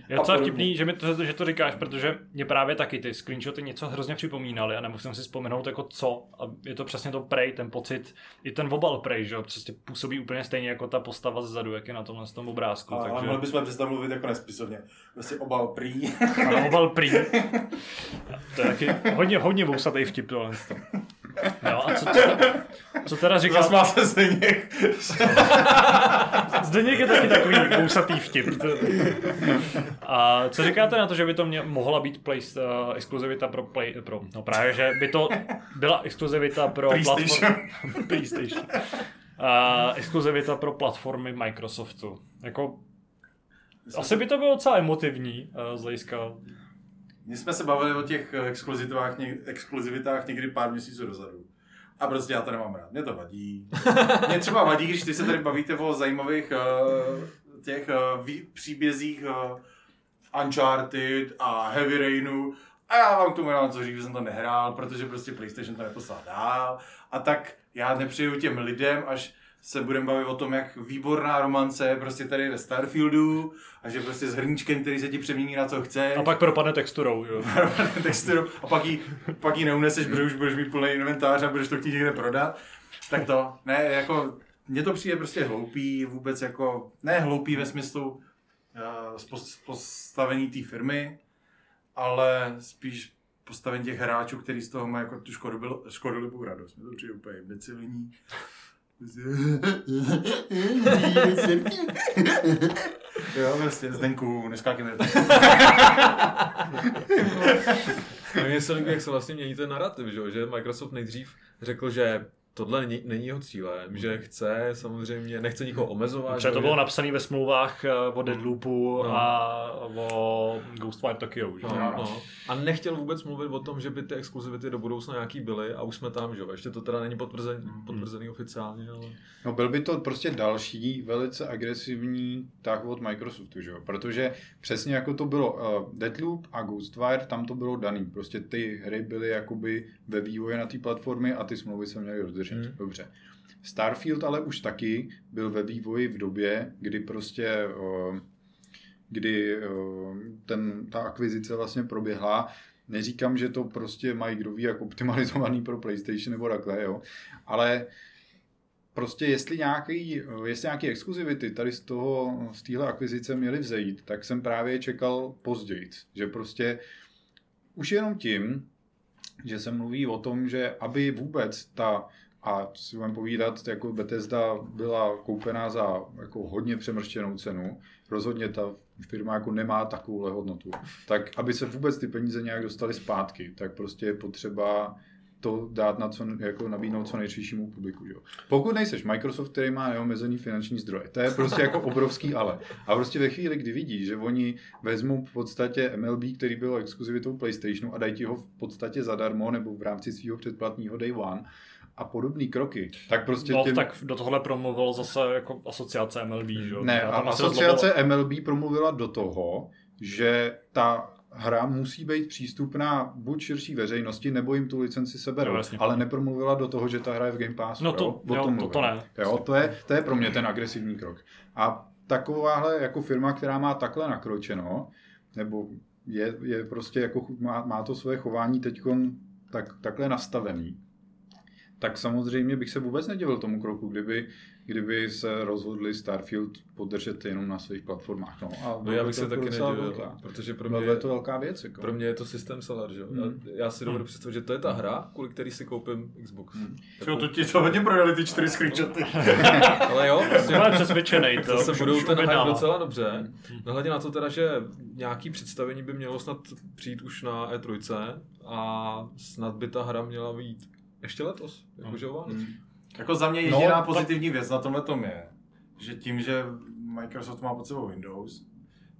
Speaker 1: Je
Speaker 3: A
Speaker 1: docela
Speaker 3: podobně.
Speaker 1: vtipný, že, mi to, že to říkáš, protože mě právě taky ty screenshoty něco hrozně připomínaly a nemusím si vzpomenout jako co. A je to přesně to Prey, ten pocit, i ten obal Prey, že jo, prostě působí úplně stejně jako ta postava zezadu, jak je na tomhle tom obrázku.
Speaker 3: Ale
Speaker 1: takže...
Speaker 3: mohli bychom přestat mluvit jako nespisovně. Prostě obal prý.
Speaker 1: Ano, obal prý. To je taky hodně, hodně vousatý vtip tohle. Jo, a co, co, co teda říká?
Speaker 3: Zasmál se Zdeněk.
Speaker 1: Zdeněk je taky takový vousatý vtip. A co říkáte na to, že by to mě, mohla být play, uh, exkluzivita pro Play, pro, no právě, že by to byla exkluzivita pro
Speaker 3: PlayStation.
Speaker 1: platform- PlayStation. Uh, exkluzivita pro platformy Microsoftu. Jako, asi by to bylo docela emotivní uh, z hlediska
Speaker 3: My jsme se bavili o těch eh, exkluzivitách, exkluzivitách někdy pár měsíců dozadu. A prostě já to nemám rád. Mě to vadí. Mě třeba vadí, když ty se tady bavíte o zajímavých uh, těch uh, vý, příbězích uh, Uncharted a Heavy Rainu. A já vám k tomu nemám co říct, že jsem to nehrál, protože prostě PlayStation to neposlal dál. A tak já nepřeju těm lidem, až se budeme bavit o tom, jak výborná romance je prostě tady ve Starfieldu a že prostě s hrníčkem, který se ti přemění na co chce
Speaker 1: a pak propadne texturou. Jo.
Speaker 3: texturu a pak ji, pak ji neuneseš, protože už budeš mít plný inventář a budeš to chtít někde prodat. Tak to, ne, jako, mně to přijde prostě hloupý, vůbec jako, ne hloupý ve smyslu uh, postavení té firmy, ale spíš postavení těch hráčů, který z toho mají jako tu škodolibou radost. Mně to přijde úplně imbecilní. jo, vlastně, Zdenku, neskákejme.
Speaker 2: Mně se líbí, jak se vlastně mění ten narrativ, že, že Microsoft nejdřív řekl, že tohle není, není jeho cílem, že chce samozřejmě, nechce nikoho omezovat.
Speaker 1: Protože
Speaker 2: že
Speaker 1: to bylo
Speaker 2: že-
Speaker 1: napsané ve smlouvách eh, o Deadloopu
Speaker 2: No.
Speaker 1: a o Ghostwire Tokyo. Že?
Speaker 2: No,
Speaker 3: Jo.
Speaker 2: no. A nechtěl vůbec mluvit o tom, že by ty exkluzivity do budoucna nějaký byly a už jsme tam, že jo. Ještě to teda není potvrzený, potvrzený oficiálně, ale...
Speaker 4: No byl by to prostě další velice agresivní tah od Microsoftu, že jo? Protože přesně jako to bylo uh, Deathloop a Ghostwire, tam to bylo daný. Prostě ty hry byly jakoby ve vývoji na té platformy a ty smlouvy se měly dodržet.
Speaker 2: Hmm.
Speaker 4: Dobře. Starfield ale už taky byl ve vývoji v době, kdy prostě kdy ten, ta akvizice vlastně proběhla. Neříkám, že to prostě mají kdo ví jak optimalizovaný pro PlayStation nebo takhle, jo. Ale prostě jestli nějaký, jestli nějaký exkluzivity tady z toho, z téhle akvizice měly vzejít, tak jsem právě čekal později, že prostě už jenom tím, že se mluví o tom, že aby vůbec ta a si budeme povídat, jako Bethesda byla koupená za jako hodně přemrštěnou cenu, rozhodně ta firma jako nemá takovou hodnotu, tak aby se vůbec ty peníze nějak dostaly zpátky, tak prostě je potřeba to dát na co, jako nabídnout co nejširšímu publiku. Jo. Pokud nejseš Microsoft, který má neomezený finanční zdroje, to je prostě jako obrovský ale. A prostě ve chvíli, kdy vidí, že oni vezmou v podstatě MLB, který byl exkluzivitou PlayStationu a dají ti ho v podstatě zadarmo nebo v rámci svého předplatního Day One a podobné kroky, tak prostě
Speaker 1: No,
Speaker 4: těm...
Speaker 1: tak do tohle promluvil zase jako asociace MLB, že jo?
Speaker 4: Ne,
Speaker 1: A
Speaker 4: asociace MLB promluvila do toho, že ta hra musí být přístupná buď širší veřejnosti, nebo jim tu licenci seberou.
Speaker 1: Jasně.
Speaker 4: ale nepromluvila do toho, že ta hra je v Game Passu.
Speaker 1: No to-
Speaker 4: jo? O
Speaker 1: jo,
Speaker 4: tom
Speaker 1: to- to ne.
Speaker 4: Jo, to je, to je pro mě ten agresivní krok. A takováhle jako firma, která má takhle nakročeno, nebo je, je prostě jako, má, má to svoje chování teď tak, takhle nastavený, tak samozřejmě bych se vůbec nedivil tomu kroku, kdyby, kdyby se rozhodli Starfield podržet jenom na svých platformách. No, a
Speaker 2: No já bych
Speaker 4: to
Speaker 2: se taky nedivil,
Speaker 4: velká.
Speaker 2: protože pro mě,
Speaker 4: by to velká věc. Jako.
Speaker 2: pro mě je to systém seller, že jo.
Speaker 4: Hmm.
Speaker 2: Já, já si dovedu představit, že to je ta hra, kvůli který si koupím Xbox.
Speaker 4: Hmm.
Speaker 3: Jo, to ti to hodně prodali ty čtyři screenshoty.
Speaker 2: Ale jo, prostě
Speaker 1: Jsem přesvědčený. To, už-
Speaker 2: budou ten hype docela dobře. Nehledě na to teda, že nějaký představení by mělo snad přijít už na E3 a snad by ta hra měla být ještě letos, jakože o Vánoc.
Speaker 3: Jako za mě jediná
Speaker 1: No,
Speaker 3: pozitivní věc na tomhle tom je, že tím, že Microsoft má pod sebou Windows,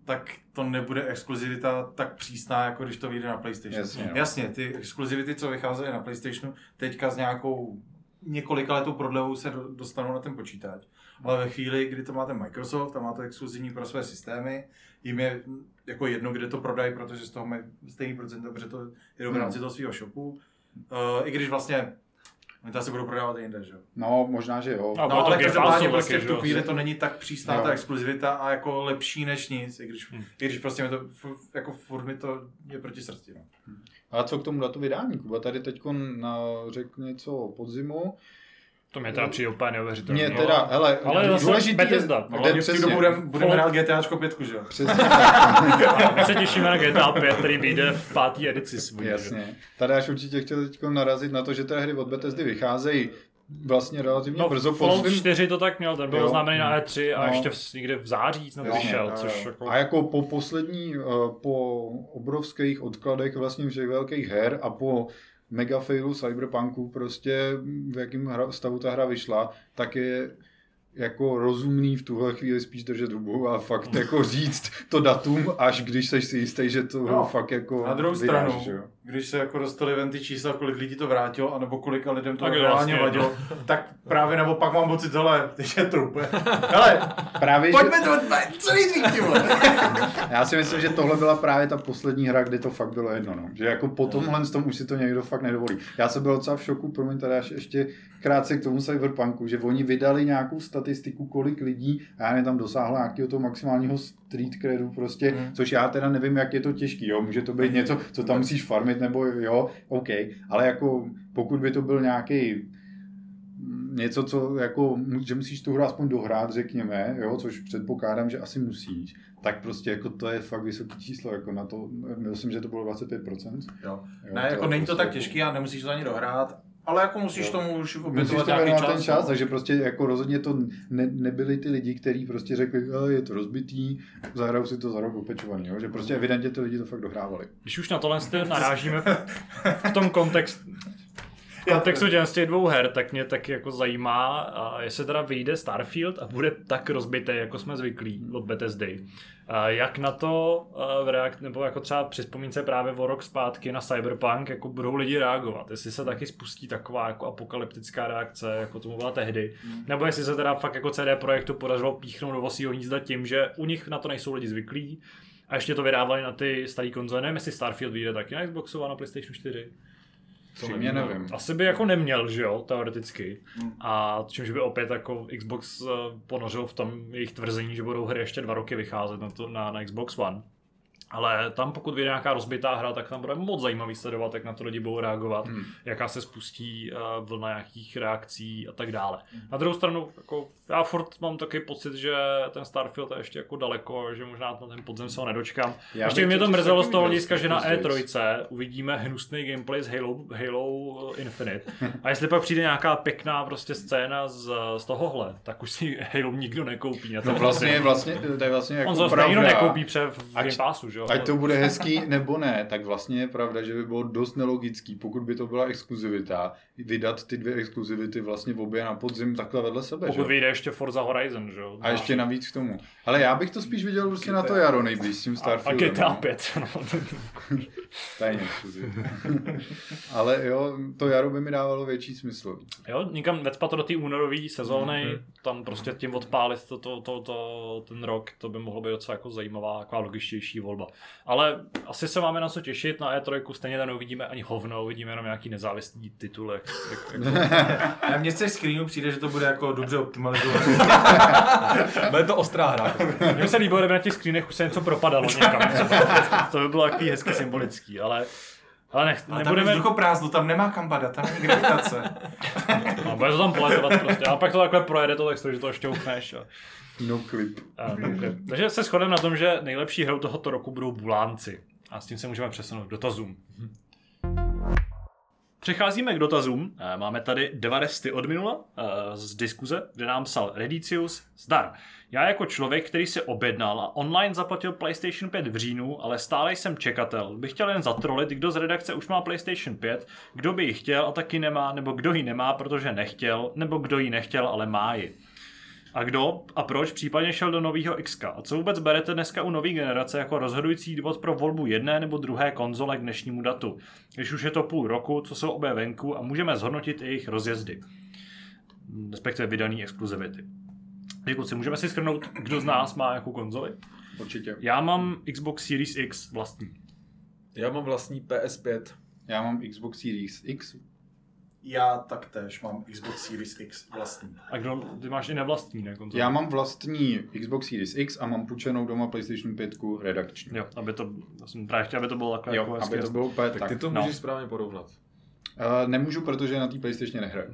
Speaker 3: tak to nebude exkluzivita tak přísná, jako když to vyjde na PlayStation.
Speaker 4: Jasně, no.
Speaker 3: Jasně ty exkluzivity, co vycházely na PlayStationu, teďka s nějakou několika letou prodlevou se do- dostanou na ten počítač. Ale ve chvíli, kdy to máte Microsoft a má to exkluzivní pro své systémy, jim je jako jedno, kde to prodají, protože z toho mají stejný procento, protože to v
Speaker 4: Hmm.
Speaker 3: rámci toho svého shopu. Uh, I když vlastně oni to asi budou prodávat i jinde, že jo?
Speaker 4: No, možná, že jo.
Speaker 1: A
Speaker 3: No,
Speaker 1: to
Speaker 3: ale každopádně prostě v tu chvíli to není tak přísná
Speaker 4: Jo.
Speaker 3: ta exkluzivita a jako lepší než nic, i když,
Speaker 1: Hmm.
Speaker 3: i když prostě mi to, f- jako furt mi to je proti srsti. No.
Speaker 4: A co k tomu datu vydání? Kuba tady teď řekl něco o podzimu.
Speaker 1: To mě teda přijde úplně neuvěřitelné.
Speaker 4: Mě teda, hele,
Speaker 1: Ale zase
Speaker 4: důležitý
Speaker 1: Bethesda.
Speaker 4: je,
Speaker 1: No,
Speaker 3: No,
Speaker 4: kde
Speaker 3: hlavně v tu
Speaker 4: přesně,
Speaker 3: budeme budem
Speaker 1: Fallout-
Speaker 3: hrát GTAčko 5, že jo?
Speaker 4: přesně,
Speaker 1: My se těšíme na GTA 5, který vyjde v pátý edici svůj. že?
Speaker 4: jasně. Tady až určitě chtěl teď narazit na to, že ty hry od Bethesdy vycházejí vlastně relativně
Speaker 1: No,
Speaker 4: brzo po
Speaker 1: Fallout
Speaker 4: svým
Speaker 1: 4 to tak měl, ten byl oznámený na E3 a
Speaker 4: No.
Speaker 1: ještě v, někde v září snad vyšel,
Speaker 3: jo,
Speaker 1: což
Speaker 3: jo.
Speaker 1: jako...
Speaker 4: A jako po poslední, eh, po obrovských odkladech vlastně všech velkých her a po mega failu Cyberpunku prostě v jakém stavu ta hra vyšla, tak je jako rozumný v tuhle chvíli spíš držet hubu a fakt jako říct to datum, až když seš si jistý, že to
Speaker 3: No.
Speaker 4: fakt jako
Speaker 3: Na druhou
Speaker 4: vydáš,
Speaker 3: stranu,
Speaker 4: jo.
Speaker 3: Když se jako dostali ven ty čísla, kolik lidí to vrátilo, anebo kolika lidem to reálně
Speaker 1: jasně,
Speaker 3: vadilo, tak právě naopak mám pocit, hele, teď je trup. Hele,
Speaker 4: Právě, že,
Speaker 3: pojďme to nejdřív, ty vole.
Speaker 4: já si myslím, že tohle byla právě ta poslední hra, kdy to fakt bylo jedno, no. Že jako po tomhle z tom už si to někdo fakt nedovolí. Já jsem byl docela v šoku, promiň tady až ještě krátce k tomu Cyberpunku, že oni vydali nějakou statistiku, kolik lidí, a já nevím, tam dosáhlo nějakého toho maximálního street credu prostě,
Speaker 3: Hmm.
Speaker 4: což já teda nevím, jak je to těžký, jo, může to být něco, co tam musíš farmit, nebo jo, OK, ale jako pokud by to byl nějaký něco, co jako, že musíš tu hru aspoň dohrát, řekněme, jo, což předpokládám, že asi musíš, tak prostě jako to je fakt vysoké číslo, jako na to, myslím, že to bylo 25%.
Speaker 3: Jo.
Speaker 4: Jo,
Speaker 3: Ne, jako není to
Speaker 4: prostě
Speaker 3: tak těžký a nemusíš to ani dohrát, ale jako musíš
Speaker 4: Jo.
Speaker 3: tomu už
Speaker 4: Musíš
Speaker 3: obětovat
Speaker 4: to
Speaker 3: nějaký čas.
Speaker 4: ten čas,
Speaker 3: no.
Speaker 4: takže prostě jako rozhodně to ne, nebyli ty lidi, kteří prostě řekli, "A, je to rozbitý, zahrajou si to za rok opečovaný, jo? že prostě evidentně ty lidi to fakt dohrávali.
Speaker 1: Když už na tohle narážíme v, tom kontext, v kontextu těch z těch dvou her, tak mě taky jako zajímá, a jestli teda vyjde Starfield a bude tak rozbitý, jako jsme zvyklí od Bethesdy. A jak na to v reakt, nebo jako třeba při vzpomínce právě o rok zpátky na Cyberpunk, jako budou lidi reagovat. Jestli se taky spustí taková jako apokalyptická reakce, jako tomu byla tehdy. Nebo jestli se teda fakt jako CD Projektu podařilo píchnout do vosího hnízda tím, že u nich na to nejsou lidi zvyklí, a ještě to vydávali na ty staré konzole. Nevím, jestli Starfield vyjde taky na Xboxu a na PlayStation 4.
Speaker 4: Přímě nevím.
Speaker 1: Asi by jako neměl, že jo, teoreticky.
Speaker 3: Hmm.
Speaker 1: A čímž by opět jako Xbox eh, ponořil v tom jejich tvrzení, že budou hry ještě dva roky vycházet na, to, na, na Xbox One. Ale tam pokud vyjde nějaká rozbitá hra, tak tam bude moc zajímavý sledovat, jak na to lidi budou reagovat,
Speaker 4: Hmm.
Speaker 1: jaká se spustí uh, vlna nějakých reakcí a tak dále. Na druhou stranu, jako, já furt mám taky pocit, že ten Starfield je ještě jako daleko, že možná na ten podzem se ho nedočkám.
Speaker 4: Já
Speaker 1: ještě mě to mrzelo z toho hlediska, že na
Speaker 4: později.
Speaker 1: E3 uvidíme hnusný gameplay z Halo, Halo Infinite. A jestli pak přijde nějaká pěkná prostě scéna z, z tohohle, tak už si Halo nikdo nekoupí.
Speaker 4: No vlastně, vlastně, to je vlastně jako
Speaker 1: On
Speaker 4: pravda.
Speaker 1: nikdo nekoupí pře v Game Passu, že jo?
Speaker 4: Ať to bude hezký nebo ne, tak vlastně je pravda, že by bylo dost nelogický, pokud by to byla exkluzivita, vydat ty dvě exkluzivity vlastně v obě na podzim takhle vedle sebe.
Speaker 1: Pokud
Speaker 4: že?
Speaker 1: vyjde ještě Forza Horizon, že jo?
Speaker 4: A ještě navíc k tomu. Ale já bych to spíš viděl prostě na to jaro nejblíž s tím
Speaker 1: a, a
Speaker 4: Starfieldem.
Speaker 1: GTA
Speaker 4: no.
Speaker 1: 5. No.
Speaker 4: Tajně. exkluzivita. Ale jo, to jaro by mi dávalo větší smysl.
Speaker 1: Jo, někam vecpat to do té únorové sezóny,
Speaker 4: Mhm.
Speaker 1: tam prostě tím odpálit to, to, to, to, ten rok, to by mohlo být docela jako zajímavá, taková logičtější volba. Ale asi se máme na co těšit, na E3 stejně tam neuvidíme ani hovno, uvidíme jenom nějaký nezávislý titul, jak, jak, jak
Speaker 3: A mně z těch screenů přijde, že to bude jako dobře optimalizované.
Speaker 2: Bude to ostrá hra.
Speaker 1: Mně se líbilo, kdyby na těch screenech už se něco propadalo někam. to by bylo takový hezky symbolický, ale, ale nech,
Speaker 3: Ale tam je
Speaker 1: nebudeme,
Speaker 3: vzduchoprázdno, tam nemá kam badat, tam není gravitace.
Speaker 1: no, bude to tam poletovat prostě, a pak to takhle projede to, tak že to šťoukneš. A,
Speaker 4: No clip.
Speaker 1: a, okay. Takže se shodneme na tom, že nejlepší hrou tohoto roku budou Bulánci. A s tím se můžeme přesunout k dotazům. Přecházíme k dotazům. Eh, Máme tady dva resty od minula eh, z diskuze, kde nám psal Redicius. Zdar. Já jako člověk, který se objednal a online zaplatil PlayStation 5 v říjnu, ale stále jsem čekatel, bych chtěl jen zatrolit, kdo z redakce už má PlayStation 5, kdo by ji chtěl a taky nemá, nebo kdo ji nemá, protože nechtěl, nebo kdo ji nechtěl, ale má ji. A kdo a proč případně šel do nového XK? A co vůbec berete dneska u nové generace jako rozhodující důvod pro volbu jedné nebo druhé konzole k dnešnímu datu? Když už je to půl roku, co jsou obě venku a můžeme zhodnotit jejich rozjezdy. Respektive vydaný exkluzivity. Kluci, můžeme si shrnout, kdo z nás má jakou konzoli?
Speaker 4: Určitě.
Speaker 1: Já mám Xbox Series X vlastní.
Speaker 2: Já mám vlastní PS5.
Speaker 4: Já mám Xbox Series X.
Speaker 3: Já taktéž mám Xbox Series X vlastní.
Speaker 1: A kdo, ty máš i nevlastní, ne? Konzoli?
Speaker 4: Já mám vlastní Xbox Series X a mám půjčenou doma PlayStation 5 redakční.
Speaker 1: Jo, aby to, já jsem právě chtěl, aby to bylo takhle
Speaker 4: Jo,
Speaker 1: jako hezky
Speaker 4: aby to bylo úplně
Speaker 2: Tak
Speaker 4: tak.
Speaker 2: ty to
Speaker 1: no.
Speaker 2: můžeš správně porovnat.
Speaker 4: Uh, nemůžu, protože na té PlayStation nehraju.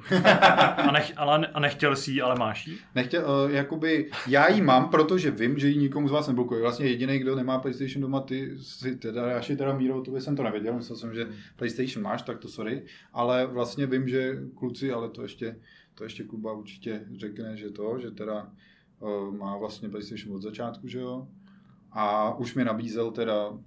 Speaker 1: A, nech, ale, a nechtěl jsi ji, ale máš ji?
Speaker 4: Nechtěl, uh, jakoby, já ji mám, protože vím, že ji nikomu z vás neblokuje. Vlastně jediný, kdo nemá PlayStation doma, ty si teda, já si teda Míro, to jsem to nevěděl, myslel jsem, že PlayStation máš, tak to sorry, ale vlastně vím, že kluci, ale to ještě, to ještě Kuba určitě řekne, že to, že teda uh, má vlastně PlayStation od začátku, že jo, a už mi nabízel teda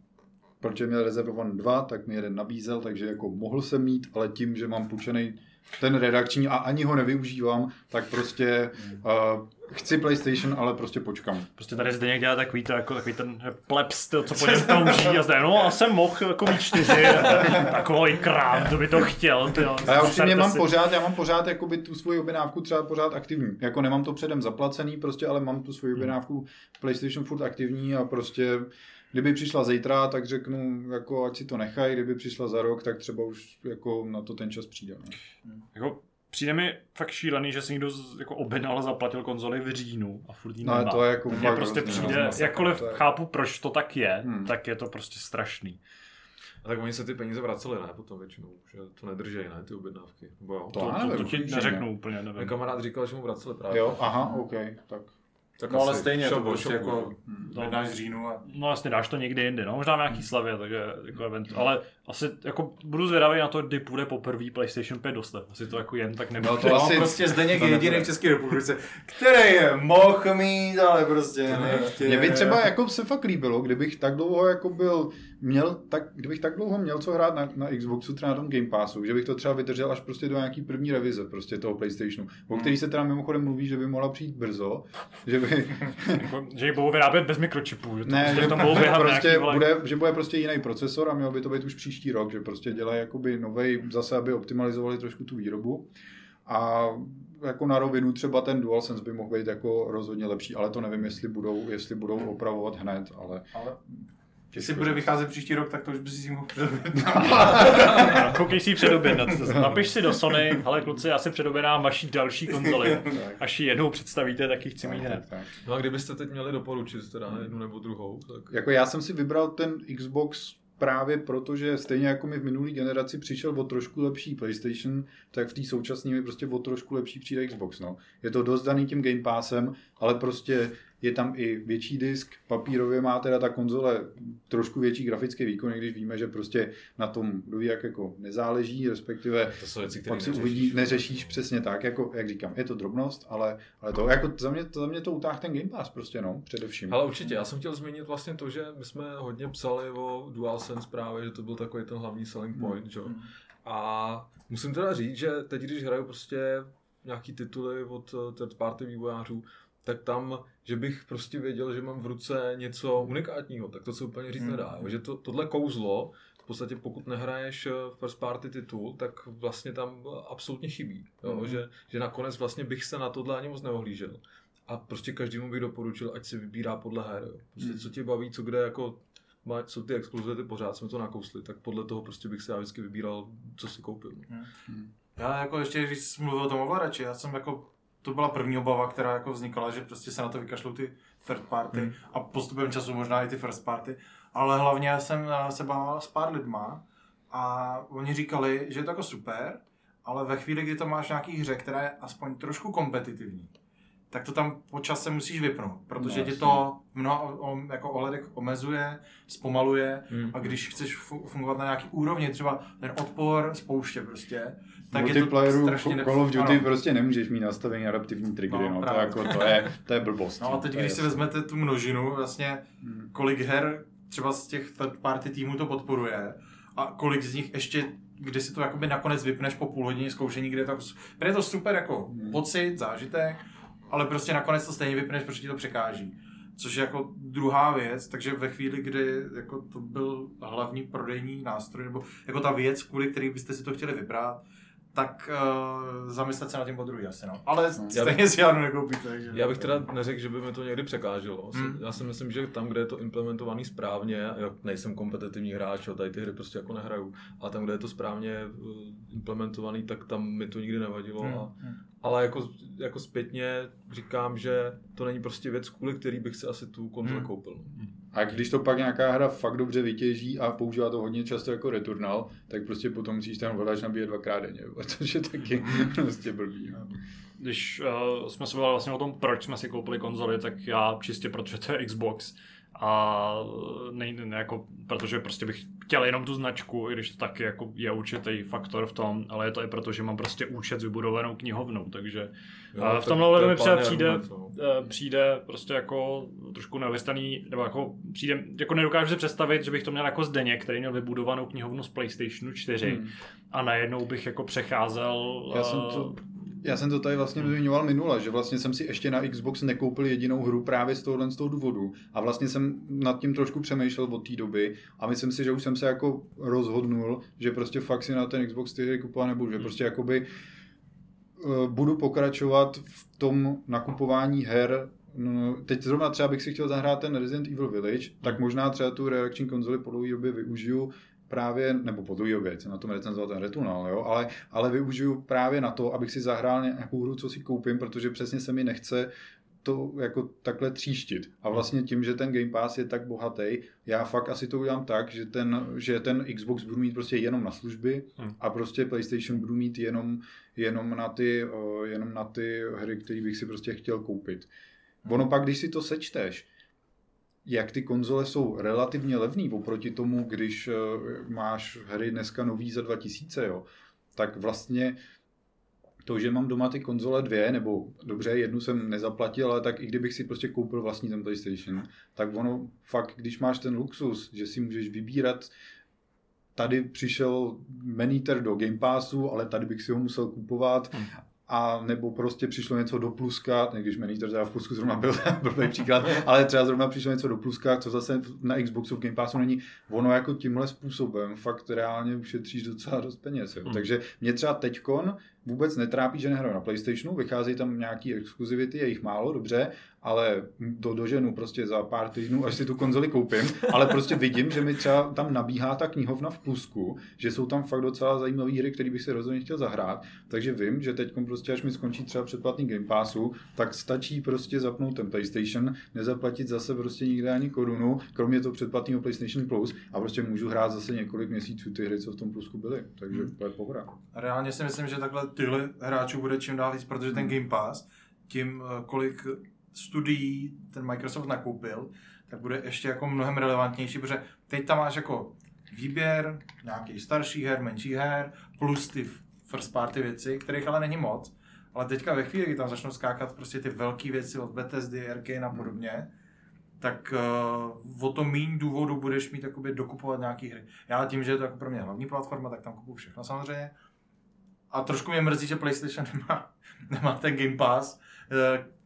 Speaker 4: protože měl rezervovan dva, tak mi jeden nabízel, takže jako mohl jsem mít, ale tím, že mám půjčený ten redakční a ani ho nevyužívám, tak prostě uh, chci PlayStation, ale prostě počkám.
Speaker 1: Prostě tady zde dělá takový, to, jako, takový ten plebs, to, co po něm touží a zde, no a jsem mohl jako mít čtyři, takový krám, to by to chtěl. Ty,
Speaker 4: A já upřímně mám pořád, já mám pořád jakoby tu svoji objednávku třeba pořád aktivní. Jako nemám to předem zaplacený, prostě, ale mám tu svoji objednávku PlayStation furt aktivní a prostě kdyby přišla zítra, tak řeknu, jako ať si to nechají, kdyby přišla za rok, tak třeba už jako na to ten čas přijde. No.
Speaker 1: Jako, přijde mi fakt šílený, že si někdo z- jako objednal a zaplatil konzoli v říjnu a furt jí
Speaker 4: No,
Speaker 1: nemá.
Speaker 4: to je jako
Speaker 1: Mně
Speaker 4: fakt
Speaker 1: prostě
Speaker 4: hrozný,
Speaker 1: přijde,
Speaker 4: no,
Speaker 1: jakkoliv
Speaker 4: je-
Speaker 1: chápu, proč to tak je,
Speaker 4: Hmm.
Speaker 1: tak je to prostě strašný.
Speaker 2: A tak oni se ty peníze vraceli, ne? Potom většinou, že to nedržej, ne? Ty objednávky. Nebo jo?
Speaker 4: To
Speaker 1: To,
Speaker 4: já
Speaker 1: to,
Speaker 4: nevím,
Speaker 1: to ti
Speaker 4: určitě
Speaker 1: neřeknu
Speaker 4: ne.
Speaker 1: úplně,
Speaker 2: Můj
Speaker 1: nevím.
Speaker 2: kamarád říkal, že mu vraceli právě.
Speaker 4: Jo, aha, OK, tak.
Speaker 2: Tak
Speaker 3: No ale stejně, to prostě jako.
Speaker 1: No.
Speaker 3: jednáš v říjnu a
Speaker 1: No jasně, dáš to někdy jindy, no, možná v nějaký slavě, takže jako event, ale asi jako budu zvědavý na to, kdy půjde poprvé PlayStation 5 dostat, asi to jako jen tak nebude.
Speaker 4: No to asi-
Speaker 3: prostě Zdeněk je jediný v České republice, který je mohl mít, ale prostě nechtěl.
Speaker 4: Mě by třeba jako se fakt líbilo, kdybych tak dlouho jako byl, měl, tak, kdybych tak dlouho měl co hrát na, na Xboxu, třeba na tom Game Passu, že bych to třeba vydržel až prostě do nějaký první revize prostě toho PlayStationu, o který se teda mimochodem mluví, že by mohla přijít brzo, že by,
Speaker 1: Jako, že ji budou vyrábět bez mikročipů, že to
Speaker 4: ne,
Speaker 1: prostě
Speaker 4: že
Speaker 1: tam budou běhat
Speaker 4: prostě
Speaker 1: nějaký,
Speaker 4: bude, že bude prostě jiný procesor a měl by to být už příští rok, že prostě dělají jakoby novej, zase aby optimalizovali trošku tu výrobu a jako na rovinu třeba ten DualSense by mohl být jako rozhodně lepší, ale to nevím, jestli budou, jestli budou opravovat hned, ale
Speaker 3: Ale jestli bude vycházet příští rok, tak to už by si mohl
Speaker 1: A Koukej si ji předobědnat. Napiš si do Sony, hele kluci, já si předobědám vaší další konzoli. Až ji jednou představíte, tak ji chci mít hned.
Speaker 2: No a kdybyste teď měli doporučit teda jednu nebo druhou, tak
Speaker 4: Jako já jsem si vybral ten Xbox právě proto, že stejně jako mi v minulý generaci přišel o trošku lepší PlayStation, tak v té současné mi prostě o trošku lepší přijde Xbox. No. Je to dost daný tím Game Passem, ale prostě je tam i větší disk, papírově má teda ta konzole trošku větší grafický výkon, i když víme, že prostě na tom kdo ví, jak jako nezáleží, respektive
Speaker 2: to jsou věci, které
Speaker 4: pak si uvidí, neřešíš přesně tak, jako, jak říkám, je to drobnost, ale, ale to, jako za mě, za mě to utáh ten Game Pass prostě, no, především.
Speaker 2: Ale určitě, já jsem chtěl zmínit vlastně to, že my jsme hodně psali o DualSense právě, že to byl takový ten hlavní selling point, že? jo. A musím teda říct, že teď, když hraju prostě nějaký tituly od eh, third party vývojářů, tak tam, že bych prostě věděl, že mám v ruce něco unikátního, tak to se úplně říct
Speaker 3: Hmm.
Speaker 2: nedá. jo. Že to, tohle kouzlo, v podstatě pokud nehraješ eh, first party titul, tak vlastně tam absolutně chybí. Jo?
Speaker 3: Hmm.
Speaker 2: Že, že nakonec vlastně bych se na tohle ani moc neohlížel. A prostě každému bych doporučil, ať si vybírá podle her. Jo. Prostě
Speaker 3: Hmm.
Speaker 2: co tě baví, co kde jako má, co ty exkluzivity pořád jsme to nakousli, tak podle toho prostě bych si já vždycky vybíral, co si koupil.
Speaker 3: Já jako ještě, když jsi mluvil o tom ovladači, já jsem jako, to byla první obava, která jako vznikala, že prostě se na to vykašlou ty third party
Speaker 2: Hmm.
Speaker 3: a postupem času možná i ty first party, ale hlavně já jsem se bával s pár lidma a oni říkali, že je to jako super, ale ve chvíli, kdy to máš v nějaký hře, která je aspoň trošku kompetitivní, tak to tam po čase musíš vypnout, protože
Speaker 4: No,
Speaker 3: tě to v mnoha o, jako ohledech omezuje, zpomaluje
Speaker 2: Hmm.
Speaker 3: a když chceš fu- fungovat na nějaký úrovni, třeba ten odpor spouště prostě, tak je to
Speaker 4: multiplayeru
Speaker 3: strašně
Speaker 4: Call of Duty
Speaker 3: ano.
Speaker 4: prostě nemůžeš mít nastavený adaptivní triggery,
Speaker 3: No,
Speaker 4: no, to, jako, to, je, to je blbost.
Speaker 3: No a teď, když si vezmete tu množinu, vlastně
Speaker 4: Hmm.
Speaker 3: kolik her třeba z těch third party týmů to podporuje a kolik z nich ještě, kdy si to jakoby nakonec vypneš po půl hodině zkoušení, kde je to, protože je to super jako
Speaker 4: Hmm.
Speaker 3: pocit, zážitek, ale prostě nakonec to stejně vypneš, protože ti to překáží. Což je jako druhá věc, takže ve chvíli, kdy jako to byl hlavní prodejní nástroj, nebo jako ta věc, kvůli který byste si to chtěli vybrat, tak uh, zamyslet se na tím po druhý asi, no. Ale stejně si žádnou nekoupíte. Takže...
Speaker 2: Já bych teda neřekl, že by mi to někdy překáželo.
Speaker 3: Hmm.
Speaker 2: Já si myslím, že tam, kde je to implementovaný správně, já nejsem kompetitivní hráč, jo, tady ty hry prostě jako nehraju, a tam, kde je to správně eh, implementovaný, tak tam mi to nikdy nevadilo.
Speaker 3: Hmm.
Speaker 2: A, ale jako, jako zpětně říkám, že to není prostě věc, kvůli který bych si asi tu konzoli
Speaker 3: Hmm.
Speaker 2: koupil.
Speaker 4: A když to pak nějaká hra fakt dobře vytěží a používá to hodně často jako returnal, tak prostě potom musíš ten ovladač nabíjet dvakrát denně, což je taky prostě blbý. No.
Speaker 1: Když uh, jsme se bavili vlastně o tom, proč jsme si koupili konzoli, tak já čistě protože to je Xbox a ne, ne, jako, protože prostě bych chtěl jenom tu značku, i když to taky jako je určitý faktor v tom, ale je to i proto, že mám prostě účet s vybudovanou knihovnou, takže
Speaker 2: Jo,
Speaker 1: a v
Speaker 2: tak
Speaker 1: tomhle ohledu mi přijde, eh, přijde prostě jako trošku neuvěstaný, nebo jako přijde, jako nedokážu si představit, že bych to měl jako Zdeněk, který měl vybudovanou knihovnu z PlayStationu 4
Speaker 4: Hmm.
Speaker 1: a najednou bych jako přecházel
Speaker 4: Já jsem to, já jsem to tady vlastně zmiňoval minule, že vlastně jsem si ještě na Xbox nekoupil jedinou hru právě z tohohle z toho důvodu. A vlastně jsem nad tím trošku přemýšlel od té doby a myslím si, že už jsem se jako rozhodnul, že prostě fakt si na ten Xbox ty hry kupovat nebudu, že prostě jakoby eh, budu pokračovat v tom nakupování her. No, teď zrovna třeba bych si chtěl zahrát ten Resident Evil Village, tak možná třeba tu reakční konzoli po dlouhé době využiju právě, nebo po době, jsem na tom recenzoval ten Returnal, jo, ale, ale využiju právě na to, abych si zahrál nějakou hru, co si koupím, protože přesně se mi nechce to jako takhle tříštit. A vlastně tím, že ten Game Pass je tak bohatý, já fakt asi to udělám tak, že ten, že ten Xbox budu mít prostě jenom na služby
Speaker 1: Hmm.
Speaker 4: a prostě PlayStation budu mít jenom, jenom, na, ty, jenom na ty hry, které bych si prostě chtěl koupit. Ono pak, když si to sečteš, jak ty konzole jsou relativně levný oproti tomu, když eh, máš hry dneska nový za 2000, jo, tak vlastně to, že mám doma ty konzole dvě, nebo dobře, jednu jsem nezaplatil, ale tak i kdybych si prostě koupil vlastní ten PlayStation, tak ono fakt, když máš ten luxus, že si můžeš vybírat tady přišel Maneater do Game Passu, ale tady bych si ho musel kupovat
Speaker 1: Hmm.
Speaker 4: A nebo prostě přišlo něco do pluska, ne, když Maneater teda v plusku zrovna byl, byl příklad, ale třeba zrovna přišlo něco do pluska, co zase na Xboxu v Game Passu není. Ono jako tímhle způsobem fakt reálně ušetříš docela dost peněz. Jo.
Speaker 1: Hmm.
Speaker 4: Takže mě třeba teďkon vůbec netrápí, že nehraju na PlayStationu, vycházejí tam nějaký exkluzivity, je jich málo, dobře, ale to doženu prostě za pár týdnů, až si tu konzoli koupím, ale prostě vidím, že mi třeba tam nabíhá ta knihovna v plusku, že jsou tam fakt docela zajímavé hry, které bych si rozhodně chtěl zahrát, takže vím, že teď prostě až mi skončí třeba předplatný Game Passu, tak stačí prostě zapnout ten PlayStation, nezaplatit zase prostě nikde ani korunu, kromě toho předplatného PlayStation Plus a prostě můžu hrát zase několik měsíců ty hry, co v tom plusku byly, takže
Speaker 3: Hmm.
Speaker 4: to je pohoda.
Speaker 3: Reálně si myslím, že takhle tyhle hráčů bude čím dál víc, protože ten Game Pass, tím eh, kolik studií ten Microsoft nakoupil, tak bude ještě jako mnohem relevantnější, protože teď tam máš jako výběr nějakých starších her, menších her, plus ty first party věci, kterých ale není moc. Ale teďka ve chvíli, kdy tam začnou skákat prostě ty velké věci od Bethesdy, Arkane a podobně, tak uh, o to méně důvodu budeš mít jakoby dokupovat nějaký hry. Já tím, že je to jako pro mě hlavní platforma, tak tam kupuju všechno samozřejmě. A trošku mě mrzí, že PlayStation nemá, nemá ten Game Pass,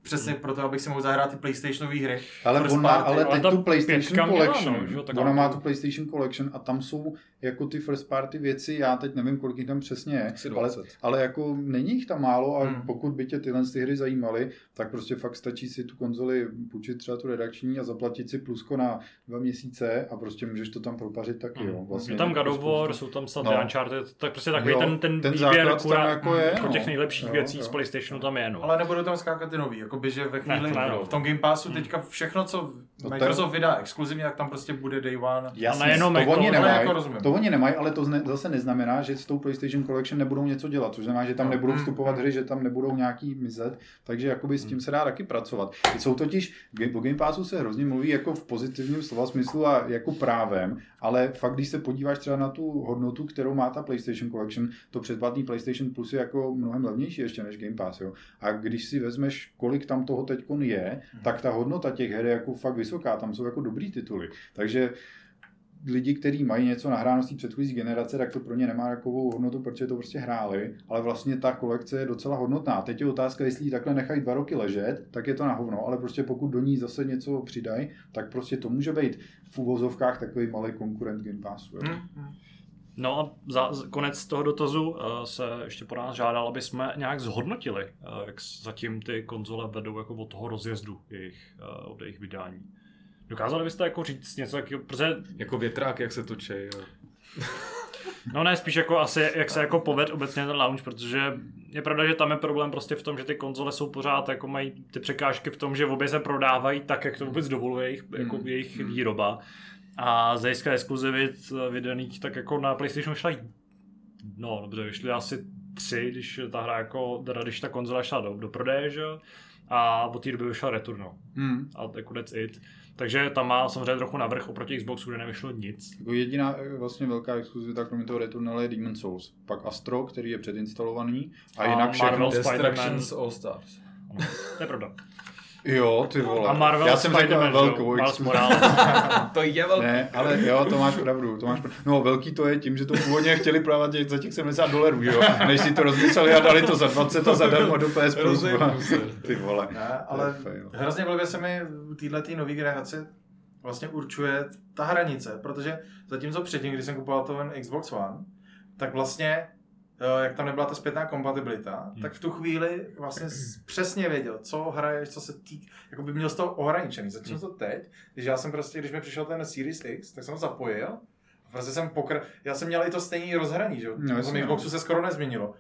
Speaker 3: přesně proto, abych si mohl zahrát ty PlayStationové hry.
Speaker 4: Ale
Speaker 3: First
Speaker 4: on má, ale
Speaker 1: ale
Speaker 4: teď
Speaker 1: ta
Speaker 4: tu PlayStation
Speaker 1: pětka měla,
Speaker 4: Collection,
Speaker 1: no, že jo, tak
Speaker 4: ona
Speaker 1: má
Speaker 4: tu PlayStation Collection a tam jsou jako ty first party věci, já teď nevím, kolik jich tam přesně je, ale,
Speaker 2: 20.
Speaker 4: ale jako není jich tam málo a
Speaker 3: Hmm.
Speaker 4: pokud by tě tyhle ty hry zajímaly, tak prostě fakt stačí si tu konzoli půjčit třeba tu redakční a zaplatit si plusko na dva měsíce a prostě můžeš to tam propařit taky, jo. Vlastně
Speaker 1: je tam God of War, jsou tam snad
Speaker 4: No.
Speaker 1: no. Uncharted, tak prostě takový
Speaker 4: Jo,
Speaker 1: ten, ten,
Speaker 4: ten
Speaker 1: výběr kura,
Speaker 4: jako je,
Speaker 1: jako
Speaker 4: no.
Speaker 1: těch nejlepších
Speaker 4: Jo,
Speaker 1: věcí
Speaker 4: jo.
Speaker 1: z PlayStationu tam je, no.
Speaker 3: Ale nebudou tam skákat ty nový, jakoby, že ve chvíli
Speaker 1: Ne, to ne, no.
Speaker 3: v tom Game Passu teďka všechno, co
Speaker 4: No to
Speaker 3: Microsoft vydá exkluzivně, tak tam prostě bude day one.
Speaker 4: Jasně, to
Speaker 1: jako-
Speaker 4: oni nemají,
Speaker 3: jako rozumím.
Speaker 4: to oni nemají, ale to zne, zase neznamená, že s tou PlayStation Collection nebudou něco dělat, což znamená, že tam
Speaker 3: No.
Speaker 4: nebudou
Speaker 3: Mm,
Speaker 4: vstupovat
Speaker 3: mm.
Speaker 4: hry, že tam nebudou nějaký mizet, takže jakoby s tím se dá taky pracovat. Jsou totiž, o Game Passu se hrozně mluví jako v pozitivním slova smyslu a jako právem, ale fakt, když se podíváš třeba na tu hodnotu, kterou má ta PlayStation Collection, to předplatný PlayStation Plus je jako mnohem levnější ještě než Game Pass, jo. A když si vezmeš, kolik tam toho teď je, tak ta hodnota těch her je jako fakt vysoká, tam jsou jako dobrý tituly. Takže lidi, kteří mají něco nahráno z té předchozí generace, tak to pro ně nemá takovou hodnotu, protože to prostě hráli, ale vlastně ta kolekce je docela hodnotná. Teď je otázka, jestli ji takhle nechají dva roky ležet, tak je to na hovno, ale prostě pokud do ní zase něco přidají, tak prostě to může být v uvozovkách takový malý konkurent Game Passu. Jo.
Speaker 1: No a za, za konec toho dotazu uh, se ještě po nás žádal, aby jsme nějak zhodnotili, uh, jak zatím ty konzole vedou jako od toho rozjezdu jejich, uh, od jejich vydání. Dokázali byste jako říct něco takového, protože,
Speaker 2: Jako větrák, jak se točí. jo.
Speaker 1: no ne, spíš jako asi, jak se jako poved obecně ten launch, protože je pravda, že tam je problém prostě v tom, že ty konzole jsou pořád, jako mají ty překážky v tom, že obě se prodávají tak, jak to vůbec dovoluje jejich, jako
Speaker 4: Hmm.
Speaker 1: jejich výroba. A z hlediska exkluzivit eh, vydaných, tak jako na PlayStation šla no dobře, vyšly asi tři, když ta hra jako, teda když ta konzola šla do, do prodeje, že? a od té doby vyšla Returno.
Speaker 4: Hmm.
Speaker 1: A jako that's it. Takže tam má samozřejmě trochu navrh oproti Xboxu, kde nevyšlo nic.
Speaker 4: Jako jediná eh, vlastně velká exkluzivita, kromě toho Returnal je Demon Souls. Pak Astro, který je předinstalovaný a,
Speaker 1: A
Speaker 4: jinak všechno...
Speaker 2: Destructions All Stars.
Speaker 1: To je pravda.
Speaker 4: Jo, ty vole.
Speaker 1: A Marvel
Speaker 4: Já jsem řekl velkou.
Speaker 2: To je velký.
Speaker 4: Ne, ale jo, to máš pravdu, to máš pravdu. No, velký to je tím, že to původně chtěli prodávat za těch 70 dolarů, jo. Než si to rozmysleli a dali to za 20 a zadarmo do PS Plus. Ty vole.
Speaker 3: Ne, ale
Speaker 4: fail.
Speaker 3: hrozně blbě se mi v této nové generaci vlastně určuje ta hranice, protože zatímco předtím, když jsem kupoval ten Xbox One, tak vlastně jak tam nebyla ta zpětná kompatibilita, tak v tu chvíli vlastně přesně věděl, co hraješ, co se týká, jako by měl z toho ohraničený. Zatímco teď, když já jsem prostě, když mi přišel ten Series X, tak jsem ho zapojil, a prostě jsem pokr... já jsem měl i to stejné rozhraní, že jo?
Speaker 4: No,
Speaker 3: v
Speaker 4: jasně, no.
Speaker 3: Xboxu se skoro nezměnilo.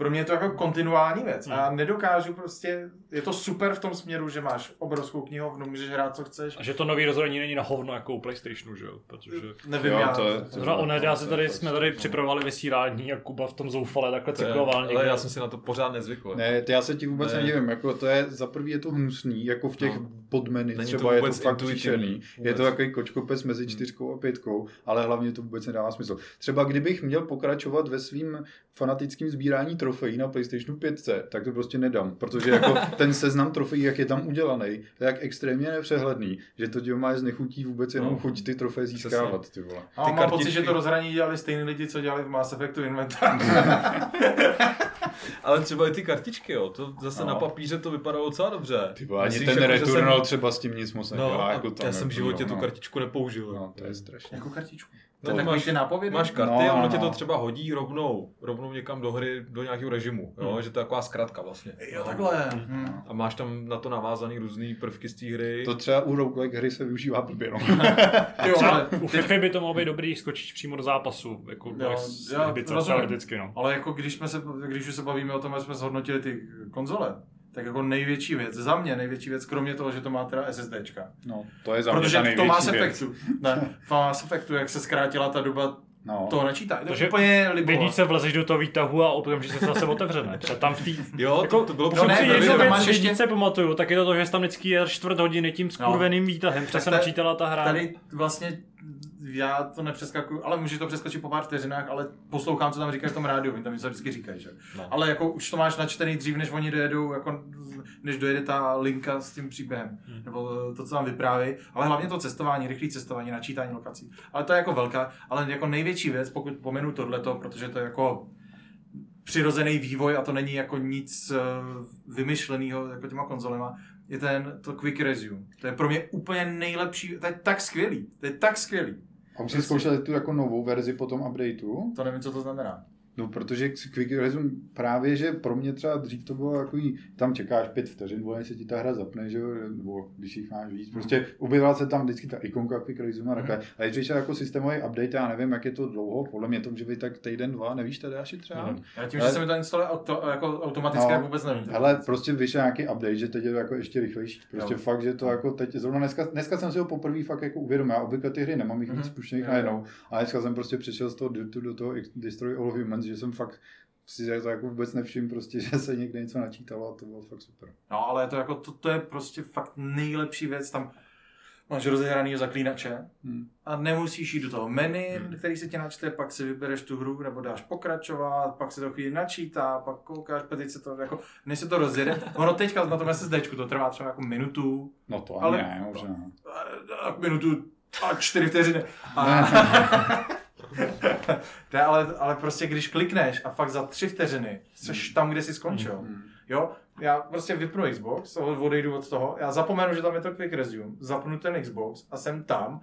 Speaker 3: Pro mě je to jako kontinuální věc a já nedokážu prostě, je to super v tom směru, že máš obrovskou knihovnu, můžeš hrát co chceš.
Speaker 1: A že to nový rozhodně není na hovno jako u PlayStationu, že jo? Protože...
Speaker 3: Nevím,
Speaker 4: Jo,
Speaker 3: já,
Speaker 4: to je-
Speaker 1: Zrovna oned, já se tady,
Speaker 4: to
Speaker 1: jsme tady připravovali vysílání a Kuba v tom zoufale takhle
Speaker 2: To
Speaker 1: cykloval
Speaker 2: Ale já jsem si na to pořád nezvykl.
Speaker 4: Ne, ty já se ti vůbec
Speaker 2: Ne.
Speaker 4: ne. nedivím, jako to je, za prvý je to hnusný, jako v těch
Speaker 2: No.
Speaker 4: podmeny,
Speaker 2: Není
Speaker 4: třeba
Speaker 2: to
Speaker 4: je to
Speaker 2: vůbec
Speaker 4: fakt příšerný. Je to takový kočkopes mezi čtyřkou a pětkou, ale hlavně to vůbec nedává smysl. Třeba kdybych měl pokračovat ve svým fanatickým sbírání trofejí na PlayStationu 5, tak to prostě nedám, protože jako ten seznam trofejí, jak je tam udělaný, to je jak extrémně nepřehledný, že to tě má znechutí vůbec jenom
Speaker 2: No.
Speaker 4: no. chuť ty trofeje získávat, ty vole.
Speaker 3: a
Speaker 2: ty
Speaker 3: mám pocit,
Speaker 2: kartičky-
Speaker 3: že to rozhraní dělali stejní lidi, co dělali v Mass Effectu Inventář.
Speaker 2: Ale třeba i ty kartičky, jo, to zase
Speaker 4: No.
Speaker 2: na papíře to vypadalo docela dobře.
Speaker 4: Ty vole, ani
Speaker 2: Myslíš,
Speaker 4: ten
Speaker 2: jako,
Speaker 4: Returnal
Speaker 2: jsem-
Speaker 4: třeba s tím nic moc
Speaker 2: No,
Speaker 4: nedělá,
Speaker 2: a
Speaker 4: jako tam,
Speaker 2: já jsem v
Speaker 4: jako,
Speaker 2: životě
Speaker 4: no,
Speaker 2: tu
Speaker 4: no.
Speaker 2: kartičku nepoužil.
Speaker 4: No, to je strašné.
Speaker 3: Jakou kartičku?
Speaker 2: No,
Speaker 3: No, tak
Speaker 2: máš-
Speaker 3: máš ty nápovědy?
Speaker 2: Máš karty
Speaker 4: No,
Speaker 2: a ono
Speaker 4: no,
Speaker 2: tě to
Speaker 4: no.
Speaker 2: třeba hodí rovnou, rovnou někam do hry, do nějakého režimu, jo? že to je taková zkratka vlastně.
Speaker 3: Jo, takhle. Hm.
Speaker 2: A máš tam na to navázaný různý prvky z té hry.
Speaker 4: To třeba u roguelike hry se využívá blbě, no.
Speaker 3: Jo, ale,
Speaker 1: U FIFA by to mohlo být dobrý skočit přímo do zápasu, jako
Speaker 3: Jo,
Speaker 1: do
Speaker 3: já
Speaker 1: no.
Speaker 3: ale jako když, jsme se, když už se bavíme o tom, jak jsme zhodnotili ty konzole, tak jako největší věc, za mě největší věc, kromě toho, že to má teda SSDčka.
Speaker 4: no to je za mě
Speaker 3: Protože
Speaker 4: největší
Speaker 3: Mass
Speaker 4: věc.
Speaker 3: Effectu, ne, v Mass Effectu, jak se zkrátila ta doba
Speaker 4: No.
Speaker 3: toho načítání, to
Speaker 1: Takže
Speaker 3: je úplně
Speaker 1: V
Speaker 3: libovo.
Speaker 1: jedničce vlezeš do toho výtahu a okamžitě se zase otevře, ne? Třeba tam v té...
Speaker 2: Jo, to,
Speaker 1: Jako,
Speaker 2: to bylo
Speaker 1: pokud
Speaker 3: ne,
Speaker 1: si jednu věc
Speaker 3: ještě-
Speaker 1: jedničce pamatuju, tak je to to, že jsi tam vždycky je čtvrt hodiny tím skurveným výtahem, protože se
Speaker 3: ta-
Speaker 1: načítala ta hra.
Speaker 3: Tady vlastně já to nepřeskakuju, ale můžeš to přeskočit po pár vteřinách, ale poslouchám, co tam říkají v tom rádiu, oni tam něco vždycky říkají, že?
Speaker 1: No.
Speaker 3: Ale jako už to máš načtený dřív, než oni dojedou, jako než dojede ta linka s tím příběhem,
Speaker 1: Hmm.
Speaker 3: nebo to, co tam vypráví, ale hlavně to cestování, rychlé cestování, načítání lokací. Ale to je jako velká, ale jako největší věc, pokud pomenu tohleto, protože to je jako přirozený vývoj a to není jako nic eh, vymyšleného jako těma konzolema, je ten to Quick Resume. To je pro mě úplně nejlepší, to je tak skvělý, to je tak skvělý.
Speaker 4: A už jsi zkoušel tu jako novou verzi po tom updateu?
Speaker 3: To nevím, co to znamená.
Speaker 4: No, protože Quick Resume právě, že pro mě třeba dřív to bylo takový, tam čekáš pět vteřin, vole, se ti ta hra zapne, že jo, nebo když jich máš víc. Prostě objevila se tam vždycky ta ikonka Quick Resume a takhle. A když jako systémový update, já nevím, jak je to dlouho, podle mě to může být tak týden, dva, nevíš tady až třeba?
Speaker 1: Nevím.
Speaker 3: Já tím,
Speaker 4: Ale-
Speaker 3: že se mi to instaluje auto, jako automaticky,
Speaker 4: No,
Speaker 3: no, vůbec nevím.
Speaker 4: Ale prostě vyšel nějaký update, že teď je to jako ještě rychlejší. Prostě
Speaker 3: Jo.
Speaker 4: fakt, že to jako teď, zrovna dneska, dneska jsem si ho poprvé fakt jako uvědomil. Já obvykle ty hry nemám jich víc
Speaker 3: Mhm.
Speaker 4: spuštěných
Speaker 3: Jo.
Speaker 4: najednou. A dneska jsem prostě přišel z toho Dirtu do toho Destroy All Humans, že jsem fakt si to jako vůbec nevšiml, prostě, že se někde něco načítalo a to bylo fakt super.
Speaker 3: No, ale to jako, to, to je prostě fakt nejlepší věc, tam máš rozehranýho zaklínače
Speaker 4: Hmm.
Speaker 3: a nemusíš jít do toho menu,
Speaker 2: Hmm.
Speaker 3: který se ti načte, pak si vybereš tu hru, nebo dáš pokračovat, pak se to chvíli načítá, pak koukáš, teď se to jako, než se to rozjede. Ono teďka na tom SSDčku to trvá třeba jako minutu,
Speaker 4: No to
Speaker 3: Ale-
Speaker 4: ne, možná.
Speaker 3: minutu a čtyři vteřiny. A... ne, ale, ale prostě když klikneš a fakt za tři vteřiny jsi tam, kde jsi skončil. Jo, já prostě vypnu Xbox, odejdu od toho, já zapomenu, že tam je to quick resume, zapnu ten Xbox a jsem tam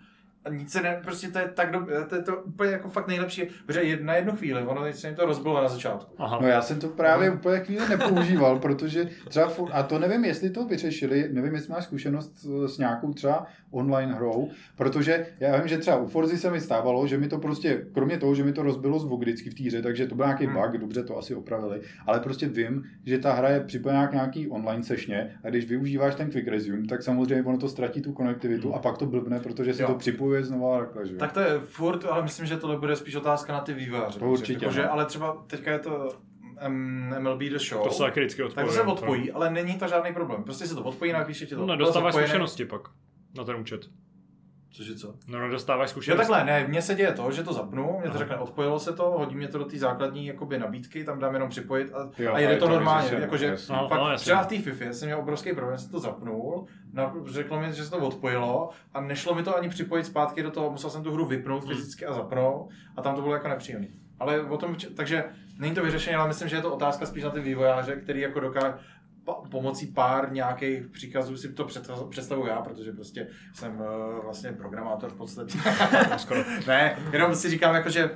Speaker 3: a nic se ne, prostě to je tak dobré, to je to úplně jako fakt nejlepší, protože na jednu chvíli, ono se mi to rozbilo na začátku.
Speaker 1: Aha.
Speaker 4: No já jsem to právě úplně chvíli nepoužíval, protože třeba, furt- a to nevím, jestli to vyřešili, nevím, jestli máš zkušenost s- s nějakou třeba online hrou, protože já vím, že třeba u Forzy se mi stávalo, že mi to prostě, kromě toho, že mi to rozbilo zvuk vždycky v té hře, takže to byl nějaký
Speaker 3: Hmm.
Speaker 4: bug, dobře to asi opravili, ale prostě vím, že ta hra je připojená k nějaký online sešně a když využíváš ten quick resume, tak samozřejmě ono to ztratí tu konektivitu a pak to blbne, protože si
Speaker 3: Jo.
Speaker 4: to připojuje znova a takhle, že?
Speaker 3: Tak to je furt, ale myslím, že tohle bude spíš otázka na ty vývojáře.
Speaker 4: To určitě,
Speaker 3: Jakože,
Speaker 4: no.
Speaker 3: ale třeba teďka je to MLB The Show.
Speaker 1: To se taky vždycky
Speaker 3: tak
Speaker 1: odpojí.
Speaker 3: to se odpojí, ale není to žádný problém. Prostě se to odpojí, napíše ti to.
Speaker 1: No,
Speaker 3: zapojené-
Speaker 1: zkušenosti pak na ten účet.
Speaker 3: Cože co?
Speaker 1: No, nedostáváš
Speaker 3: Jo
Speaker 1: zkušenosti.
Speaker 3: takhle, ne, mně se děje to, že to zapnu, mě to
Speaker 1: Aha.
Speaker 3: řekne, odpojilo se to, hodí mě to do té základní jakoby nabídky, tam dám jenom připojit a,
Speaker 4: Jo,
Speaker 3: a jede
Speaker 4: je
Speaker 3: to, normálně,
Speaker 4: vyřešené,
Speaker 3: jakože.
Speaker 1: No,
Speaker 3: fakt,
Speaker 1: no,
Speaker 3: třeba v té FIFA jsem měl obrovský problém, jsem to zapnul, na, řeklo mi, že se to odpojilo a nešlo mi to ani připojit zpátky do toho, musel jsem tu hru vypnout
Speaker 1: Hmm.
Speaker 3: fyzicky a zapnout a tam to bylo jako nepříjemný. Ale o tom, takže není to vyřešené, ale myslím, že je to otázka spíš na ty vývojáře, který jako dokáže pomocí pár nějakých příkazů si to představ- představuju já, protože prostě jsem uh, vlastně programátor v podstatě.
Speaker 1: Skoro.
Speaker 3: ne, jenom si říkám jako, že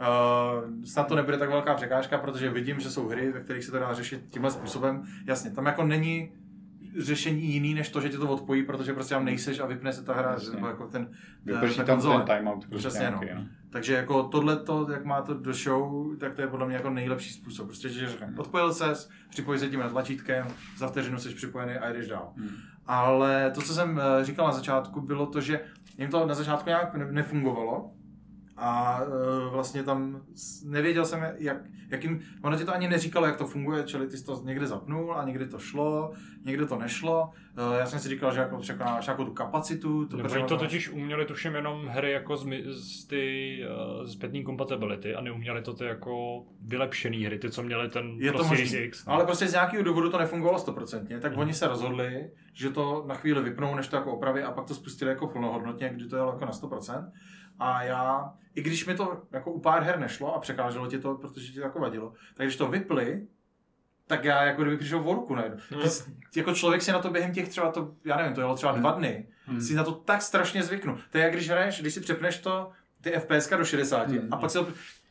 Speaker 3: Uh, snad to nebude tak velká překážka, protože vidím, že jsou hry, ve kterých se to dá řešit tímhle způsobem. Jasně, tam jako není řešení jiný, než to, že ti to odpojí, protože prostě tam nejseš a vypne se ta hra,
Speaker 4: Jasně.
Speaker 3: nebo jako ten,
Speaker 4: Vyprší
Speaker 3: ta
Speaker 4: tam
Speaker 3: konzole.
Speaker 4: ten timeout. Prostě
Speaker 3: Přesně, no.
Speaker 4: nějaký, no.
Speaker 3: Takže jako tohle, jak má to do show, tak to je podle mě jako nejlepší způsob. Prostě, že odpojil ses, připoj se tím na tlačítkem, za vteřinu jsi připojený a jdeš dál.
Speaker 4: Hmm.
Speaker 3: Ale to, co jsem eh, říkal na začátku, bylo to, že jim to na začátku nějak ne- nefungovalo. A eh, vlastně tam nevěděl jsem, jak, jakým, ono ti to ani neříkalo, jak to funguje, čili ty jsi to někde zapnul a někdy to šlo, někde to nešlo. Eh, Já jsem si říkal, že jako překonáváš jako tu kapacitu. To
Speaker 1: Nebo to
Speaker 3: ono-
Speaker 1: totiž uměli tuším jenom hry jako z, z ty uh, zpětný compatibility a neuměli to ty jako vylepšený hry, ty co měli ten
Speaker 3: Je
Speaker 1: pro
Speaker 3: to
Speaker 1: Series
Speaker 3: možný,
Speaker 1: X. no.
Speaker 3: ale prostě z nějakého důvodu to nefungovalo stoprocentně, tak
Speaker 1: Mhm.
Speaker 3: oni se rozhodli, že to na chvíli vypnou, než to jako opraví a pak to spustili jako plnohodnotně, kdy to jelo jako na 100%. A já, i když mi to jako u pár her nešlo a překáželo ti to, protože ti to jako vadilo, tak když to vypli, tak já jako kdyby přišel v ruku najednou. S- Jako člověk si na to během těch třeba to, já nevím, to jelo třeba dva dny,
Speaker 4: Hmm.
Speaker 3: si na to tak strašně zvyknu. To je jak když hraješ, když si přepneš to, ty FPS do 60
Speaker 4: Hmm.
Speaker 3: a pak si to,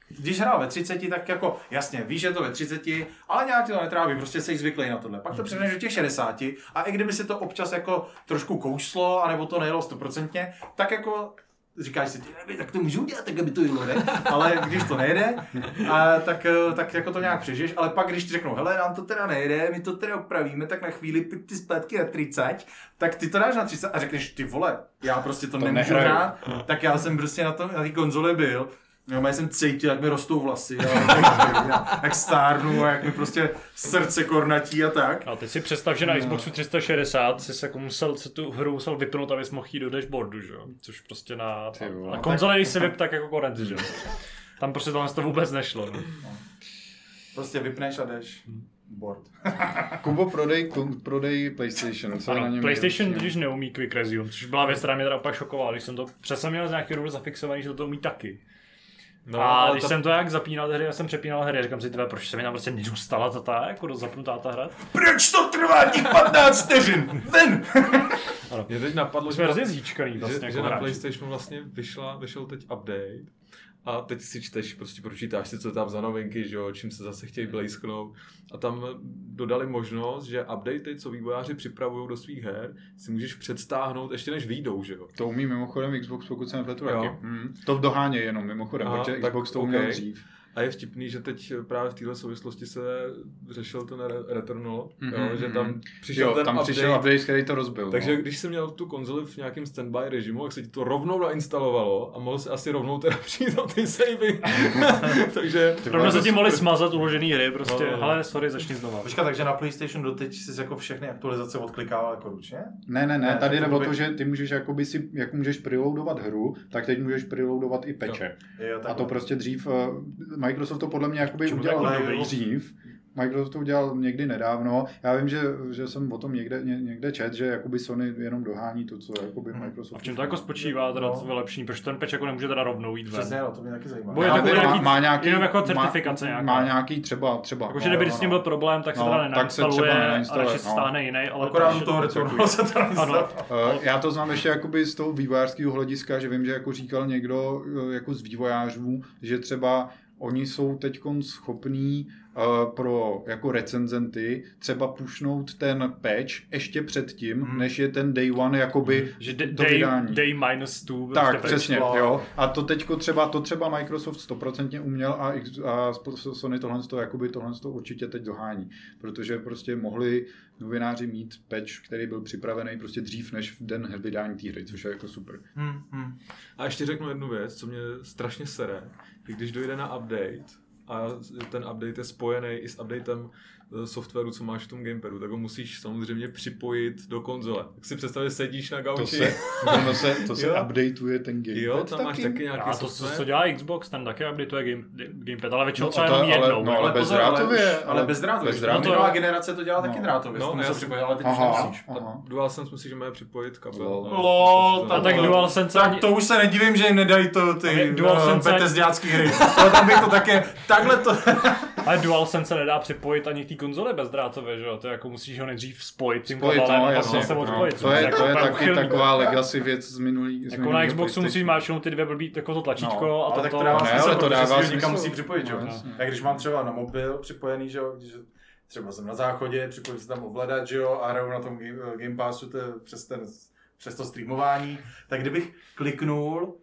Speaker 3: když hrál ve 30, tak jako jasně, víš, že je to ve 30, ale nějak ti to netráví, prostě jsi zvyklý na tohle. Pak to přepneš do těch 60 a i kdyby se to občas jako trošku kouslo, anebo to nejelo 100%, tak jako říkáš si, ty, tak to můžu udělat, tak aby to jelo, ne? Ale když to nejde, a, tak, eh, tak jako to nějak přežiješ, ale pak když ti řeknou, hele, nám to teda nejde, my to teda opravíme, tak na chvíli ty zpátky na 30, tak ty to dáš na 30 a řekneš, ty vole, já prostě to,
Speaker 4: To
Speaker 3: nemůžu hrát, tak já jsem prostě na tom, na té konzoli byl, No, já jsem cítil, jak mi rostou vlasy, a, jak stárnu a jak mi prostě srdce kornatí a tak.
Speaker 1: A teď si představ, že na Xboxu 360 jsi jako musel se tu hru musel vypnout, abys mohl jít do dashboardu, že jo? Což prostě na, na konzole, když se vyp, tak jako konec, že jo? Tam prostě tohle to vůbec nešlo. No.
Speaker 3: Prostě vypneš a jdeš. Board.
Speaker 4: Kubo, prodej, kon- prodej PlayStation. Co je na
Speaker 1: Ano,
Speaker 4: něm
Speaker 1: PlayStation totiž neumí quick resume, což byla věc, která mě teda opak šokovala, když jsem to přesně měl z nějakého důvodu zafixovaný, že to, to umí taky.
Speaker 2: No,
Speaker 1: a když
Speaker 2: ta-
Speaker 1: jsem to jak zapínal hry, já jsem přepínal hry, říkám si, tebe, proč se mi tam prostě nedostala ta, ta jako do zapnutá ta hra?
Speaker 3: Proč to trvá těch 15 vteřin? Ven!
Speaker 2: Mě teď napadlo,
Speaker 1: My
Speaker 2: že,
Speaker 1: jsme hrozně zíčkaný
Speaker 2: že,
Speaker 1: vlastně
Speaker 2: že
Speaker 1: jako
Speaker 2: na
Speaker 1: hráči.
Speaker 2: PlayStationu vlastně vyšla, vyšel teď update a teď si čteš, prostě pročítáš si, co je tam za novinky, že jo, čím se zase chtějí blejsknout. A tam dodali možnost, že updaty, co vývojáři připravují do svých her, si můžeš předstáhnout ještě než výjdou, že jo.
Speaker 4: To umí mimochodem Xbox, pokud se nepletu
Speaker 2: Jo.
Speaker 4: taky. Hmm. To v doháně jenom mimochodem,
Speaker 2: Aha,
Speaker 4: protože
Speaker 2: tak
Speaker 4: Xbox to uměl dřív.
Speaker 2: A je vtipný, že teď právě v této souvislosti se řešil ten Re- Returnal,
Speaker 4: Mhm,
Speaker 2: jo, že tam
Speaker 4: mhm.
Speaker 2: přišel
Speaker 4: Jo,
Speaker 2: ten
Speaker 4: tam
Speaker 2: update,
Speaker 4: přišel update, který to rozbil.
Speaker 2: takže
Speaker 4: no.
Speaker 2: když jsi měl tu konzoli v nějakém standby režimu, tak se ti to rovnou nainstalovalo a mohl se asi rovnou teda přijít na ty savey. takže
Speaker 1: Rovno se tím mohli smazat uložený hry, prostě,
Speaker 2: No,
Speaker 1: ale sorry, začni znova.
Speaker 3: Počkat, takže na PlayStation doteď jsi jako všechny aktualizace odklikával jako ručně?
Speaker 4: Ne, ne, ne,
Speaker 3: Ne,
Speaker 4: tady
Speaker 3: tak
Speaker 4: jde
Speaker 3: to
Speaker 4: o to, že ty můžeš jakoby si, jak můžeš preloadovat hru, tak teď můžeš preloadovat i peče.
Speaker 3: Jo,
Speaker 4: A to prostě dřív, eh, Microsoft to podle mě jakoby
Speaker 1: Čemu
Speaker 4: udělal dřív, Microsoft to udělal někdy nedávno. Já vím, že, že jsem o tom někde, ně, někde čet, že jakoby Sony jenom dohání to, co jakoby Microsoft.
Speaker 1: A v čem to jako spočívá teda
Speaker 3: No.
Speaker 1: to vylepšení? Proč ten patch jako nemůže teda rovnou jít ven?
Speaker 3: Přesně, no, to mě taky zajímá.
Speaker 1: Bude takový nějaký-
Speaker 4: má, má nějaký,
Speaker 1: jenom jako certifikace
Speaker 4: má,
Speaker 1: nějaká.
Speaker 4: Má nějaký třeba, třeba.
Speaker 1: Jakože
Speaker 4: no,
Speaker 1: kdyby
Speaker 4: no,
Speaker 1: s tím
Speaker 4: no.
Speaker 1: byl problém, tak se
Speaker 4: No,
Speaker 1: teda
Speaker 4: tak se třeba
Speaker 1: nenainstaluje a radši se stáhne jiný, ale
Speaker 3: Akorát
Speaker 1: to-
Speaker 3: u toho returnu se to
Speaker 1: Ano,
Speaker 4: Já to znám ještě jakoby z toho vývojářského hlediska, že vím, že jako říkal někdo eh, jako z vývojářů, že třeba oni jsou teď schopní eh, pro jako recenzenty třeba pušnout ten patch ještě předtím,
Speaker 3: Hmm.
Speaker 4: než je ten day one jakoby
Speaker 1: že d-
Speaker 4: do
Speaker 1: day,
Speaker 4: vydání.
Speaker 1: day minus two.
Speaker 4: Tak,
Speaker 1: prostě
Speaker 4: přesně,
Speaker 3: patch.
Speaker 4: jo. A to teďko třeba, to třeba Microsoft stoprocentně uměl a, a Sony tohle to, jakoby tohle to určitě teď dohání. Protože prostě mohli novináři mít patch, který byl připravený prostě dřív než v den vydání té hry, což je jako super.
Speaker 3: Hmm, hmm.
Speaker 2: A ještě řeknu jednu věc, co mě strašně sere, když dojde na update a ten update je spojený i s updatem softwaru, co máš v tom gamepadu, tak ho musíš samozřejmě připojit do konzole. Tak si představ, že sedíš na
Speaker 4: To
Speaker 2: gauči.
Speaker 4: se, ono se, to se updateuje ten gamepad
Speaker 2: Jo, tam máš taky nějaký
Speaker 1: A to, co,
Speaker 2: software.
Speaker 1: co dělá Xbox, ten taky updateuje game, gamepad, ale většinou
Speaker 4: No,
Speaker 1: třeba
Speaker 4: to-
Speaker 1: jenom
Speaker 4: ale-
Speaker 1: jednou.
Speaker 4: no, ale bez drátově,
Speaker 3: Ale, ale
Speaker 4: ale
Speaker 3: bez drátově.
Speaker 4: bez
Speaker 3: Bez
Speaker 4: drátově.
Speaker 3: Minulá generace to dělala taky
Speaker 4: No.
Speaker 3: drátově.
Speaker 2: No,
Speaker 3: No,
Speaker 2: já si-
Speaker 3: připojit, ale teď už
Speaker 4: Aha,
Speaker 3: nemusíš.
Speaker 4: aha.
Speaker 2: DualSense musíš mé připojit kabel.
Speaker 4: Lol.
Speaker 2: A
Speaker 1: tak
Speaker 3: to-
Speaker 1: DualSense
Speaker 3: Tak to už se nedivím, že jim nedají to ty
Speaker 1: DualSense-
Speaker 3: Bethesdiácký hry. Ale tam bych to také, takhle to...
Speaker 1: Ale DualSense se nedá připojit ani k té konzole bezdrátově, že jo? To jako musíš ho nejdřív spojit tím
Speaker 4: Spojit,
Speaker 1: kabelem
Speaker 4: no,
Speaker 1: a pak
Speaker 4: jasně.
Speaker 1: se
Speaker 4: No,
Speaker 1: odpojit.
Speaker 4: to je,
Speaker 1: jako
Speaker 4: to je
Speaker 1: úplně
Speaker 4: taky
Speaker 1: uchylný.
Speaker 4: taková legacy věc z minulý. z
Speaker 1: Jako na Xboxu musíš máčknout ty dvě blbý, jako to tlačítko
Speaker 3: No,
Speaker 1: a
Speaker 3: ale
Speaker 1: to,
Speaker 3: tak
Speaker 1: to,
Speaker 3: to dává
Speaker 4: Ne,
Speaker 3: smysl,
Speaker 4: ale to dává smysl.
Speaker 3: musí připojit, že jo?
Speaker 1: No.
Speaker 3: Tak když mám třeba na mobil připojený, že jo, třeba jsem na záchodě, připojím si tam ovladač, že jo, a hraju na tom Game, Game Passu to, je přes, ten, přes to streamování, tak kdybych kliknul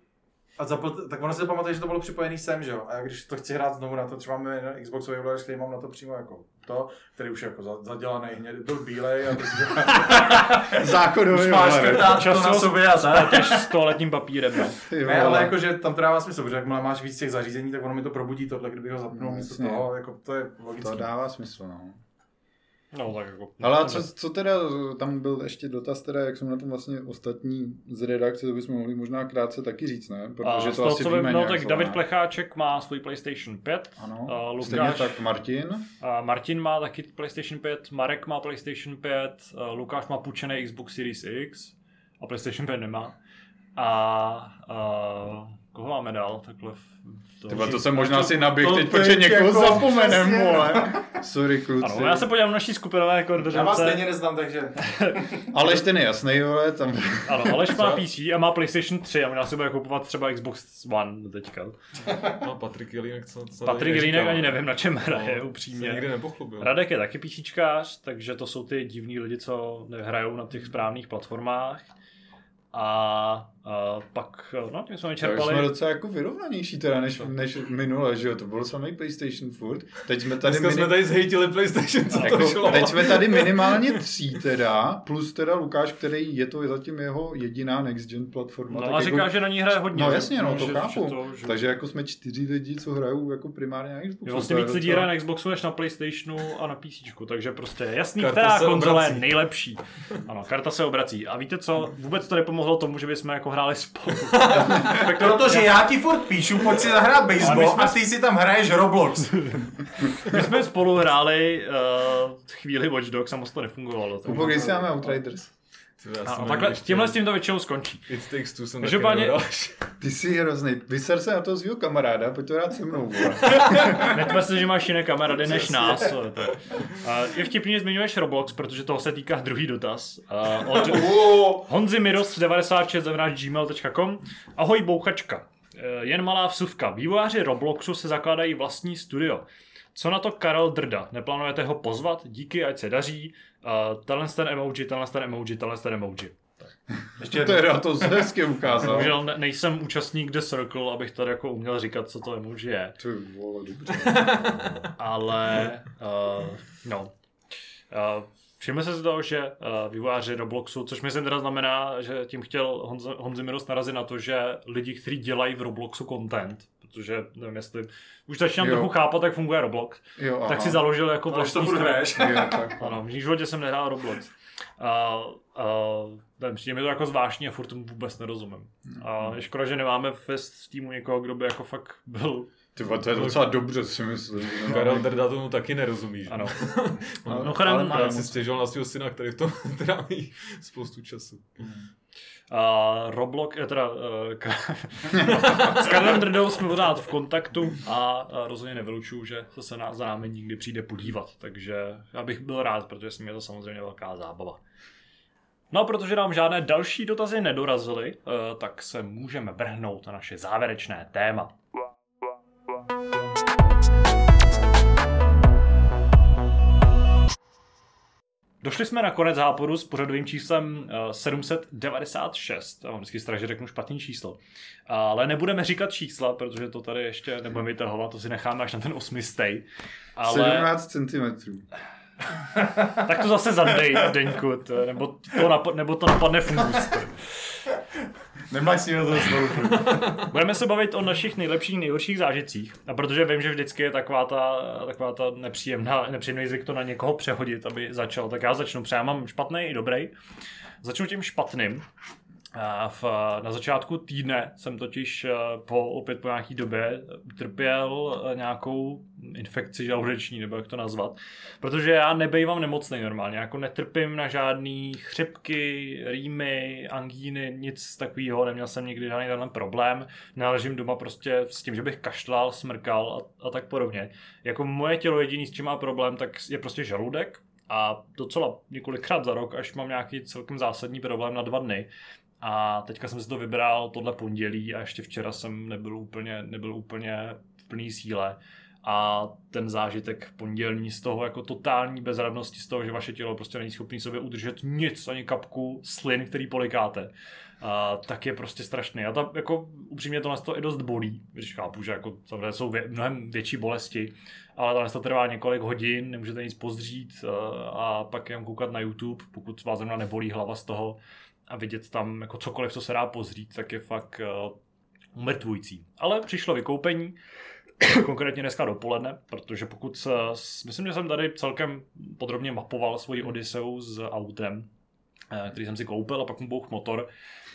Speaker 3: a zapl, tak ono si pamatuje, že to bylo připojený sem, že jo, a já když to chci hrát znovu na to, třeba máme na Xboxový ovladač, který mám na to přímo jako to, který už je jako za- zadělaný hněd, byl bílej a teď
Speaker 4: Záchodový
Speaker 3: už máš to na sobě a tak.
Speaker 1: S toaletním papírem, no.
Speaker 3: Ne, ale jakože tam to dává smysl, protože jakmile máš víc těch zařízení, tak ono mi to probudí tohle, kdybych ho zapnul
Speaker 4: No,
Speaker 3: místo
Speaker 4: jasně.
Speaker 3: toho, jako to je logické.
Speaker 4: To dává smysl, no.
Speaker 1: No, tak jako...
Speaker 4: Ale a co, co teda, tam byl ještě dotaz teda, jak jsou na tom vlastně ostatní z redakce, to bychom mohli možná krátce taky říct, ne?
Speaker 1: A
Speaker 4: Protože
Speaker 1: z
Speaker 4: to
Speaker 1: toho,
Speaker 4: asi
Speaker 1: co
Speaker 4: víme
Speaker 1: vím, no, tak David
Speaker 4: ne?
Speaker 1: Plecháček má svůj PlayStation 5,
Speaker 4: Ano,
Speaker 1: a
Speaker 4: stejně
Speaker 1: Lukáš,
Speaker 4: tak Martin.
Speaker 1: a Martin má taky PlayStation 5, Marek má PlayStation 5, a Lukáš má půjčený Xbox Series X a PlayStation 5 nemá. A, a koho máme dál? Takhle v,
Speaker 4: Tyba, to jsem možná si naběh teď, protože někoho
Speaker 3: jako
Speaker 4: zapomenem, vole. Sorry, kluci.
Speaker 1: Ano, já se podívám na naší skupinové
Speaker 3: Já vás stejně neznám, takže...
Speaker 4: Ale ještě nejasnej, vole, tam...
Speaker 1: Ano, Aleš má PC a má PlayStation 3 a možná si bude kupovat třeba Xbox One teďka.
Speaker 2: No, Patrik Jelínek, co, co
Speaker 1: Patrik Jelínek ani nevím, na čem hraje,
Speaker 2: No,
Speaker 1: upřímně.
Speaker 2: Nikdy nepochlubil.
Speaker 1: Radek je taky píšičkář, takže to jsou ty divní lidi, co hrajou na těch správných platformách. A, a pak, no, tím jsme
Speaker 4: Tak
Speaker 1: vyčerpali.
Speaker 4: jsme docela jako vyrovnanější teda, než, než minule, že jo, to byl samý PlayStation furt. Teď jsme tady,
Speaker 2: Dneska jsme tady zhejtili PlayStation, co to
Speaker 4: jako,
Speaker 2: šlo.
Speaker 4: teď jsme tady minimálně tří teda, plus teda Lukáš, který je to zatím jeho jediná next gen platforma.
Speaker 1: No
Speaker 4: tak
Speaker 1: a
Speaker 4: jako,
Speaker 1: říká, že na ní hraje hodně.
Speaker 4: No jasně, no, to
Speaker 1: že-
Speaker 4: chápu.
Speaker 1: Že to, že...
Speaker 4: Takže jako jsme čtyři lidi, co hrajou jako primárně na Xboxu.
Speaker 1: Je vlastně
Speaker 4: to
Speaker 1: víc lidí hraje na Xboxu než na Playstationu a na PC, takže prostě je jasný,
Speaker 2: Karta
Speaker 1: která konzole je nejlepší. Ano, karta se obrací. A víte co, vůbec to nepomohlo tomu, že bychom jako hráli spolu.
Speaker 3: Protože já ti furt píšu, pojď si zahrát baseball
Speaker 1: jsme-
Speaker 3: a ty si tam hraješ Roblox.
Speaker 1: My jsme spolu hráli uh, chvíli Watch Dogs a moc to nefungovalo.
Speaker 4: Kupo, si máme Outriders?
Speaker 1: A, a takhle,
Speaker 2: ještě-
Speaker 1: tímhle s tím to většinou skončí.
Speaker 2: It Takes Two jsem
Speaker 1: Každopádně-.
Speaker 4: Ty jsi hrozný. Vyser se na toho svého kamaráda, pojď to rád se mnou. vole.
Speaker 1: Netvrd se, že máš jiné kamarády než nás. to. A je vtipný, že zmiňuješ Roblox, protože toho se týká druhý dotaz. A od Honzi Miros 96 gmail.com Ahoj bouchačka. Eh, Jen malá vsuvka. Vývojáři Robloxu se zakládají vlastní studio. Co na to Karel Drda? Neplánujete ho pozvat? Díky, ať se daří. Uh, tenhle ten emoji, tenhle ten emoji, tenhle ten emoji.
Speaker 3: Ještě
Speaker 4: To je na to hezky ukázal.
Speaker 1: Bohužel ne- nejsem účastník The Circle, abych tady jako uměl říkat, co to emoji je.
Speaker 4: Ty vole, dobře.
Speaker 1: ale uh, no. Uh, Všimli se z toho, že uh, vývojáři Robloxu, což myslím teda znamená, že tím chtěl Honza, Honzi Miros narazit na to, že lidi, kteří dělají v Robloxu content, protože nevím jestli, už začínám
Speaker 4: Jo.
Speaker 1: trochu chápat, jak funguje Roblox,
Speaker 4: Jo, aha.
Speaker 1: tak si založil jako
Speaker 3: Ale to
Speaker 1: vlastní studio.
Speaker 3: hraješ.
Speaker 4: Jo, tak.
Speaker 1: Ano, v životě jsem nehrál Roblox. A, a, nevím, přijde mi to jako zvláštní a furt tomu vůbec nerozumím. A je škoda, že nemáme v, v týmu někoho, kdo by jako fakt byl
Speaker 4: Ty to je docela dobře, si myslím. No,
Speaker 2: Karel Drda tomu taky nerozumí, že?
Speaker 1: Ano.
Speaker 2: No,
Speaker 1: No, chodem,
Speaker 2: ale právě si stěžoval na svého syna, který v tom tráví spoustu času.
Speaker 1: A Roblox, eh, teda uh, s Karlem Drdou jsme pořád v kontaktu a, a rozhodně nevylučuju, že se, se na, za námi nikdy přijde podívat, takže já bych byl rád, protože s ním je to samozřejmě velká zábava. No a protože nám žádné další dotazy nedorazily, eh, tak se můžeme vrhnout na naše závěrečné téma. Došli jsme na konec záporu s pořadovým číslem eh, 796. Já mám vždycky strach, že řeknu špatný číslo. Ale nebudeme říkat čísla, protože to tady ještě nebudeme vytahovat, to si necháme až na ten osmistej. Ale
Speaker 4: 17 cm.
Speaker 1: tak to zase zadej, Zdeňku, to, nebo, to napo- nebo to napadne fungus.
Speaker 3: Nemáš si to.
Speaker 1: Budeme se bavit o našich nejlepších, nejhorších zážitcích. A protože vím, že vždycky je taková ta, taková ta nepříjemná, nepříjemný zvyk to na někoho přehodit, aby začal, tak já začnu. Já mám špatný i dobrý. Začnu tím špatným. V, na začátku týdne jsem totiž eh, po, opět po nějaký době trpěl eh, nějakou infekci žaludeční, nebo jak to nazvat. Protože já nebejvám nemocný normálně, jako netrpím na žádný chřipky, rýmy, angíny, nic takového, neměl jsem nikdy žádný tenhle problém. Naležím doma prostě s tím, že bych kašlal, smrkal a, a tak podobně. Jako moje tělo jediný, s čím má problém, tak je prostě žaludek a docela několikrát za rok, až mám nějaký celkem zásadní problém na dva dny. A teďka jsem si to vybral tohle pondělí a ještě včera jsem nebyl úplně, nebyl úplně v plný síle. A ten zážitek pondělní z toho jako totální bezradnosti z toho, že vaše tělo prostě není schopný sobě udržet nic, ani kapku slin, který polikáte, a, tak je prostě strašný. A ta, jako upřímně to nás to i dost bolí, když chápu, že jako samozřejmě jsou vě, mnohem větší bolesti, ale tohle to trvá několik hodin, nemůžete nic pozdřít a, a pak jen koukat na YouTube, pokud vás zrovna nebolí hlava z toho a vidět tam jako cokoliv, co se dá pozřít, tak je fakt uh, umrtvující. Ale přišlo vykoupení, konkrétně dneska dopoledne, protože pokud se, myslím, že jsem tady celkem podrobně mapoval svoji Odiseu s autem, eh, který jsem si koupil a pak mu bouch motor,